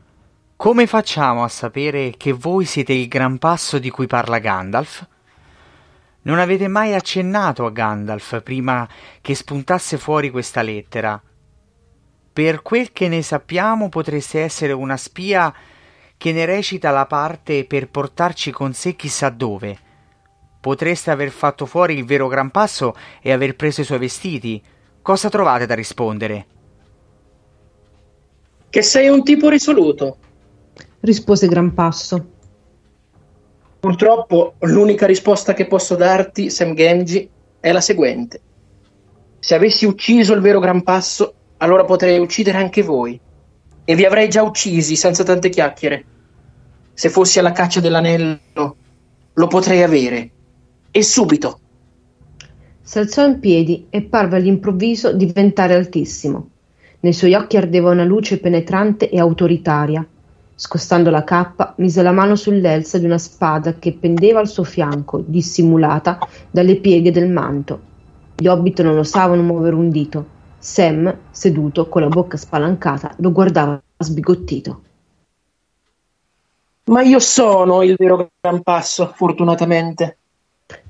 Come facciamo a sapere che voi siete il gran passo di cui parla Gandalf? Non avete mai accennato a Gandalf prima che spuntasse fuori questa lettera. Per quel che ne sappiamo potreste essere una spia che ne recita la parte per portarci con sé chissà dove. Potreste aver fatto fuori il vero gran passo e aver preso i suoi vestiti. Cosa trovate da rispondere? Che sei un tipo risoluto, rispose Gran Passo. Purtroppo l'unica risposta che posso darti, Sam Genji, è la seguente. Se avessi ucciso il vero Gran Passo, allora potrei uccidere anche voi. E vi avrei già uccisi senza tante chiacchiere. Se fossi alla caccia dell'anello, lo potrei avere. E subito. Si alzò in piedi e parve all'improvviso diventare altissimo. Nei suoi occhi ardeva una luce penetrante e autoritaria Scostando la cappa, mise la mano sull'elsa di una spada che pendeva al suo fianco, dissimulata dalle pieghe del manto. Gli hobbit non osavano muovere un dito. Sam, seduto, con la bocca spalancata, lo guardava sbigottito. Ma io sono il vero gran passo, fortunatamente,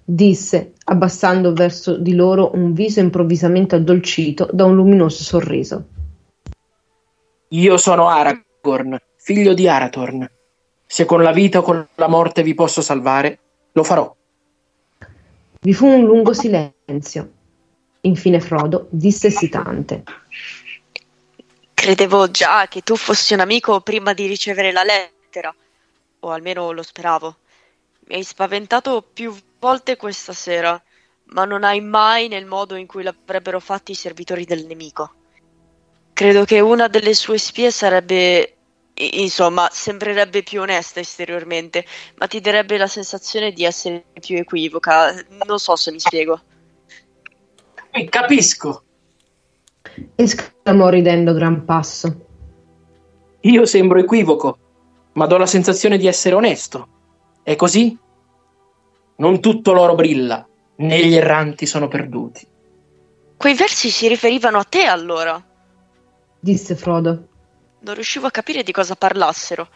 disse, abbassando verso di loro un viso improvvisamente addolcito da un luminoso sorriso. Io sono Aragorn, figlio di Arathorn. Se con la vita o con la morte vi posso salvare, lo farò. Vi fu un lungo silenzio. Infine Frodo disse esitante. Credevo già che tu fossi un amico prima di ricevere la lettera, o almeno lo speravo. Mi hai spaventato più volte questa sera, ma non hai mai nel modo in cui l'avrebbero fatto i servitori del nemico. Credo che una delle sue spie sarebbe insomma, sembrerebbe più onesta esteriormente, ma ti darebbe la sensazione di essere più equivoca. Non so se mi spiego. Capisco. Esclamò ridendo gran passo. Io sembro equivoco, ma do la sensazione di essere onesto. È così? Non tutto l'oro brilla, né gli erranti sono perduti. Quei versi si riferivano a te allora? disse Frodo. Non riuscivo a capire di cosa parlassero.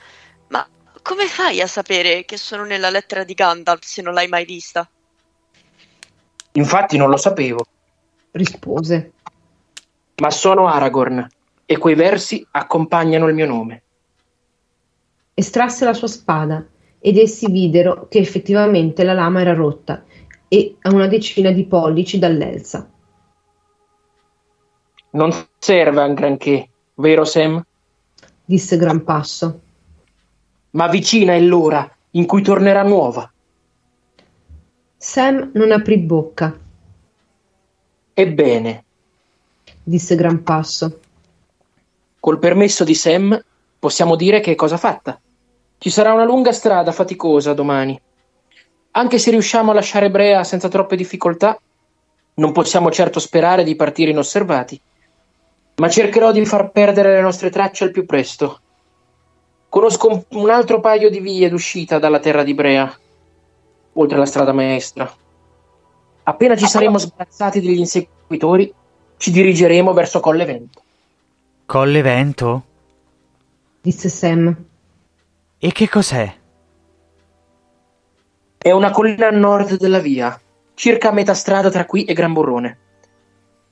Ma come fai a sapere che sono nella lettera di Gandalf se non l'hai mai vista? Infatti non lo sapevo. Rispose. Ma sono Aragorn e quei versi accompagnano il mio nome. Estrasse la sua spada ed essi videro che effettivamente la lama era rotta e a una decina di pollici dall'elsa. Non serve a granché, vero Sam? Disse Gran Passo. Ma vicina è l'ora in cui tornerà nuova. Sam non aprì bocca. Ebbene, disse Gran Passo. Col permesso di Sam, possiamo dire che è cosa fatta. Ci sarà una lunga strada faticosa domani. Anche se riusciamo a lasciare Brea senza troppe difficoltà, non possiamo certo sperare di partire inosservati ma cercherò di far perdere le nostre tracce al più presto. Conosco un altro paio di vie d'uscita dalla terra di Brea, oltre alla strada maestra. Appena ci saremo sbarazzati degli inseguitori, ci dirigeremo verso Colle Vento. Colle Vento? disse Sam. E che cos'è? È una collina a nord della via, circa a metà strada tra qui e Gran Borrone.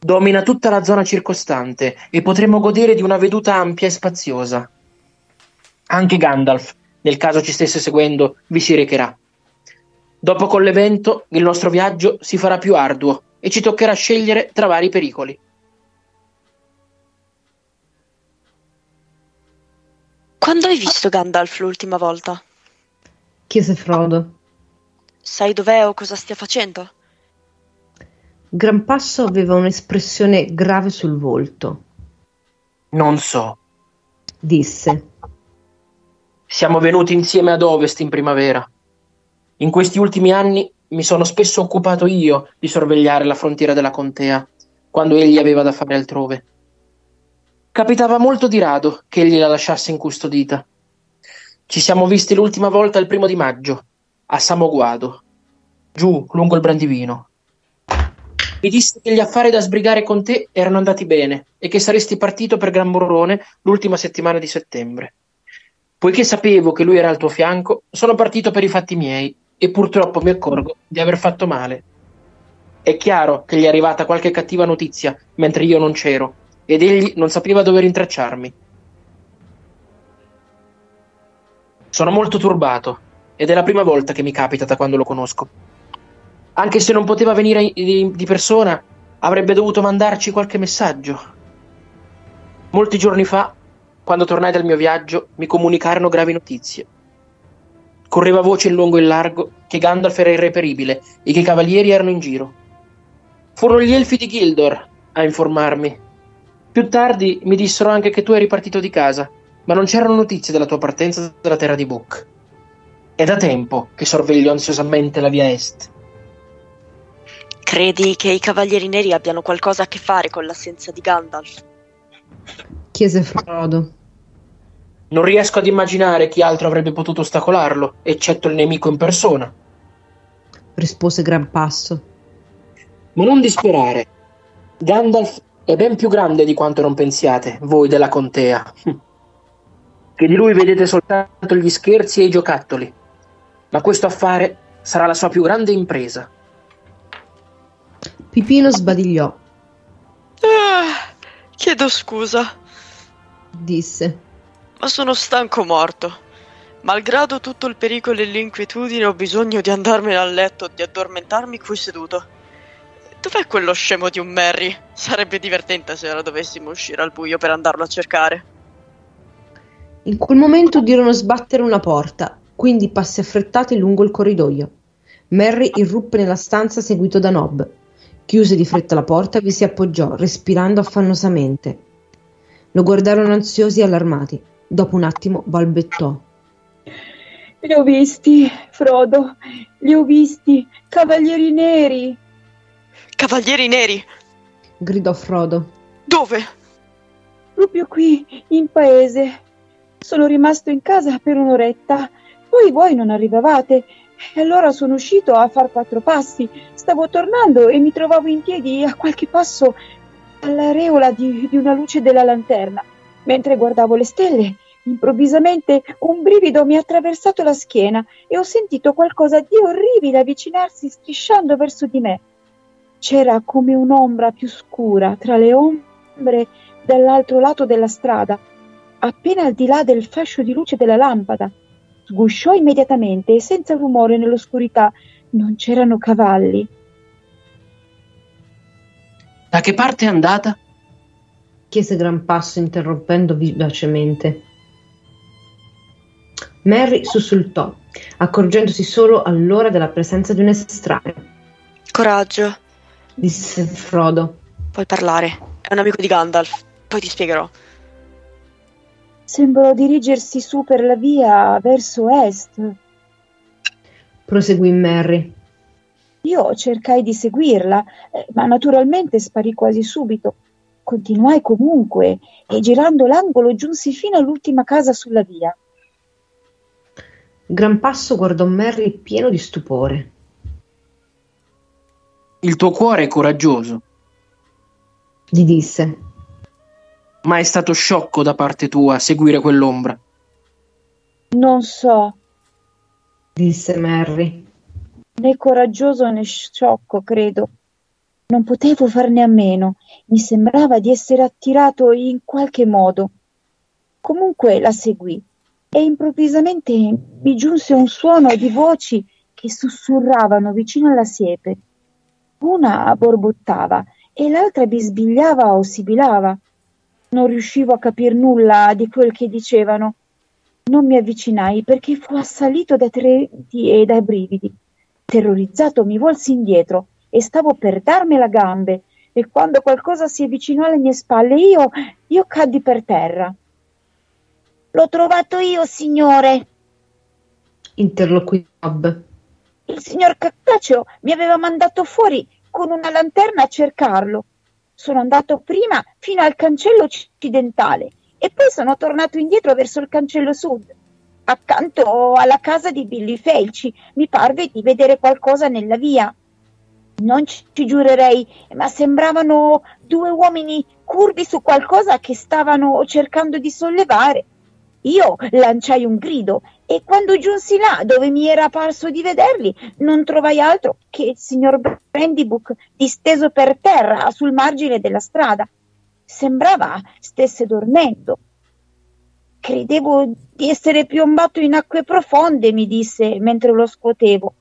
Domina tutta la zona circostante e potremo godere di una veduta ampia e spaziosa. Anche Gandalf, nel caso ci stesse seguendo, vi si recherà. Dopo quell'evento, il nostro viaggio si farà più arduo e ci toccherà scegliere tra vari pericoli. Quando hai visto Gandalf l'ultima volta? chiese Frodo. Sai dov'è o cosa stia facendo? Gran Passo aveva un'espressione grave sul volto. Non so. Disse. Siamo venuti insieme ad Ovest in primavera. In questi ultimi anni mi sono spesso occupato io di sorvegliare la frontiera della contea, quando egli aveva da fare altrove. Capitava molto di rado che egli la lasciasse incustodita. Ci siamo visti l'ultima volta il primo di maggio, a Samoguado, giù lungo il Brandivino. Mi disse che gli affari da sbrigare con te erano andati bene e che saresti partito per Gran Borrone l'ultima settimana di settembre. Poiché sapevo che lui era al tuo fianco, sono partito per i fatti miei e purtroppo mi accorgo di aver fatto male. È chiaro che gli è arrivata qualche cattiva notizia mentre io non c'ero ed egli non sapeva dove rintracciarmi. Sono molto turbato ed è la prima volta che mi capita da quando lo conosco. Anche se non poteva venire di, persona, avrebbe dovuto mandarci qualche messaggio. Molti giorni fa, quando tornai dal mio viaggio, mi comunicarono gravi notizie. Correva voce in lungo e in largo che Gandalf era irreperibile e che i cavalieri erano in giro. Furono gli elfi di Gildor a informarmi. Più tardi mi dissero anche che tu eri partito di casa, ma non c'erano notizie della tua partenza dalla terra di Book. È da tempo che sorveglio ansiosamente la via est. Credi che i Cavalieri Neri abbiano qualcosa a che fare con l'assenza di Gandalf? Chiese Frodo. Non riesco ad immaginare chi altro avrebbe potuto ostacolarlo, eccetto il nemico in persona. Rispose Gran Passo. Ma non disperare. Gandalf è ben più grande di quanto non pensiate, voi della contea. Che di lui vedete soltanto gli scherzi e i giocattoli. Ma questo affare sarà la sua più grande impresa. Pipino sbadigliò. Ah, chiedo scusa. Disse. Ma sono stanco morto. Malgrado tutto il pericolo e l'inquietudine, ho bisogno di andarmene a letto, di addormentarmi qui seduto. Dov'è quello scemo di un Merry? Sarebbe divertente se ora dovessimo uscire al buio per andarlo a cercare. In quel momento udirono sbattere una porta, quindi passi affrettati lungo il corridoio. Merry irruppe nella stanza seguito da Nob. Chiuse di fretta la porta e vi si appoggiò, respirando affannosamente. Lo guardarono ansiosi e allarmati. Dopo un attimo balbettò. Li ho visti, Frodo, li ho visti, cavalieri neri. Cavalieri neri? gridò Frodo. Dove? Proprio qui, in paese. Sono rimasto in casa per un'oretta. Poi voi non arrivavate. E allora sono uscito a far quattro passi. Stavo tornando e mi trovavo in piedi a qualche passo all'areola di, di una luce della lanterna. Mentre guardavo le stelle, improvvisamente un brivido mi ha attraversato la schiena e ho sentito qualcosa di orribile avvicinarsi strisciando verso di me. C'era come un'ombra più scura tra le ombre dall'altro lato della strada, appena al di là del fascio di luce della lampada. Sgusciò immediatamente e senza rumore nell'oscurità. Non c'erano cavalli. Da che parte è andata? chiese Gran Passo interrompendo vivacemente. Mary sussultò, accorgendosi solo allora della presenza di un estraneo. Coraggio, disse Frodo. puoi parlare. È un amico di Gandalf. Poi ti spiegherò. Sembrò dirigersi su per la via verso est. Proseguì Mary. Io cercai di seguirla, eh, ma naturalmente sparì quasi subito. Continuai comunque e girando l'angolo giunsi fino all'ultima casa sulla via. Gran Passo guardò Mary pieno di stupore. Il tuo cuore è coraggioso, Gli disse. Ma è stato sciocco da parte tua seguire quell'ombra. Non so, disse Mary. né coraggioso né sciocco, credo. Non potevo farne a meno, mi sembrava di essere attirato in qualche modo. Comunque la seguì e improvvisamente mi giunse un suono di voci che sussurravano vicino alla siepe. Una borbottava e l'altra bisbigliava o sibilava. Non riuscivo a capir nulla di quel che dicevano. Non mi avvicinai perché fu assalito da tremiti e da brividi. Terrorizzato mi volsi indietro e stavo per darmi a gambe e quando qualcosa si avvicinò alle mie spalle io, io caddi per terra. L'ho trovato io, signore, interloquì Bob. Il signor Cattaceo mi aveva mandato fuori con una lanterna a cercarlo. Sono andato prima fino al cancello occidentale e poi sono tornato indietro verso il cancello sud. Accanto alla casa di Billy Felci mi parve di vedere qualcosa nella via. Non ci giurerei, ma sembravano due uomini curvi su qualcosa che stavano cercando di sollevare. Io lanciai un grido e quando giunsi là dove mi era parso di vederli non trovai altro che il signor Brandybook disteso per terra sul margine della strada. Sembrava stesse dormendo. Credevo di essere piombato in acque profonde, mi disse mentre lo scuotevo.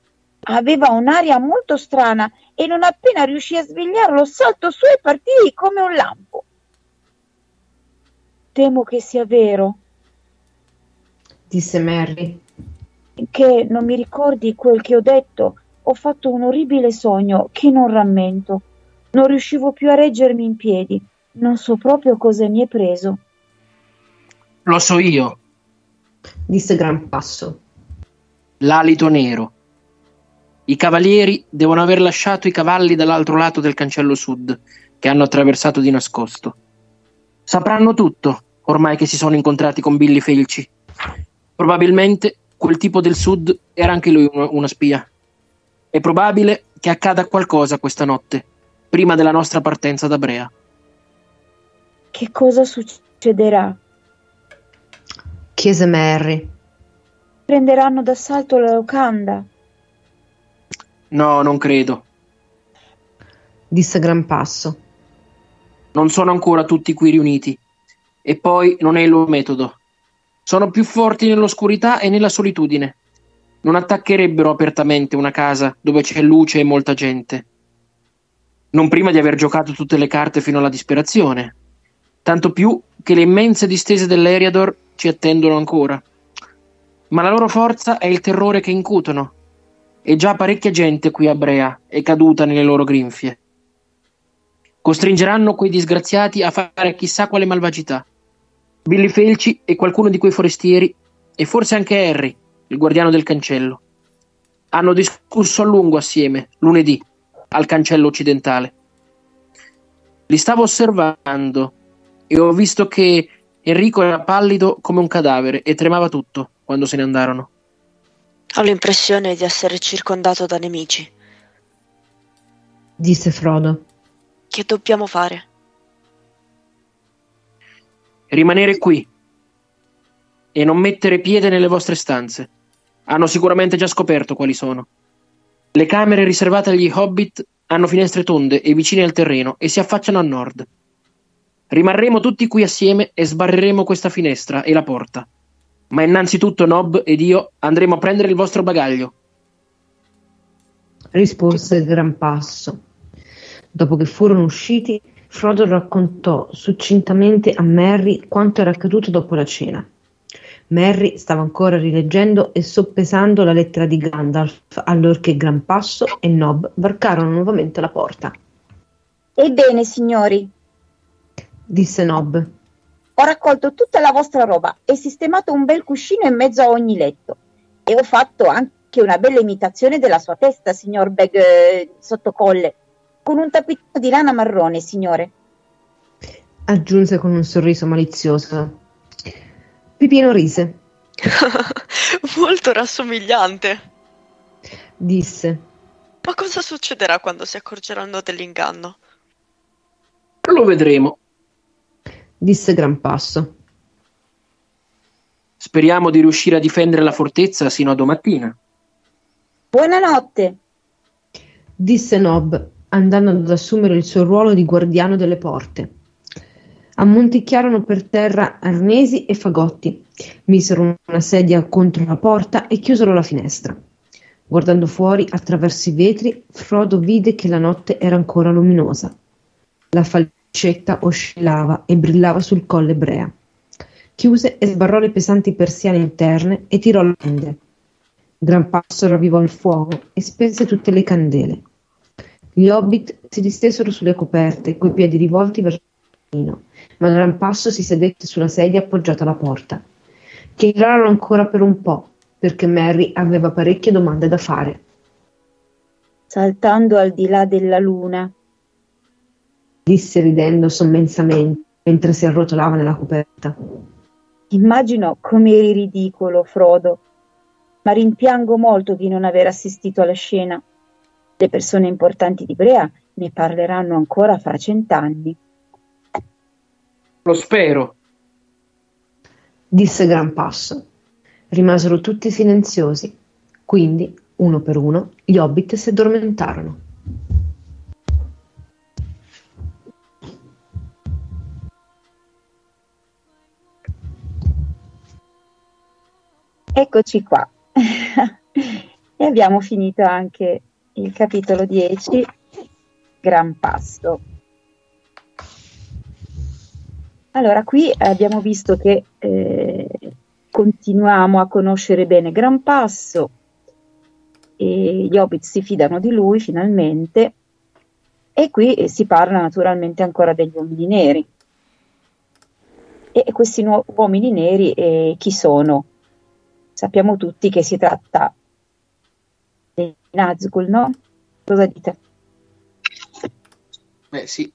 Aveva un'aria molto strana e non appena riuscì a svegliarlo salto su e partii come un lampo. Temo che sia vero, disse Mary. Che non mi ricordi quel che ho detto. Ho fatto un orribile sogno che non rammento. Non riuscivo più a reggermi in piedi. Non so proprio cosa mi è preso. Lo so io, disse Gran Passo. L'alito nero. I cavalieri devono aver lasciato i cavalli dall'altro lato del cancello sud, che hanno attraversato di nascosto. Sapranno tutto, ormai che si sono incontrati con Billy Felci. Probabilmente quel tipo del sud era anche lui una spia. È probabile che accada qualcosa questa notte, prima della nostra partenza da Brea. Che cosa succederà? chiese Mary. Prenderanno d'assalto la locanda. No, non credo. Disse Gran Passo. Non sono ancora tutti qui riuniti. E poi non è il loro metodo. Sono più forti nell'oscurità e nella solitudine. Non attaccherebbero apertamente una casa dove c'è luce e molta gente. Non prima di aver giocato tutte le carte fino alla disperazione. Tanto più che le immense distese dell'Eriador ci attendono ancora. Ma la loro forza è il terrore che incutono. E già parecchia gente qui a Brea è caduta nelle loro grinfie. Costringeranno quei disgraziati a fare chissà quale malvagità. Billy Felci e qualcuno di quei forestieri, e forse anche Harry, il guardiano del cancello. Hanno discusso a lungo assieme, lunedì, al cancello occidentale. Li stavo osservando e ho visto che Enrico era pallido come un cadavere e tremava tutto quando se ne andarono. Ho l'impressione di essere circondato da nemici. Disse Frodo. Che dobbiamo fare? Rimanere qui e non mettere piede nelle vostre stanze. Hanno sicuramente già scoperto quali sono. Le camere riservate agli hobbit hanno finestre tonde e vicine al terreno e si affacciano a nord. Rimarremo tutti qui assieme e sbarreremo questa finestra e la porta. Ma innanzitutto Nob ed io andremo a prendere il vostro bagaglio. Rispose Gran Passo. Dopo che furono usciti, Frodo raccontò succintamente a Merry quanto era accaduto dopo la cena. Merry stava ancora rileggendo e soppesando la lettera di Gandalf, allorché Gran Passo e Nob varcarono nuovamente la porta. Ebbene, signori, disse Nob. Ho raccolto tutta la vostra roba e sistemato un bel cuscino in mezzo a ogni letto. E ho fatto anche una bella imitazione della sua testa, signor Beg eh, sottocolle con un tappetino di lana marrone, signore. Aggiunse con un sorriso malizioso. Pipino rise. Molto rassomigliante. Disse. Ma cosa succederà quando si accorgeranno dell'inganno? Lo vedremo. Disse Gran Passo. Speriamo di riuscire a difendere la fortezza sino a domattina. Buonanotte. Disse Nob andando ad assumere il suo ruolo di guardiano delle porte. Ammonticchiarono per terra arnesi e fagotti, misero una sedia contro la porta e chiusero la finestra. Guardando fuori attraverso i vetri, Frodo vide che la notte era ancora luminosa. La falcetta oscillava e brillava sul colle Brea. Chiuse e sbarrò le pesanti persiane interne e tirò le tende. Gran Passo ravvivò il fuoco e spese tutte le candele. Gli hobbit si distesero sulle coperte, coi piedi rivolti verso il camino, ma Gran Passo si sedette sulla sedia appoggiata alla porta. Chiacchierarono ancora per un po', perché Mary aveva parecchie domande da fare. Saltando al di là della luna, disse ridendo sommensamente mentre si arrotolava nella coperta. Immagino come eri ridicolo, Frodo, ma rimpiango molto di non aver assistito alla scena. Le persone importanti di Brea ne parleranno ancora fra cent'anni. Lo spero, disse Gran Passo. Rimasero tutti silenziosi, quindi, uno per uno, gli hobbit si addormentarono. Eccoci qua. e abbiamo finito anche il capitolo 10, Gran Pasto. Allora, qui abbiamo visto che eh, continuiamo a conoscere bene Gran Passo e gli Hobbit si fidano di lui finalmente e qui eh, si parla naturalmente ancora degli uomini neri. E questi nu- uomini neri eh, chi sono? sappiamo tutti che si tratta Nazgul, no? Cosa dite? Eh sì.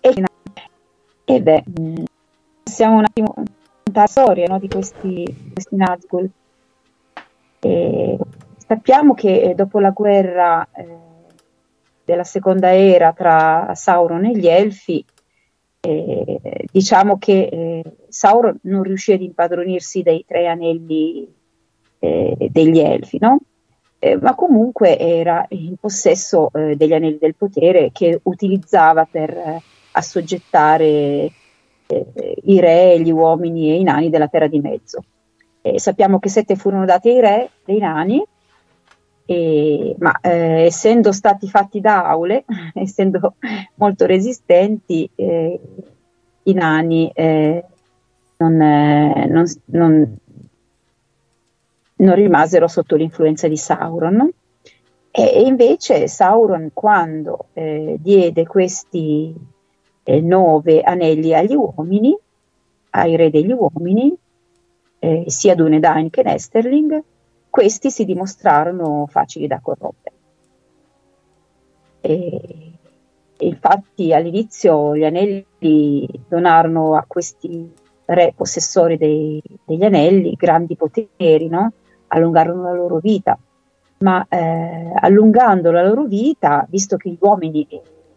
E, e beh, passiamo un attimo la storia no, di questi, questi Nazgul. E sappiamo che dopo la guerra eh, della seconda era tra Sauron e gli Elfi, eh, diciamo che eh, Sauron non riuscì ad impadronirsi dei tre anelli eh, degli elfi, no? Eh, ma comunque era in possesso eh, degli anelli del potere che utilizzava per eh, assoggettare i re, gli uomini e i nani della terra di mezzo. sappiamo che sette furono dati ai re dei nani e, ma eh, essendo stati fatti da aule, essendo molto resistenti, eh, i nani eh, non, eh, non, non, non, rimasero sotto l'influenza di Sauron. E, invece Sauron, quando eh, diede questi eh, nove anelli agli uomini, ai re degli uomini, sia Dunedain che Nesterling, questi si dimostrarono facili da corrompere. E, e infatti all'inizio gli anelli donarono a questi re possessori dei, degli anelli grandi poteri, no? Allungarono la loro vita, ma eh, allungando la loro vita, visto che gli uomini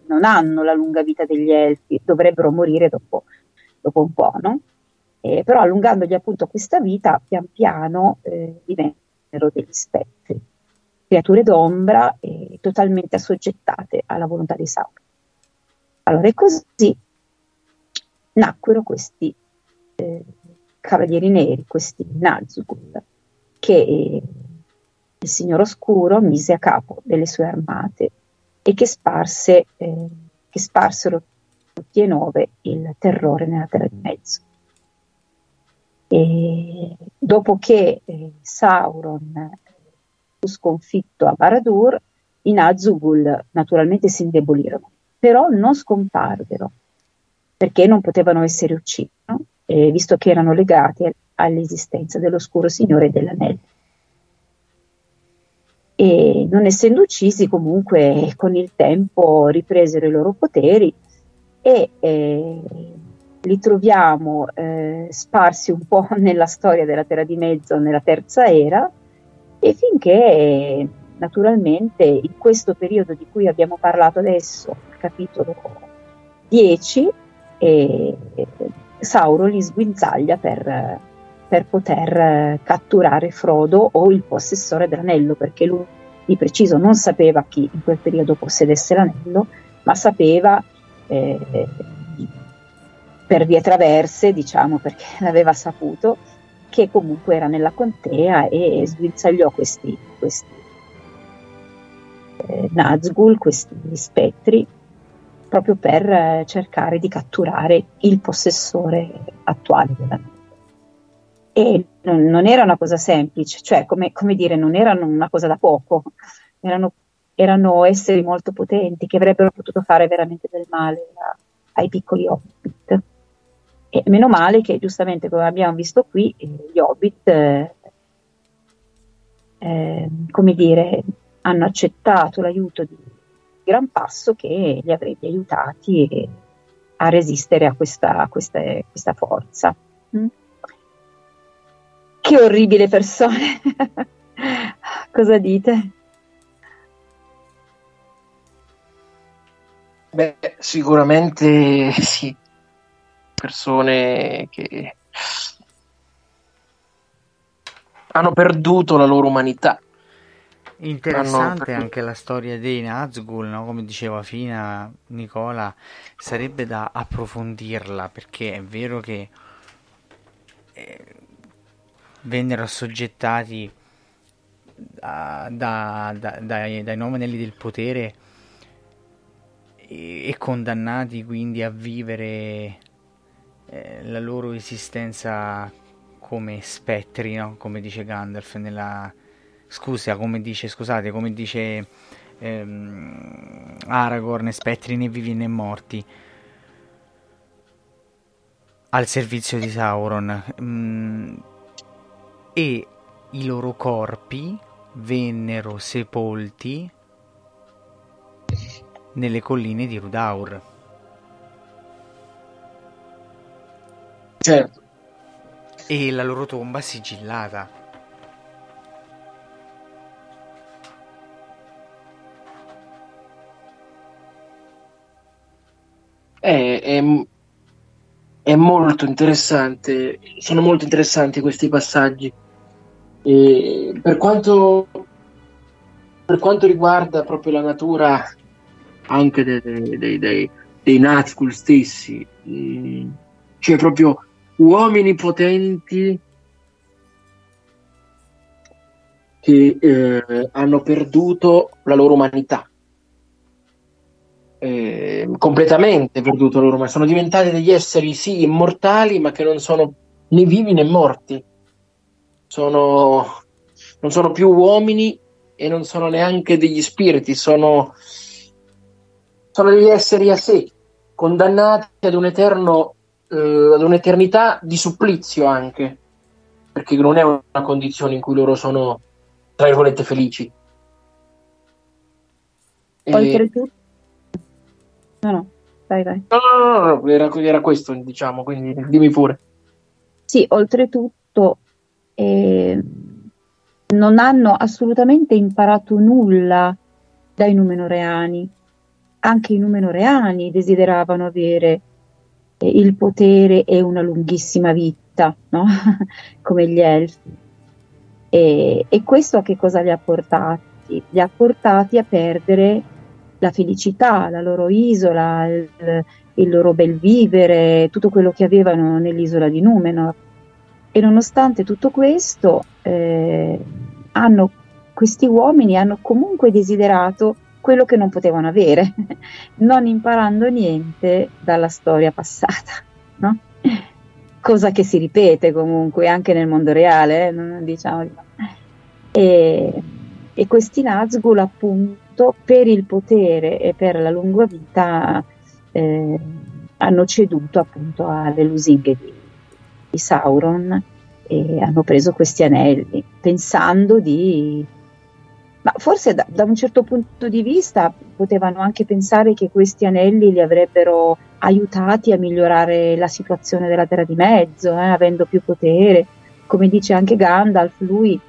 non hanno la lunga vita degli elfi, dovrebbero morire dopo, dopo un po', no? Eh, però allungandogli appunto questa vita, pian piano eh, diventano genero degli spettri, creature d'ombra e totalmente assoggettate alla volontà di Sauron. Allora, e così nacquero questi eh, cavalieri neri, questi Nazgûl, che eh, il Signore Oscuro mise a capo delle sue armate e che, sparse, eh, che sparsero tutti e nove il terrore nella terra di mezzo. E dopo che eh, Sauron fu sconfitto a Baradur, i Nazgûl naturalmente si indebolirono, però non scomparvero perché non potevano essere uccisi, no? eh, visto che erano legati all'esistenza dell'oscuro Signore dell'Anello. E non essendo uccisi, comunque con il tempo ripresero i loro poteri e eh, li troviamo eh, sparsi un po' nella storia della Terra di Mezzo nella terza era e finché naturalmente in questo periodo di cui abbiamo parlato adesso, capitolo 10, eh, Sauron li sguinzaglia per, per poter catturare Frodo o il possessore dell'anello, perché lui di preciso non sapeva chi in quel periodo possedesse l'anello, ma sapeva eh, per vie traverse, diciamo perché l'aveva saputo, che comunque era nella contea e sguinzagliò questi, questi eh, Nazgul, questi spettri, proprio per eh, cercare di catturare il possessore attuale della e non, non era una cosa semplice, cioè come, come, dire, non erano una cosa da poco, erano, erano, esseri molto potenti che avrebbero potuto fare veramente del male a, ai piccoli hobbit. E meno male che giustamente come abbiamo visto qui, gli hobbit, eh, eh, come dire, hanno accettato l'aiuto di Gran Passo che li avrebbe aiutati a resistere a questa, a questa, questa forza. Mm? Che orribile persone! Cosa dite? Beh, sicuramente sì. Persone che hanno perduto la loro umanità. Interessante hanno... anche la storia dei Nazgul, no? come diceva Fina Nicola, sarebbe da approfondirla perché è vero che eh, vennero assoggettati da, da, da, dai, dai nominelli del potere e, e, condannati quindi a vivere eh, la loro esistenza come spettri, no? come dice Gandalf nella scusa, come dice, scusate, come dice ehm, Aragorn, spettri né vivi né morti al servizio di Sauron. Mm, e i loro corpi vennero sepolti nelle colline di Rudaur. Certo. E la loro tomba sigillata. È, è, è molto interessante, sono molto interessanti questi passaggi. E per, quanto, per quanto riguarda proprio la natura anche dei, dei, dei, dei Nazgûl stessi, mh, cioè proprio uomini potenti che eh, hanno perduto la loro umanità. Eh, completamente perduto la loro umanità. Sono diventati degli esseri sì immortali, ma che non sono né vivi né morti sono, non sono più uomini e non sono neanche degli spiriti, sono, sono degli esseri a sé, condannati ad un eterno, eh, ad un'eternità di supplizio anche, perché non è una condizione in cui loro sono, tra virgolette, felici. Oltretutto, no, no, dai, dai. No, no, no, no era, era questo, diciamo, quindi dimmi pure. Sì, oltretutto e non hanno assolutamente imparato nulla dai numenoreani. Anche i numenoreani desideravano avere eh, il potere e una lunghissima vita, no? come gli elfi. E, e, questo a che cosa li ha portati? Li ha portati a perdere la felicità, la loro isola, il, il loro bel vivere, tutto quello che avevano nell'isola di Numenor e nonostante tutto questo, eh, hanno, questi uomini hanno comunque desiderato quello che non potevano avere, non imparando niente dalla storia passata, no? cosa che si ripete comunque anche nel mondo reale, eh, diciamo. e, e questi Nazgûl appunto per il potere e per la lunga vita eh, hanno ceduto appunto alle lusinghe di Sauron e hanno preso questi anelli pensando di... Ma forse da, da, un certo punto di vista potevano anche pensare che questi anelli li avrebbero aiutati a migliorare la situazione della Terra di Mezzo, eh, avendo più potere. Come dice anche Gandalf, lui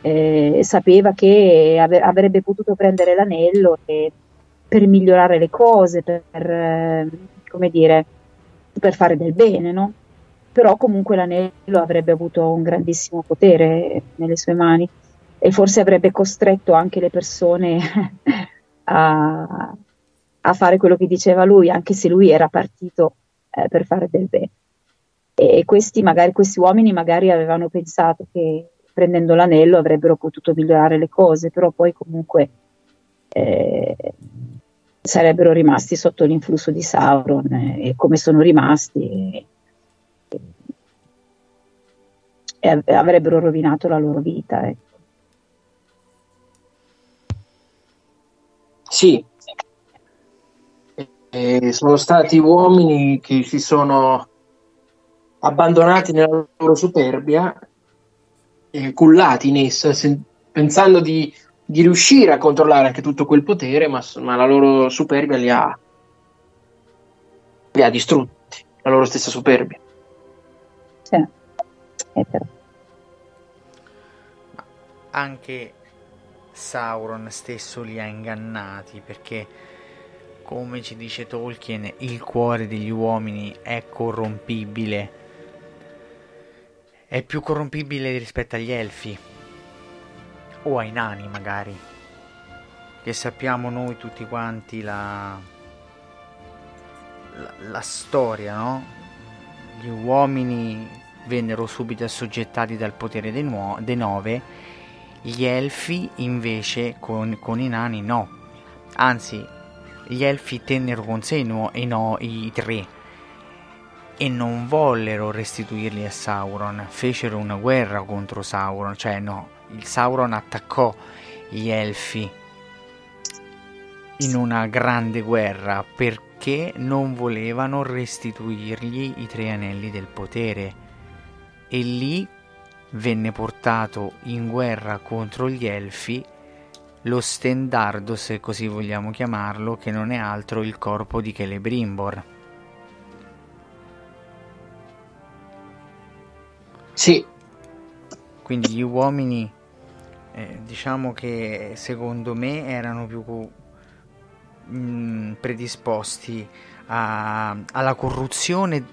eh, sapeva che avrebbe potuto prendere l'anello e, per migliorare le cose, per eh, come dire, per fare del bene, no? Però comunque l'anello avrebbe avuto un grandissimo potere nelle sue mani e forse avrebbe costretto anche le persone a, a fare quello che diceva lui, anche se lui era partito eh, per fare del bene. E questi, magari, questi uomini magari avevano pensato che prendendo l'anello avrebbero potuto migliorare le cose, però poi comunque eh, sarebbero rimasti sotto l'influsso di Sauron eh, e come sono rimasti e av- avrebbero rovinato la loro vita. ecco. Sì, E sono stati uomini che si sono abbandonati nella loro superbia, e cullati in essa, sen- pensando di, di riuscire a controllare anche tutto quel potere, ma, ma la loro superbia li ha, li ha distrutti, la loro stessa superbia. Sì, è vero. Anche Sauron stesso li ha ingannati perché, come ci dice Tolkien, il cuore degli uomini è corrompibile. È più corrompibile rispetto agli elfi o ai nani, magari. Che sappiamo noi tutti quanti la, la, la storia, no? Gli uomini vennero subito assoggettati dal potere dei, nuo- dei nove gli elfi invece con, con i nani no. Anzi, gli elfi tennero con sé i, nuo- i no- i tre e non vollero restituirli a Sauron. Fecero una guerra contro Sauron, cioè no, il Sauron attaccò gli elfi in una grande guerra perché non volevano restituirgli i tre anelli del potere. E lì venne portato in guerra contro gli elfi lo stendardo, se così vogliamo chiamarlo, che non è altro il corpo di Celebrimbor. Sì. Quindi gli uomini, eh, diciamo che secondo me erano più mm, predisposti a- alla corruzione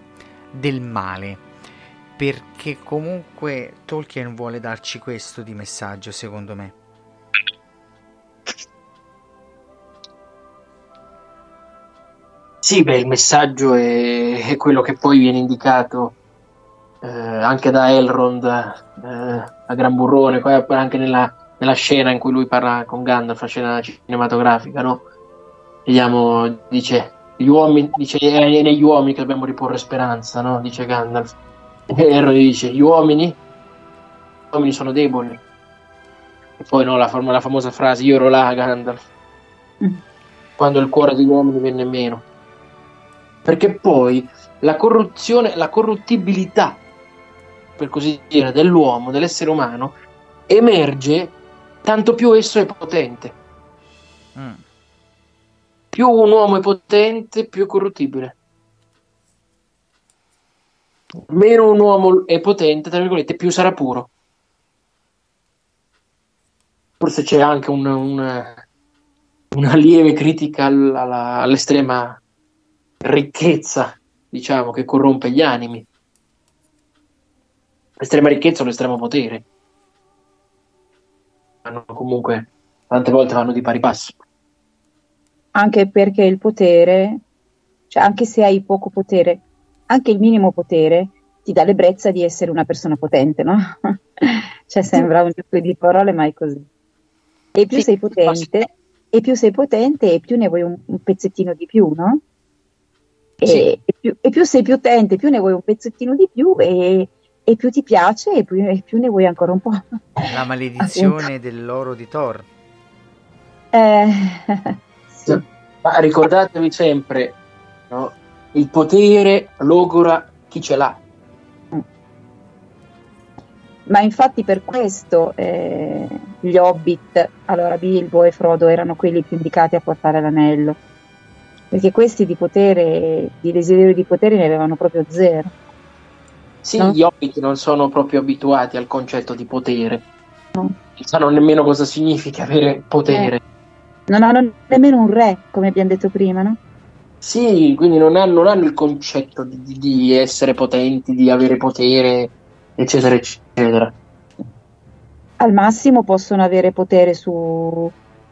del male perché comunque Tolkien vuole darci questo di messaggio secondo me Sì, beh, il messaggio è, è quello che poi viene indicato eh, anche da Elrond eh, a Gran Burrone, poi anche nella, nella scena in cui lui parla con Gandalf, la scena cinematografica, no? Vediamo, dice, gli uomini, dice, è negli uomini che dobbiamo riporre speranza, no? Dice Gandalf. E Elrond dice, gli uomini, gli uomini sono deboli. E poi no, la, fam- la famosa frase, io ero là, Gandalf, quando il cuore degli uomini venne meno perché poi la corruzione, la corruttibilità, per così dire, dell'uomo, dell'essere umano, emerge tanto più esso è potente. Mm. Più un uomo è potente, più è corruttibile. Meno un uomo è potente, tra virgolette, più sarà puro. Forse c'è anche un- un- una lieve critica alla- all'estrema ricchezza, diciamo, che corrompe gli animi. L'estrema ricchezza o l'estremo potere. Vanno comunque, tante volte vanno di pari passo. Anche perché il potere, cioè anche se hai poco potere, anche il minimo potere ti dà l'ebbrezza di essere una persona potente, no? cioè sembra un gioco di parole, ma è così. E più sei potente, e più sei potente, e più ne vuoi un, un pezzettino di più, no? E, Sì. e più, e più sei più potente, più ne vuoi un pezzettino di più, e, e più ti piace, e più, e più ne vuoi ancora un po'. la maledizione dell'oro di Thor Eh, Ma ricordatevi sempre, no? Il potere logora chi ce l'ha. Ma infatti per questo eh, gli hobbit, allora Bilbo e Frodo erano quelli più indicati a portare l'anello, perché questi di potere, di desiderio di potere ne avevano proprio zero. Sì, No? gli hobbit non sono proprio abituati al concetto di potere. Non sanno nemmeno cosa significa avere potere. Non hanno nemmeno un re, come abbiamo detto prima, no? Sì, quindi non hanno, non hanno il concetto di, di- essere potenti, di avere potere, eccetera, eccetera. Al massimo possono avere potere su,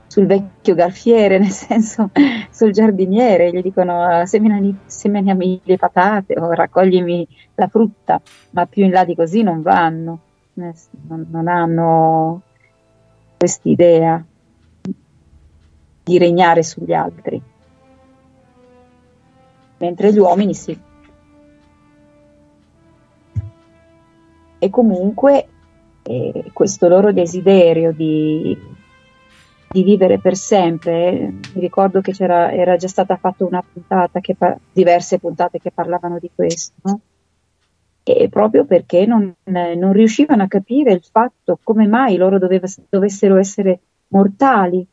sul vecchio garfiere, nel senso sul giardiniere, gli dicono "Ah, seminami, seminiami le patate o raccoglimi la frutta, ma più in là di così non vanno, non, non hanno quest'idea di regnare sugli altri. Mentre gli uomini sì. e comunque eh, questo loro desiderio di, di, vivere per sempre, mi ricordo che era già stata fatta una puntata, che, diverse puntate che parlavano di questo, no? e proprio perché non, non, riuscivano a capire il fatto come mai loro doveva, dovessero essere mortali.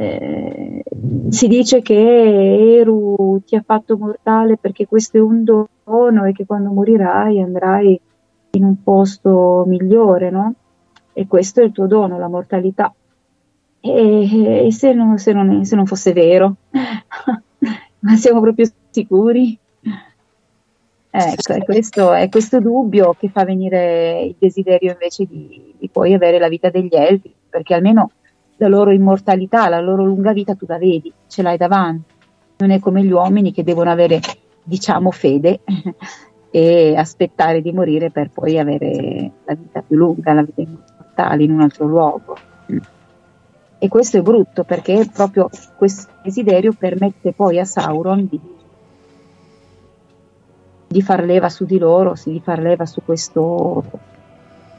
Eh, si dice che Eru ti ha fatto mortale perché questo è un dono e che quando morirai andrai in un posto migliore, no? E questo è il tuo dono, la mortalità. E, e se, non, se, non, se non fosse vero, ma siamo proprio sicuri? Ecco, è questo, è questo, dubbio che fa venire il desiderio invece di, di, poi avere la vita degli elfi, perché almeno la loro immortalità, la loro lunga vita tu la vedi, ce l'hai davanti. Non è come gli uomini che devono avere, diciamo, fede e aspettare di morire per poi avere la vita più lunga, la vita immortale in un altro luogo. E questo è brutto perché proprio questo desiderio permette poi a Sauron di, di far leva su di loro, di far leva su, questo,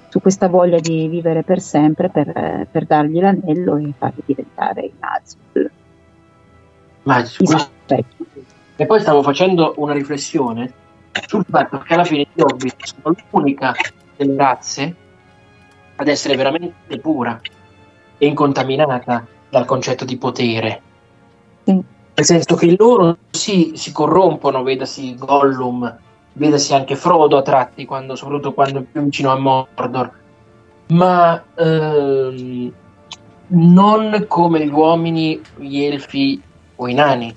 su questa voglia di vivere per sempre per, per dargli l'anello e farli diventare i Nazgûl. Ma e poi stavo facendo una riflessione sul fatto che alla fine gli Hobbit sono l'unica delle razze ad essere veramente pura e incontaminata dal concetto di potere. Sì. Nel senso che loro sì, si corrompono, vedasi Gollum, vedasi anche Frodo a tratti, quando, soprattutto quando è più vicino a Mordor, ma ehm, non come gli uomini, gli elfi o i nani.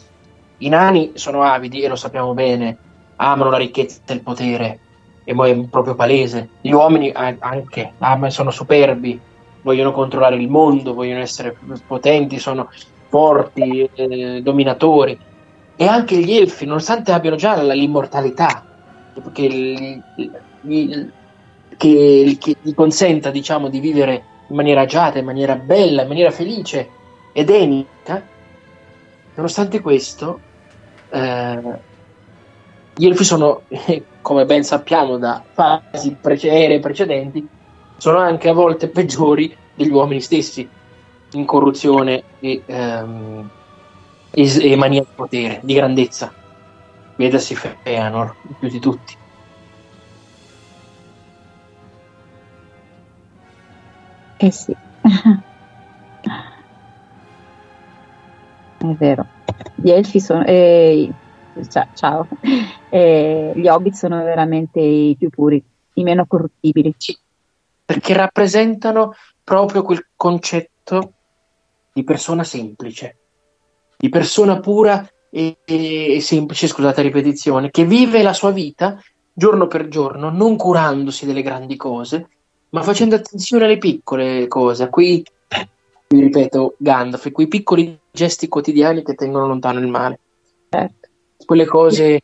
I nani sono avidi e lo sappiamo bene, amano la ricchezza e il potere, e poi è proprio palese. Gli uomini anche amano, sono superbi, vogliono controllare il mondo, vogliono essere potenti, sono forti, eh, dominatori. E anche gli elfi, nonostante abbiano già l'immortalità, che, gli, che, che gli consenta diciamo, di vivere in maniera agiata, in maniera bella, in maniera felice ed enica, nonostante questo, eh, gli elfi sono, come ben sappiamo da fasi prece- precedenti, sono anche a volte peggiori degli uomini stessi in corruzione e, ehm, e, e mania di potere, di grandezza. Vedasi Feanor, più di tutti. Eh sì. È vero. Gli elfi sono... Eh, ciao. Eh, gli hobbit sono veramente i più puri, i meno corruttibili. Sì, perché rappresentano proprio quel concetto di persona semplice, di persona pura e, e, semplice, scusate la ripetizione, che vive la sua vita giorno per giorno, non curandosi delle grandi cose, ma facendo attenzione alle piccole cose, a quei, vi ripeto, Gandalf, quei piccoli gesti quotidiani che tengono lontano il male. Certo. Quelle cose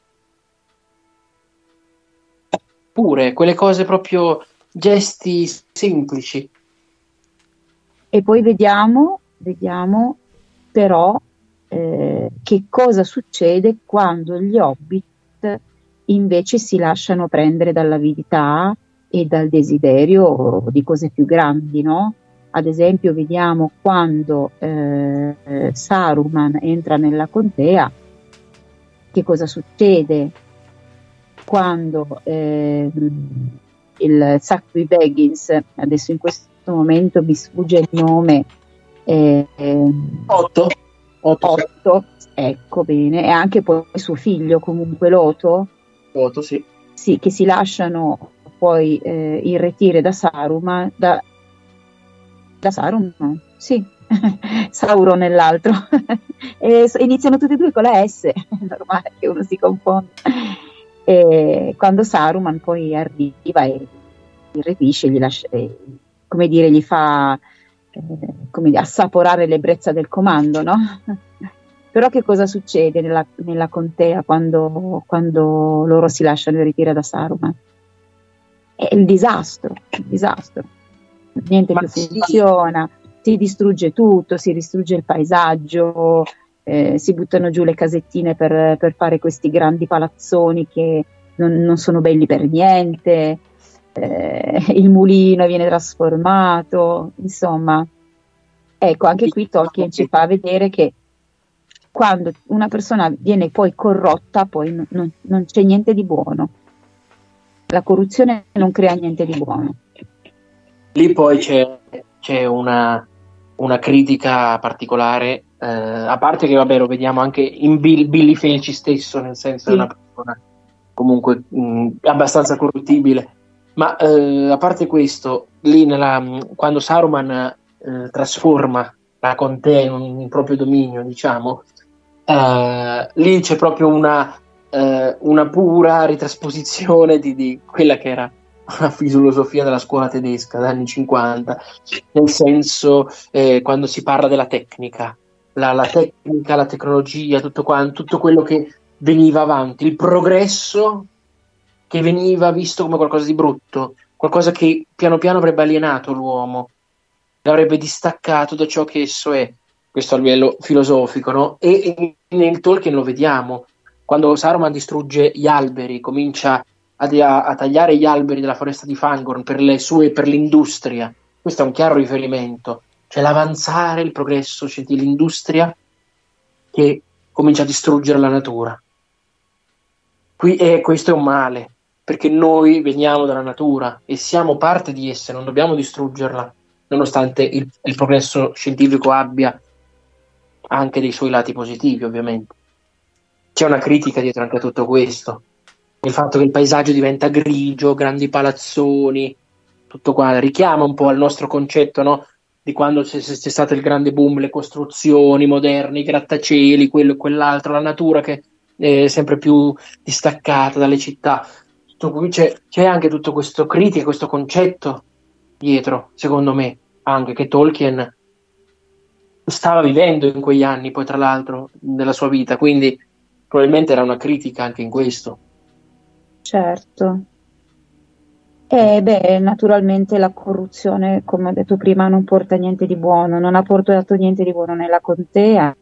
pure, quelle cose proprio gesti semplici. E poi vediamo, vediamo però eh, che cosa succede quando gli hobbit invece si lasciano prendere dall'avidità e dal desiderio di cose più grandi, no? Ad esempio, vediamo quando eh, Saruman entra nella contea, che cosa succede quando eh, il Sacri Baggins, adesso in questo momento mi sfugge il nome, eh, Otto. Otto. Ecco bene, e anche poi suo figlio comunque Loto. Loto, sì. Sì, che si lasciano poi eh, irretire da Saruman, da, da Saruman, sì, Sauron nell'altro, e iniziano tutti e due con la S, è normale che uno si confonda. E quando Saruman poi arriva e irretisce, gli lascia, come dire, gli fa come dire, assaporare l'ebbrezza del comando, no? Però che cosa succede nella, nella contea quando, quando, loro si lasciano ritirare da Saruman? È il disastro, il disastro. Niente Ma più funziona, si distrugge tutto, si distrugge il paesaggio, eh, si buttano giù le casettine per, per fare questi grandi palazzoni che non, non sono belli per niente eh, il mulino viene trasformato, insomma. Ecco, anche qui Tolkien ci fa vedere che quando una persona viene poi corrotta, poi non, non, non c'è niente di buono. La corruzione non crea niente di buono. Lì poi c'è, c'è una, una critica particolare, eh, a parte che vabbè lo vediamo anche in Bill, Billy Felci stesso, nel senso sì. è una persona comunque mh, abbastanza corruttibile, ma eh, a parte questo, lì nella, quando Saruman eh, trasforma la contea in un proprio dominio, diciamo, eh, lì c'è proprio una, eh, una pura ritrasposizione di, di, quella che era la filosofia della scuola tedesca degli anni 50, nel senso eh, quando si parla della tecnica, la, la, tecnica, la tecnologia, tutto, quanto, tutto quello che veniva avanti, il progresso che veniva visto come qualcosa di brutto, qualcosa che piano piano avrebbe alienato l'uomo, l'avrebbe distaccato da ciò che esso è. Questo a livello filosofico, no? E, nel Tolkien lo vediamo, quando Saruman distrugge gli alberi, comincia a, a, a, tagliare gli alberi della foresta di Fangorn per le sue, per l'industria, questo è un chiaro riferimento, cioè l'avanzare, il progresso cioè l'industria che comincia a distruggere la natura. Qui, e questo è un male, perché noi veniamo dalla natura e siamo parte di essa, non dobbiamo distruggerla, nonostante il, il progresso scientifico abbia anche dei suoi lati positivi, ovviamente. C'è una critica dietro anche a tutto questo. Il fatto che il paesaggio diventa grigio, grandi palazzoni, tutto qua richiama un po' al nostro concetto, no? Di quando c'è, c'è stato il grande boom, le costruzioni moderne, i grattacieli, quello e quell'altro, la natura che è sempre più distaccata dalle città. C'è, c'è anche tutto questo critica, questo concetto dietro, secondo me, anche che Tolkien stava vivendo in quegli anni, poi tra l'altro, della sua vita, quindi probabilmente era una critica anche in questo. Certo. E beh, naturalmente la corruzione, come ho detto prima, non porta niente di buono, non ha portato niente di buono nella contea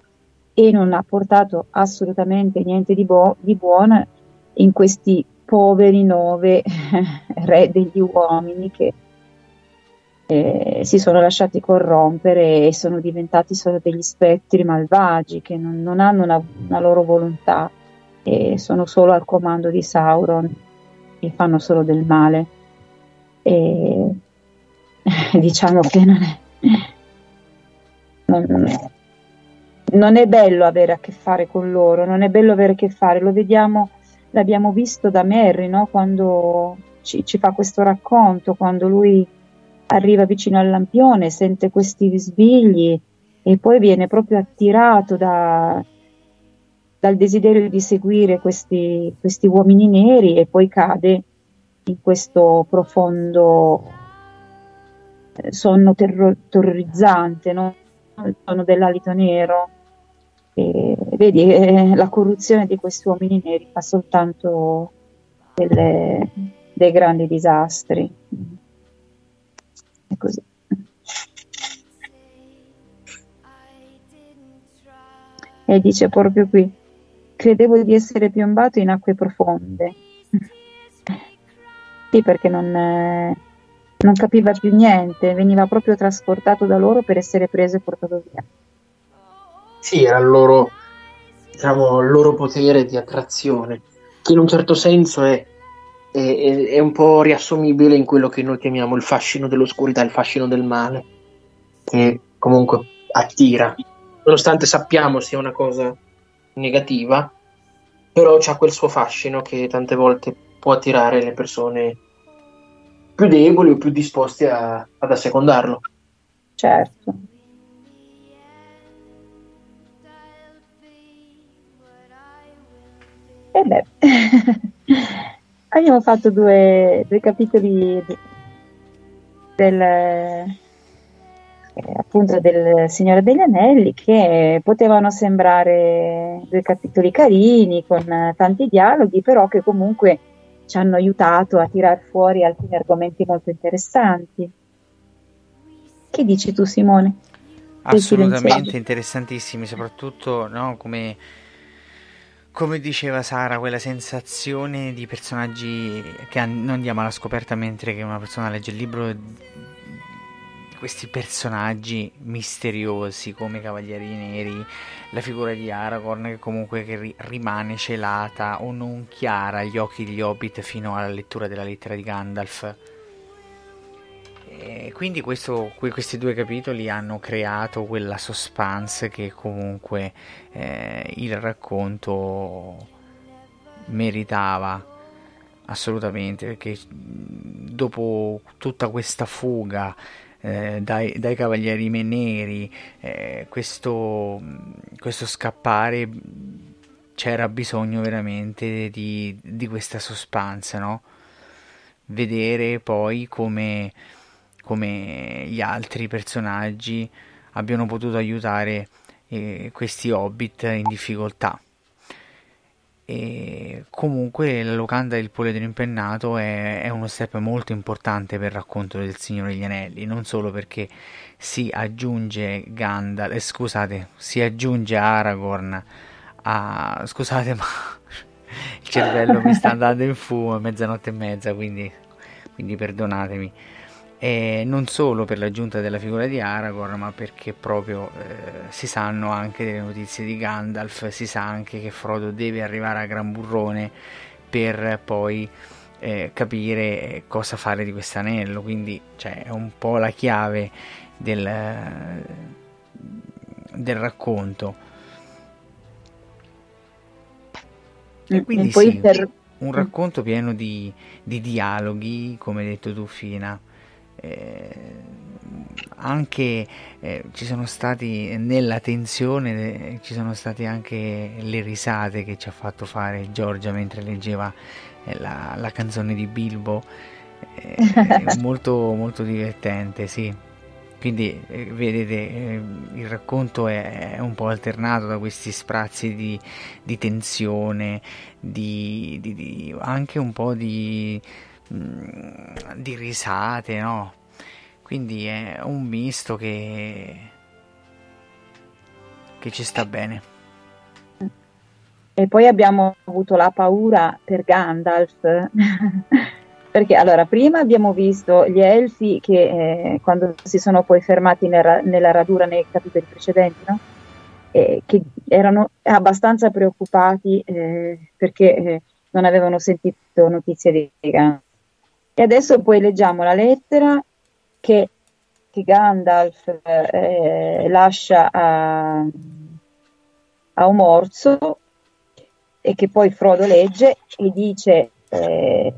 e non ha portato assolutamente niente di, bo- di buono in questi poveri nove re degli uomini che eh, si sono lasciati corrompere e sono diventati solo degli spettri malvagi che non, non hanno una, una, loro volontà e sono solo al comando di Sauron e fanno solo del male. E diciamo che non è, non, non è bello avere a che fare con loro, non è bello avere a che fare, lo vediamo, l'abbiamo visto da Merry no? quando ci, ci fa questo racconto, quando lui arriva vicino al lampione, sente questi bisbigli e poi viene proprio attirato da, dal desiderio di seguire questi, questi, uomini neri e poi cade in questo profondo eh, sonno terro- terrorizzante, no? il sonno dell'alito nero. E, vedi, eh, la corruzione di questi uomini neri fa soltanto delle, dei grandi disastri. È così. E dice proprio qui, credevo di essere piombato in acque profonde. sì, perché non, eh, non capiva più niente, veniva proprio trasportato da loro per essere preso e portato via. Sì, era il loro, diciamo, il loro potere di attrazione, che in un certo senso è è, è, un po' riassumibile in quello che noi chiamiamo il fascino dell'oscurità, il fascino del male, che comunque attira, nonostante sappiamo sia una cosa negativa, però c'ha quel suo fascino che tante volte può attirare le persone più deboli o più disposte a, ad assecondarlo. Certo. E beh, abbiamo fatto due, due capitoli del, eh, appunto del Signore degli Anelli che potevano sembrare due capitoli carini con tanti dialoghi, però che comunque ci hanno aiutato a tirar fuori alcuni argomenti molto interessanti. Che dici tu, Simone? Assolutamente interessantissimi, soprattutto no, come come diceva Sara, quella sensazione di personaggi che non andiamo alla scoperta mentre una persona legge il libro questi personaggi misteriosi come i Cavalieri Neri, la figura di Aragorn che comunque rimane celata o non chiara agli occhi degli Hobbit fino alla lettura della lettera di Gandalf. Quindi questo, questi due capitoli hanno creato quella suspense che comunque eh, il racconto meritava assolutamente perché dopo tutta questa fuga eh, dai, dai, cavalieri neri eh, questo, questo, scappare c'era bisogno veramente di, di questa suspense no? vedere poi come come gli altri personaggi abbiano potuto aiutare eh, questi hobbit in difficoltà. E comunque la locanda del poliedro impennato è, è, uno step molto importante per il racconto del Signore degli Anelli, non solo perché si aggiunge Gandalf, eh, scusate, si aggiunge Aragorn a... scusate ma il cervello mi sta andando in fumo, è mezzanotte e mezza, quindi, quindi perdonatemi e non solo per l'aggiunta della figura di Aragorn, ma perché proprio eh, si sanno anche delle notizie di Gandalf, si sa anche che Frodo deve arrivare a Gran Burrone per poi eh, capire cosa fare di questo anello, quindi cioè, è un po' la chiave del, del racconto. E quindi sì, un racconto pieno di, di dialoghi, come hai detto tu Fina, anche eh, ci sono stati nella tensione eh, ci sono state anche le risate che ci ha fatto fare Giorgia mentre leggeva eh, la, la, canzone di Bilbo. Eh, molto molto divertente sì. Quindi eh, vedete il racconto è, è, un po' alternato da questi sprazzi di, di tensione di, di, di, anche un po' di Mm, di risate, no? Quindi è un misto che, che ci sta bene. E poi abbiamo avuto la paura per Gandalf, perché allora prima abbiamo visto gli elfi che eh, quando si sono poi fermati nella, nella radura nei capitoli precedenti, no? eh, che erano abbastanza preoccupati eh, perché eh, non avevano sentito notizie di Gandalf. E adesso poi leggiamo la lettera che, che Gandalf eh, lascia a, a Omorzo e che poi Frodo legge e dice, eh,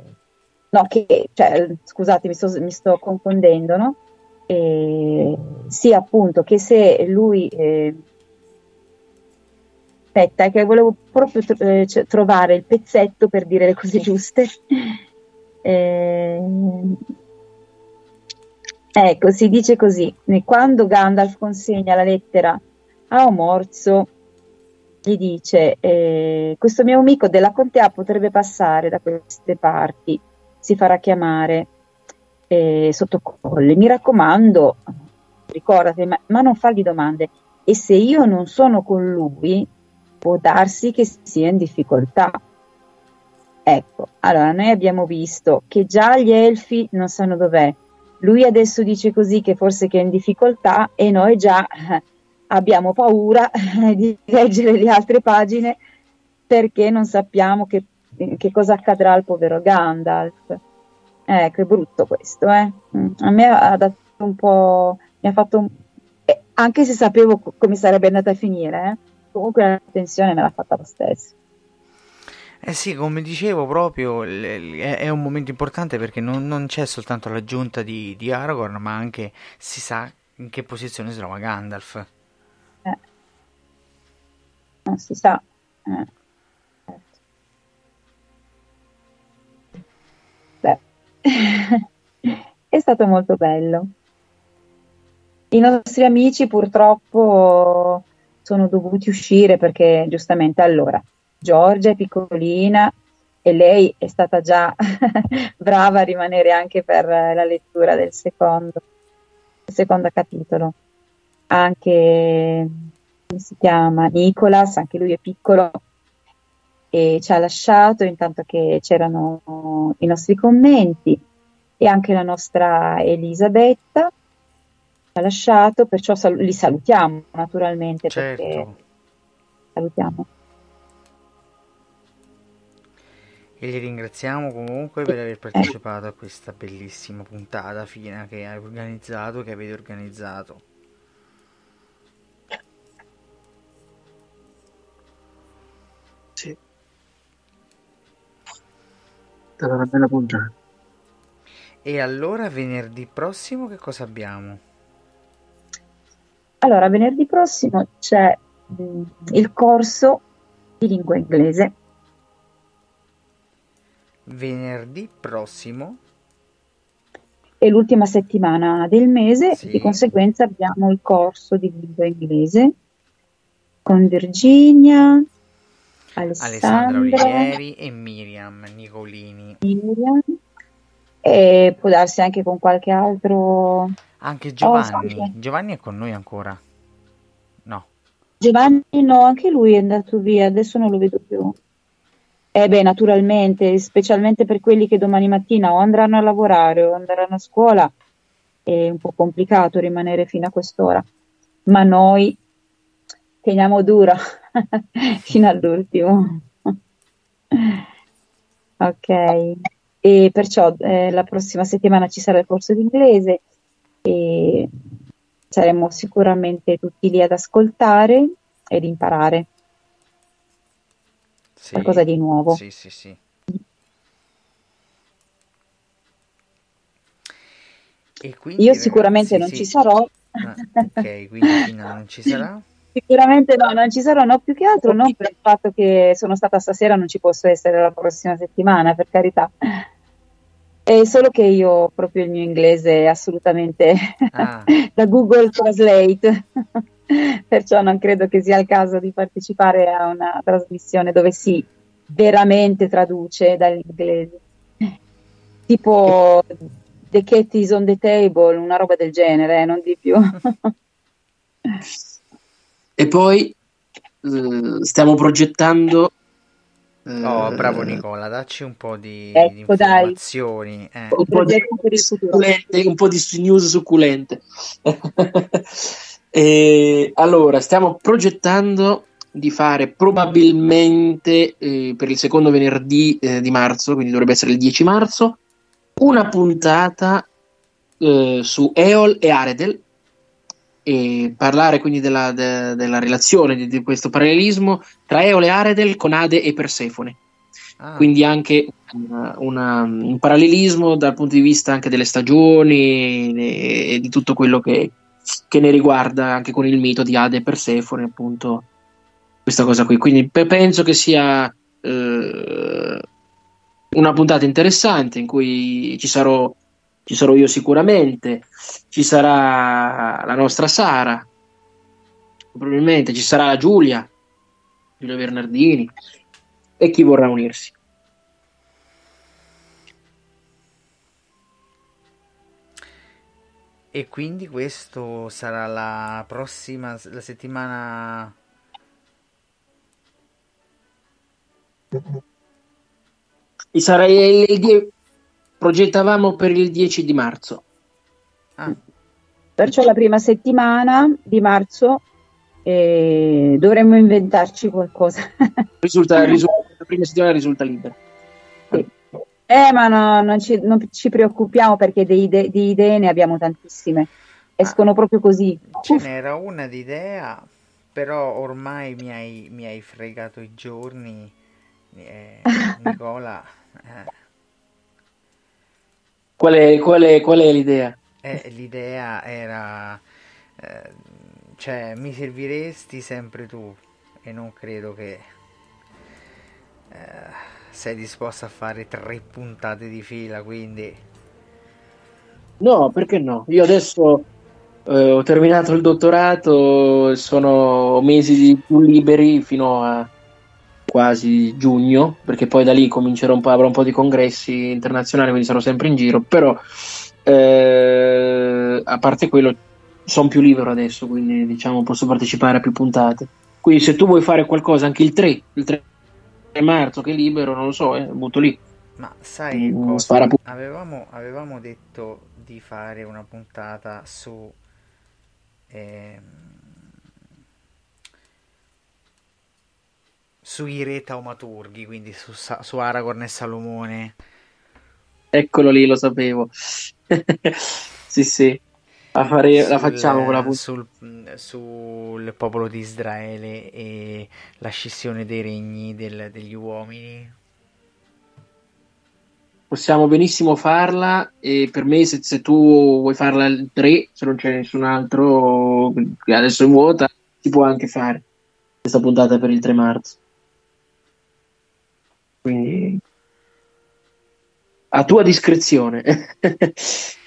no, che, cioè, scusate, mi sto, mi sto confondendo, no? Eh, sì, appunto, che se lui... Eh, aspetta, che volevo proprio tro- cioè, trovare il pezzetto per dire le cose giuste. Eh, ecco, si dice così, quando Gandalf consegna la lettera a Omorzo, gli dice, eh, questo mio amico della contea potrebbe passare da queste parti, si farà chiamare eh, sottocolle. Mi raccomando, ricordati, ma, ma non fargli domande. E se io non sono con lui, può darsi che sia in difficoltà. Ecco, allora noi abbiamo visto che già gli elfi non sanno dov'è. Lui adesso dice così che forse che è in difficoltà e noi già abbiamo paura di leggere le altre pagine perché non sappiamo che, che cosa accadrà al povero Gandalf. Ecco, è brutto questo, eh? Mm, a me ha dato un po'... mi ha fatto un... eh, anche se sapevo come sarebbe andata a finire, eh? comunque la tensione me l'ha fatta lo stesso. Eh sì, come dicevo proprio, è un momento importante perché non, non c'è soltanto l'aggiunta di, di, Aragorn, ma anche si sa in che posizione si trova Gandalf. Eh. Non si sa. Eh. Beh. è stato molto bello. I nostri amici purtroppo sono dovuti uscire perché giustamente allora Giorgia è piccolina e lei è stata già brava a rimanere anche per la lettura del secondo, del secondo capitolo. Anche, come si chiama, Nicolas, anche lui è piccolo e ci ha lasciato intanto che c'erano i nostri commenti e anche la nostra Elisabetta ci ha lasciato, perciò sal- li salutiamo naturalmente Certo. perché salutiamo. E li ringraziamo comunque per aver partecipato a questa bellissima puntata fina che hai organizzato, che avete organizzato. Sì. È stata una bella puntata. E allora venerdì prossimo che cosa abbiamo? Allora, venerdì prossimo c'è mh, il corso di lingua inglese. Venerdì prossimo? È l'ultima settimana del mese, Sì. di conseguenza abbiamo il corso di lingua inglese con Virginia, Alessandra Alessandra, Olivieri e Miriam Nicolini. Miriam e può darsi anche con qualche altro Anche Giovanni. ospite. Giovanni è con noi ancora? No. Giovanni no, anche lui è andato via, adesso non lo vedo più. Eh beh, naturalmente, specialmente per quelli che domani mattina o andranno a lavorare o andranno a scuola, è un po' complicato rimanere fino a quest'ora. Ma noi teniamo duro fino all'ultimo. Ok, e perciò eh, la prossima settimana ci sarà il corso di inglese e saremo sicuramente tutti lì ad ascoltare ed imparare Sì. qualcosa di nuovo. Sì, sì, sì. Io ragazzi, sicuramente non sì. ci sarò. Ah, ok, quindi Tina non ci sarà? Sicuramente no, non ci sarò, no, più che altro non per il fatto che sono stata stasera, non ci posso essere la prossima settimana, per carità. È solo che io ho proprio il mio inglese è assolutamente Ah, da Google Translate, perciò non credo che sia il caso di partecipare a una trasmissione dove si veramente traduce dall'inglese. Tipo The Cat is on the Table, una roba del genere, eh, non di più. E poi eh, stiamo progettando. eh, oh, bravo Nicola, dacci un po' di, Ecco, di informazioni. eh. un po' di, per il futuro. succulente, un po' di news succulente. E, allora, stiamo progettando di fare probabilmente eh, per il secondo venerdì eh, di marzo, quindi dovrebbe essere il 10 marzo, una puntata eh, su Eol e Aredel e parlare quindi della, de- della relazione di, di questo parallelismo tra Eol e Aredel con Ade e Persefone. Ah, quindi anche una- una- un parallelismo dal punto di vista anche delle stagioni e, e di tutto quello che, che ne riguarda anche con il mito di Ade e Persefone appunto questa cosa qui quindi pe- penso che sia eh, una puntata interessante in cui ci sarò ci sarò io sicuramente ci sarà la nostra Sara probabilmente ci sarà la Giulia Giulia Bernardini e chi vorrà unirsi. E quindi questo sarà la prossima, la settimana... Sarà il, il die- progettavamo per il 10 di marzo. Ah, Perciò la prima settimana di marzo eh, dovremmo inventarci qualcosa. Risulta, risulta- la prima settimana risulta libera. Eh, ma no, non ci, non ci preoccupiamo perché di ide- di idee ne abbiamo tantissime. Escono proprio così. ce n'era una d'idea, però ormai mi hai, mi hai fregato i giorni, eh, Nicola. eh. Qual è, qual è- qual è l'idea? Eh, l'idea era, eh, cioè, mi serviresti sempre tu e non credo che eh, sei disposto a fare tre puntate di fila, quindi No, perché no? Io adesso eh, ho terminato il dottorato, sono mesi più liberi fino a quasi giugno, perché poi da lì comincerò un po', avrò un po' di congressi internazionali, quindi sarò sempre in giro, però eh, a parte quello sono più libero adesso, quindi diciamo posso partecipare a più puntate. Quindi se tu vuoi fare qualcosa, anche il 3, il 3 3 marzo che è libero, non lo so, eh, butto lì. Ma sai Mm, cosa? Avevamo, avevamo detto di fare una puntata su ehm, sui re taumaturghi, quindi su, su Aragorn e Salomone. Eccolo lì, lo sapevo. sì, sì. La, fare- la sul- facciamo quella puntata. sul, sul popolo di Israele e la scissione dei regni del- degli uomini. Possiamo benissimo farla e per me se, se tu vuoi farla il 3, se non c'è nessun altro che adesso è vuota, si può anche fare questa puntata per il 3 marzo. Quindi a tua discrezione.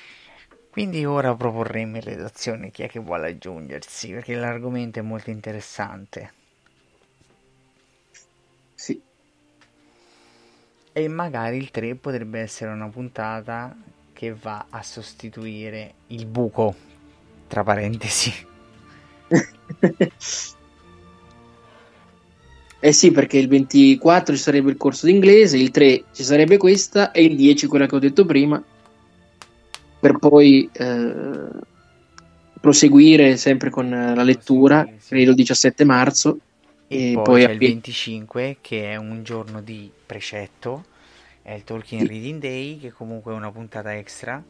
Quindi ora proporremo in redazione chi è che vuole aggiungersi, perché l'argomento è molto interessante. Sì. E magari il 3 potrebbe essere una puntata che va a sostituire il buco, tra parentesi. Eh sì, perché il 24 ci sarebbe il corso d'inglese, il 3 ci sarebbe questa e il 10 quella che ho detto prima, per poi eh, proseguire sempre con la lettura, credo il 17 marzo. E, E poi, poi c'è il abbi- 25 che è un giorno di precetto, è il Tolkien Reading Day che comunque è una puntata extra.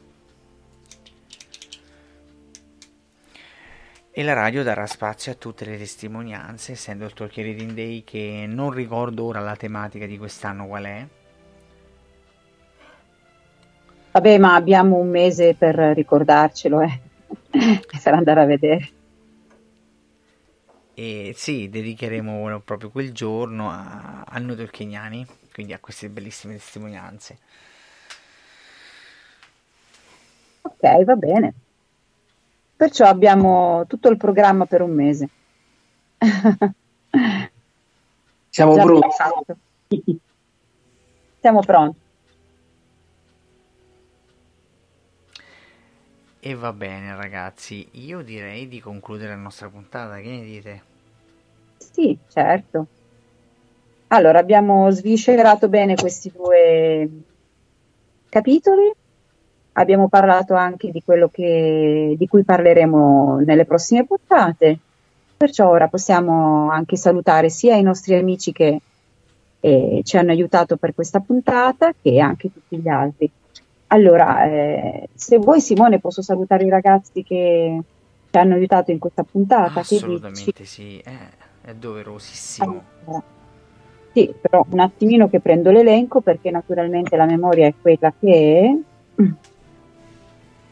E la radio darà spazio a tutte le testimonianze, essendo il Tolkien Reading Day che non ricordo ora la tematica di quest'anno qual è. Vabbè, ma abbiamo un mese per ricordarcelo, eh. per andare a vedere. E sì, dedicheremo proprio quel giorno a, a noi tolkieniani, quindi a queste bellissime testimonianze. Ok, va bene. Perciò abbiamo tutto il programma per un mese. Siamo Già pronti. Siamo pronti. E va bene ragazzi, io direi di concludere la nostra puntata, che ne dite? Sì, certo. Allora, abbiamo sviscerato bene questi due capitoli. Abbiamo parlato anche di quello che, di cui parleremo nelle prossime puntate. Perciò ora possiamo anche salutare sia i nostri amici che eh, ci hanno aiutato per questa puntata, che anche tutti gli altri. Allora, eh, se vuoi Simone posso salutare i ragazzi che ci hanno aiutato in questa puntata. Assolutamente sì, eh, è doverosissimo. Allora, sì, però un attimino che prendo l'elenco perché naturalmente la memoria è quella che è,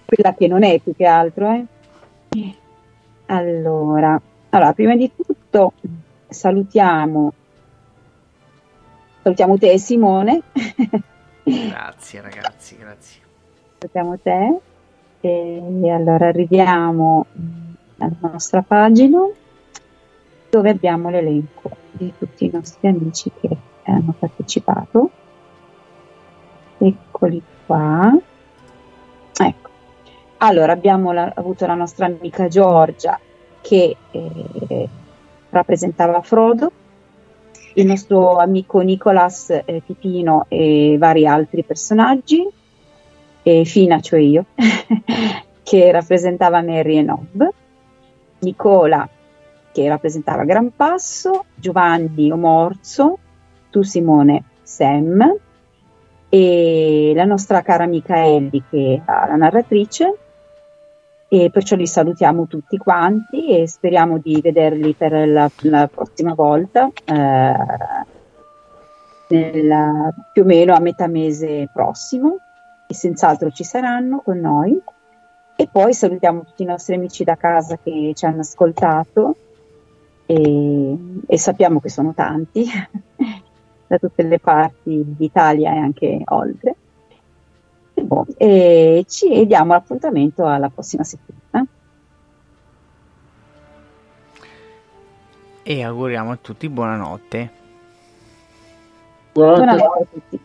quella che non è più che altro. Eh. Allora, allora, prima di tutto salutiamo, salutiamo te Simone, Grazie ragazzi, grazie. salutiamo te e allora arriviamo alla nostra pagina dove abbiamo l'elenco di tutti i nostri amici che hanno partecipato. Eccoli qua. Ecco. Allora, abbiamo la- avuto la nostra amica Giorgia che eh, rappresentava Frodo, il nostro amico Nicolas eh, Pipino e vari altri personaggi, e Fina, cioè io, che rappresentava Mary e Nob, Nicola che rappresentava Gran Passo, Giovanni Omorzo, tu Simone Sam e la nostra cara amica Ellie che era la narratrice e perciò li salutiamo tutti quanti e speriamo di vederli per la, la prossima volta eh, nella- più o meno a metà mese prossimo. E senz'altro ci saranno con noi. E poi salutiamo tutti i nostri amici da casa che ci hanno ascoltato. E, e sappiamo che sono tanti da tutte le parti d'Italia e anche oltre. E, boh, e ci diamo appuntamento alla prossima settimana. E auguriamo a tutti buonanotte. Buonanotte. Buonanotte a tutti.